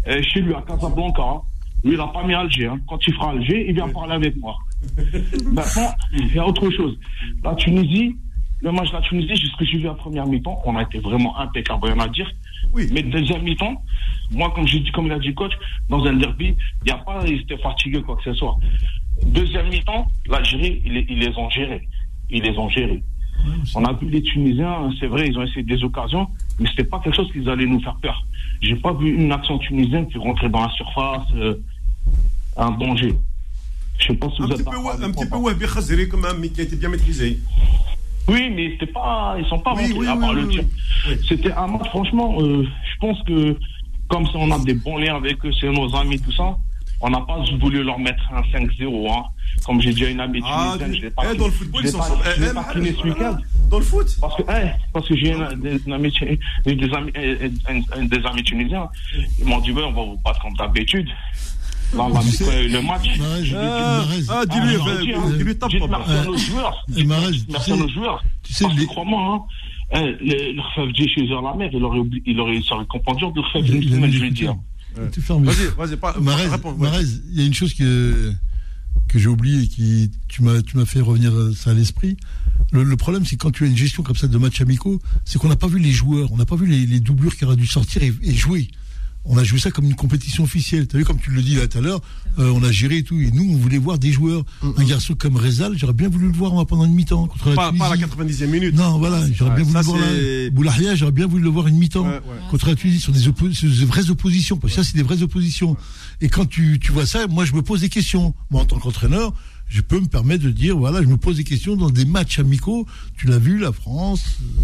Et chez lui à Casablanca, hein. Lui, il n'a pas mis Alger. Hein. Quand il fera Alger, il vient parler avec moi. Maintenant, il y a autre chose. La Tunisie, le match de la Tunisie, jusqu'à ce que j'ai vu en première mi-temps, on a été vraiment impeccable, rien à dire. Oui. Mais deuxième mi-temps, moi, comme j'ai dit, comme il a dit coach, dans un derby, il n'y a pas, ils étaient fatigués, quoi que ce soit. Deuxième mi-temps, l'Algérie, ils, ils les ont gérés. Ils les ont gérés. On a vu les Tunisiens, c'est vrai, ils ont essayé des occasions, mais c'était pas quelque chose qu'ils allaient nous faire peur. J'ai pas vu une action tunisienne qui rentrait dans la surface, euh, un danger. Je pas un petit peu, un petit peu Wabi Khaziri quand même, mais qui a été bien maîtrisé. Oui, mais c'était pas, ils sont pas oui, rentrés oui, à part oui, le tir. C'était un match, franchement, euh, je pense que comme ça on a des bons liens avec eux, c'est nos amis, tout ça. on n'a pas voulu leur mettre un 5-0. Hein. Comme j'ai dit à une amie Ah, tunisienne, je l'ai eh, pas dans le football, ils l'ai sont- pas, eh, je eh, pas eh, kiné ce week-end. Dans le foot Parce que, eh, parce que j'ai un- des, des amis, des amis, des amis tunisiens. Ils m'ont dit, ouais, on va vous battre comme d'habitude. Le match. Je- Ah, ah, dis-lui, Ah, dis-lui, tape Dites pas. merci à nos joueurs. Tu merci à sais- nos joueurs. tu sais, Parce que les- crois-moi, hein, eh, faire dire chez eux à la mer, il aurait, oublié- il aurait, ça aurait de il- une semaine, je vais dire. écouteurs. Tu fermes. Vas-y, vas-y, pas- Marez, il y a une chose que, que j'ai oublié et qui, tu m'as, tu m'as fait revenir ça à l'esprit. Le, le problème, c'est quand tu as une gestion comme ça de matchs amicaux, c'est qu'on n'a pas vu les joueurs, on n'a pas vu les, les doublures qui auraient dû sortir et, et jouer. On a joué ça comme une compétition officielle. Tu as vu, comme tu le dis là tout à l'heure, euh, on a géré et tout. Et nous, on voulait voir des joueurs. Un garçon comme Rezal, j'aurais bien voulu le voir pendant une mi-temps contre la Pas, à la Tunisie. 90e minute. Non, voilà, j'aurais bien voulu le voir là. c'est- Boulahia, j'aurais bien voulu le voir une mi-temps Ouais, ouais. contre la Tunisie sur des, oppo- sur des vraies oppositions. Parce que ça, c'est des vraies oppositions. Et quand tu, tu vois ça, moi, je me pose des questions. Moi, en tant qu'entraîneur, je peux me permettre de dire, voilà, je me pose des questions dans des matchs amicaux. Tu l'as vu, la France,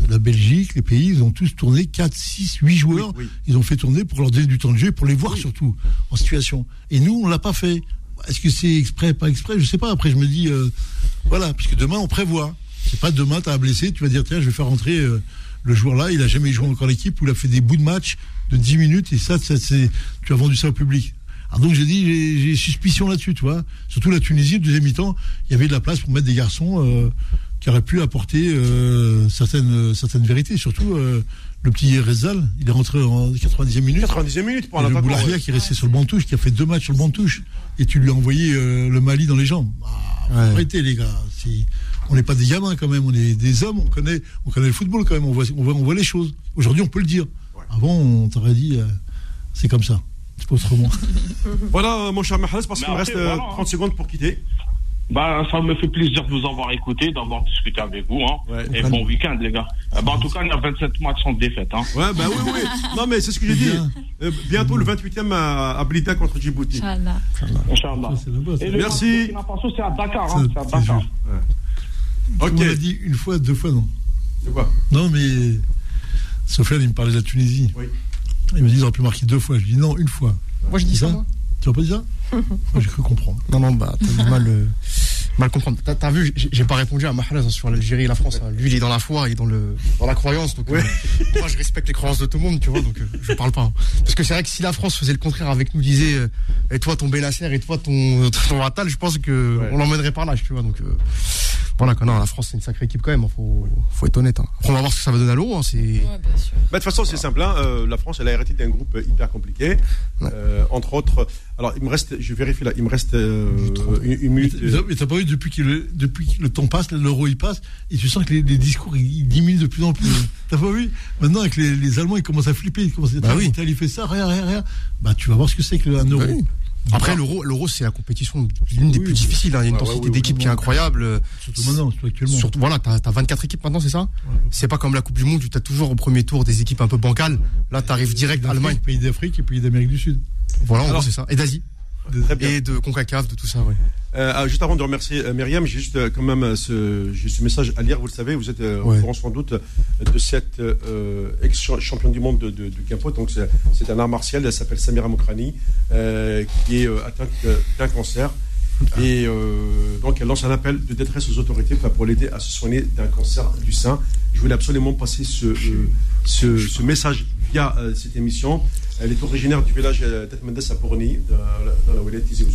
la Belgique, les pays, ils ont tous tourné 4, 6, 8 joueurs. Oui, oui. Ils ont fait tourner pour leur donner du temps de jeu, pour les voir surtout en situation. Et nous, on l'a pas fait. Est-ce que c'est exprès, pas exprès? Je sais pas. Après, je me dis, euh, voilà, puisque demain, on prévoit. C'est pas demain, tu as un blessé, tu vas dire, tiens, je vais faire rentrer euh, le joueur là, il a jamais joué encore l'équipe, ou il a fait des bouts de match de 10 minutes, et ça, ça c'est, tu as vendu ça au public. Alors donc j'ai dit, j'ai- suspicion là-dessus, tu vois. Surtout la Tunisie, le deuxième mi-temps, il y avait de la place pour mettre des garçons euh, qui auraient pu apporter euh, certaines, certaines vérités. Surtout euh, le petit Rezal, il est rentré en 90e minute. 90e minute pour le attaquant. Boularia ouais. qui est resté sur le banc de touche, qui a fait deux matchs sur le banc de touche, et tu lui as envoyé euh, le Mali dans les jambes. Ah, Ouais. Arrêtez les gars. Si- on n'est pas des gamins quand même, on est des hommes, on connaît, on connaît le football quand même, on voit, on voit, on voit les choses. Aujourd'hui, on peut le dire. Avant, on t'aurait dit, euh, c'est comme ça. C'est pas autrement. Voilà, euh, mon cher Mahrez, parce qu'il me reste euh, voilà, hein. 30 secondes pour quitter. Bah, ça me fait plaisir de vous avoir écouté, d'avoir discuté avec vous. Hein. Ouais. Et bon week-end, les gars. Euh, bah, en tout cas, il y a 27 matchs sans défaite. Hein. Ouais, bah oui, oui. Non, mais c'est ce que j'ai dit. Euh, bientôt le 28e à, à Blida contre Djibouti. Inch'Allah. Inch'Allah. Merci. c'est à Dakar. Hein. C'est à Dakar. Ok. On l'a dit une fois, deux fois, non. C'est quoi? Non, mais Sofiane, il me parlait de la Tunisie. Oui. Il me dit, ils auraient pu marquer deux fois. Je dis non, une fois. Moi, je dis ça, moi. Tu vas pas dire ça Moi, j'ai cru comprendre. Non, non, bah, t'as du mal, euh, mal comprendre. T'as, vu, j'ai, pas répondu à Mahrez hein, sur l'Algérie et la France. hein. Lui, il est dans la foi, il est dans le, dans la croyance. Donc, euh, moi, je respecte les croyances de tout le monde, tu vois, donc, euh, je parle pas. hein. Parce que c'est vrai que si la France faisait le contraire avec nous, disait, euh, et toi, ton Benacer, et toi, ton, ton Attal, je pense que Ouais. on l'emmènerait par là, tu vois, donc, euh, voilà, quoi. Non, la France, c'est une sacrée équipe quand même, hein, faut, faut être honnête, hein. Après, on va voir ce que ça va donner à l'euro, hein, c'est, Ouais, bien sûr. Bah, de toute façon, c'est simple. hein, euh, la France, elle a hérité d'un groupe hyper compliqué. Ouais. Euh, entre autres, alors il me reste, je vérifie là, il me reste euh, une, une minute. Mais t'as- Mais t'as pas vu depuis que le, depuis que le temps passe, l'euro il passe, et tu sens que les, les discours ils, ils diminuent de plus en plus. t'as pas vu? Maintenant avec les, les Allemands ils commencent à flipper, ils commencent à dire Bah oui. l'Italie fait ça, rien, rien, rien. Bah tu vas voir ce que c'est qu'un euro. Oui. Après, l'euro, l'euro, c'est la compétition l'une des Oui, plus oui. difficiles. hein. Il y a une Ouais, densité ouais, oui, d'équipes qui est incroyable. Surtout maintenant, surtout actuellement. Surtout, voilà, t'as as 24 équipes maintenant, c'est ça C'est pas comme la Coupe du Monde où t'as toujours au premier tour des équipes un peu bancales. Là, t'arrives direct Allemagne. pays d'Afrique et pays d'Amérique du Sud. Voilà, c'est ça. Et d'Asie. Et de CONCACAF, de tout ça, ouais. Euh, ah, juste avant de remercier euh, Myriam, j'ai juste euh, quand même euh, ce, ce message à lire. Vous le savez, vous êtes euh, au Ouais. courant sans doute euh, de cette euh, ex-championne du monde de, de, de Kempo. Donc c'est un art martial. Elle s'appelle Samira Mokrani, euh, qui est euh, atteinte euh, d'un cancer. Et euh, donc elle lance un appel de détresse aux autorités pour l'aider à se soigner d'un cancer du sein. Je voulais absolument passer ce, euh, ce, ce message via euh, cette émission. Elle est originaire du village Tetmendes à Porni, dans la, wilaya Tizi.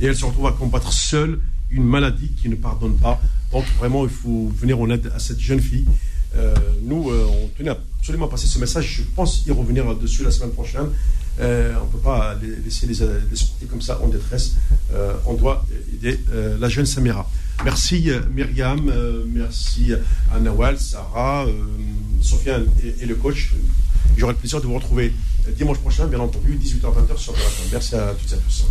Et elle se retrouve à combattre seule une maladie qui ne pardonne pas. Donc vraiment, il faut venir en aide à cette jeune fille. Euh, nous, euh, on tenait absolument à passer ce message. Je pense y revenir dessus la semaine prochaine. Euh, on ne peut pas laisser les, les sortir comme ça en détresse. On doit aider la jeune Samira. Merci Myriam, merci à Nawal, Sarah, Sofiane et le coach. J'aurai le plaisir de vous retrouver dimanche prochain, bien entendu, 18h-20h sur FM. Merci à toutes et à tous.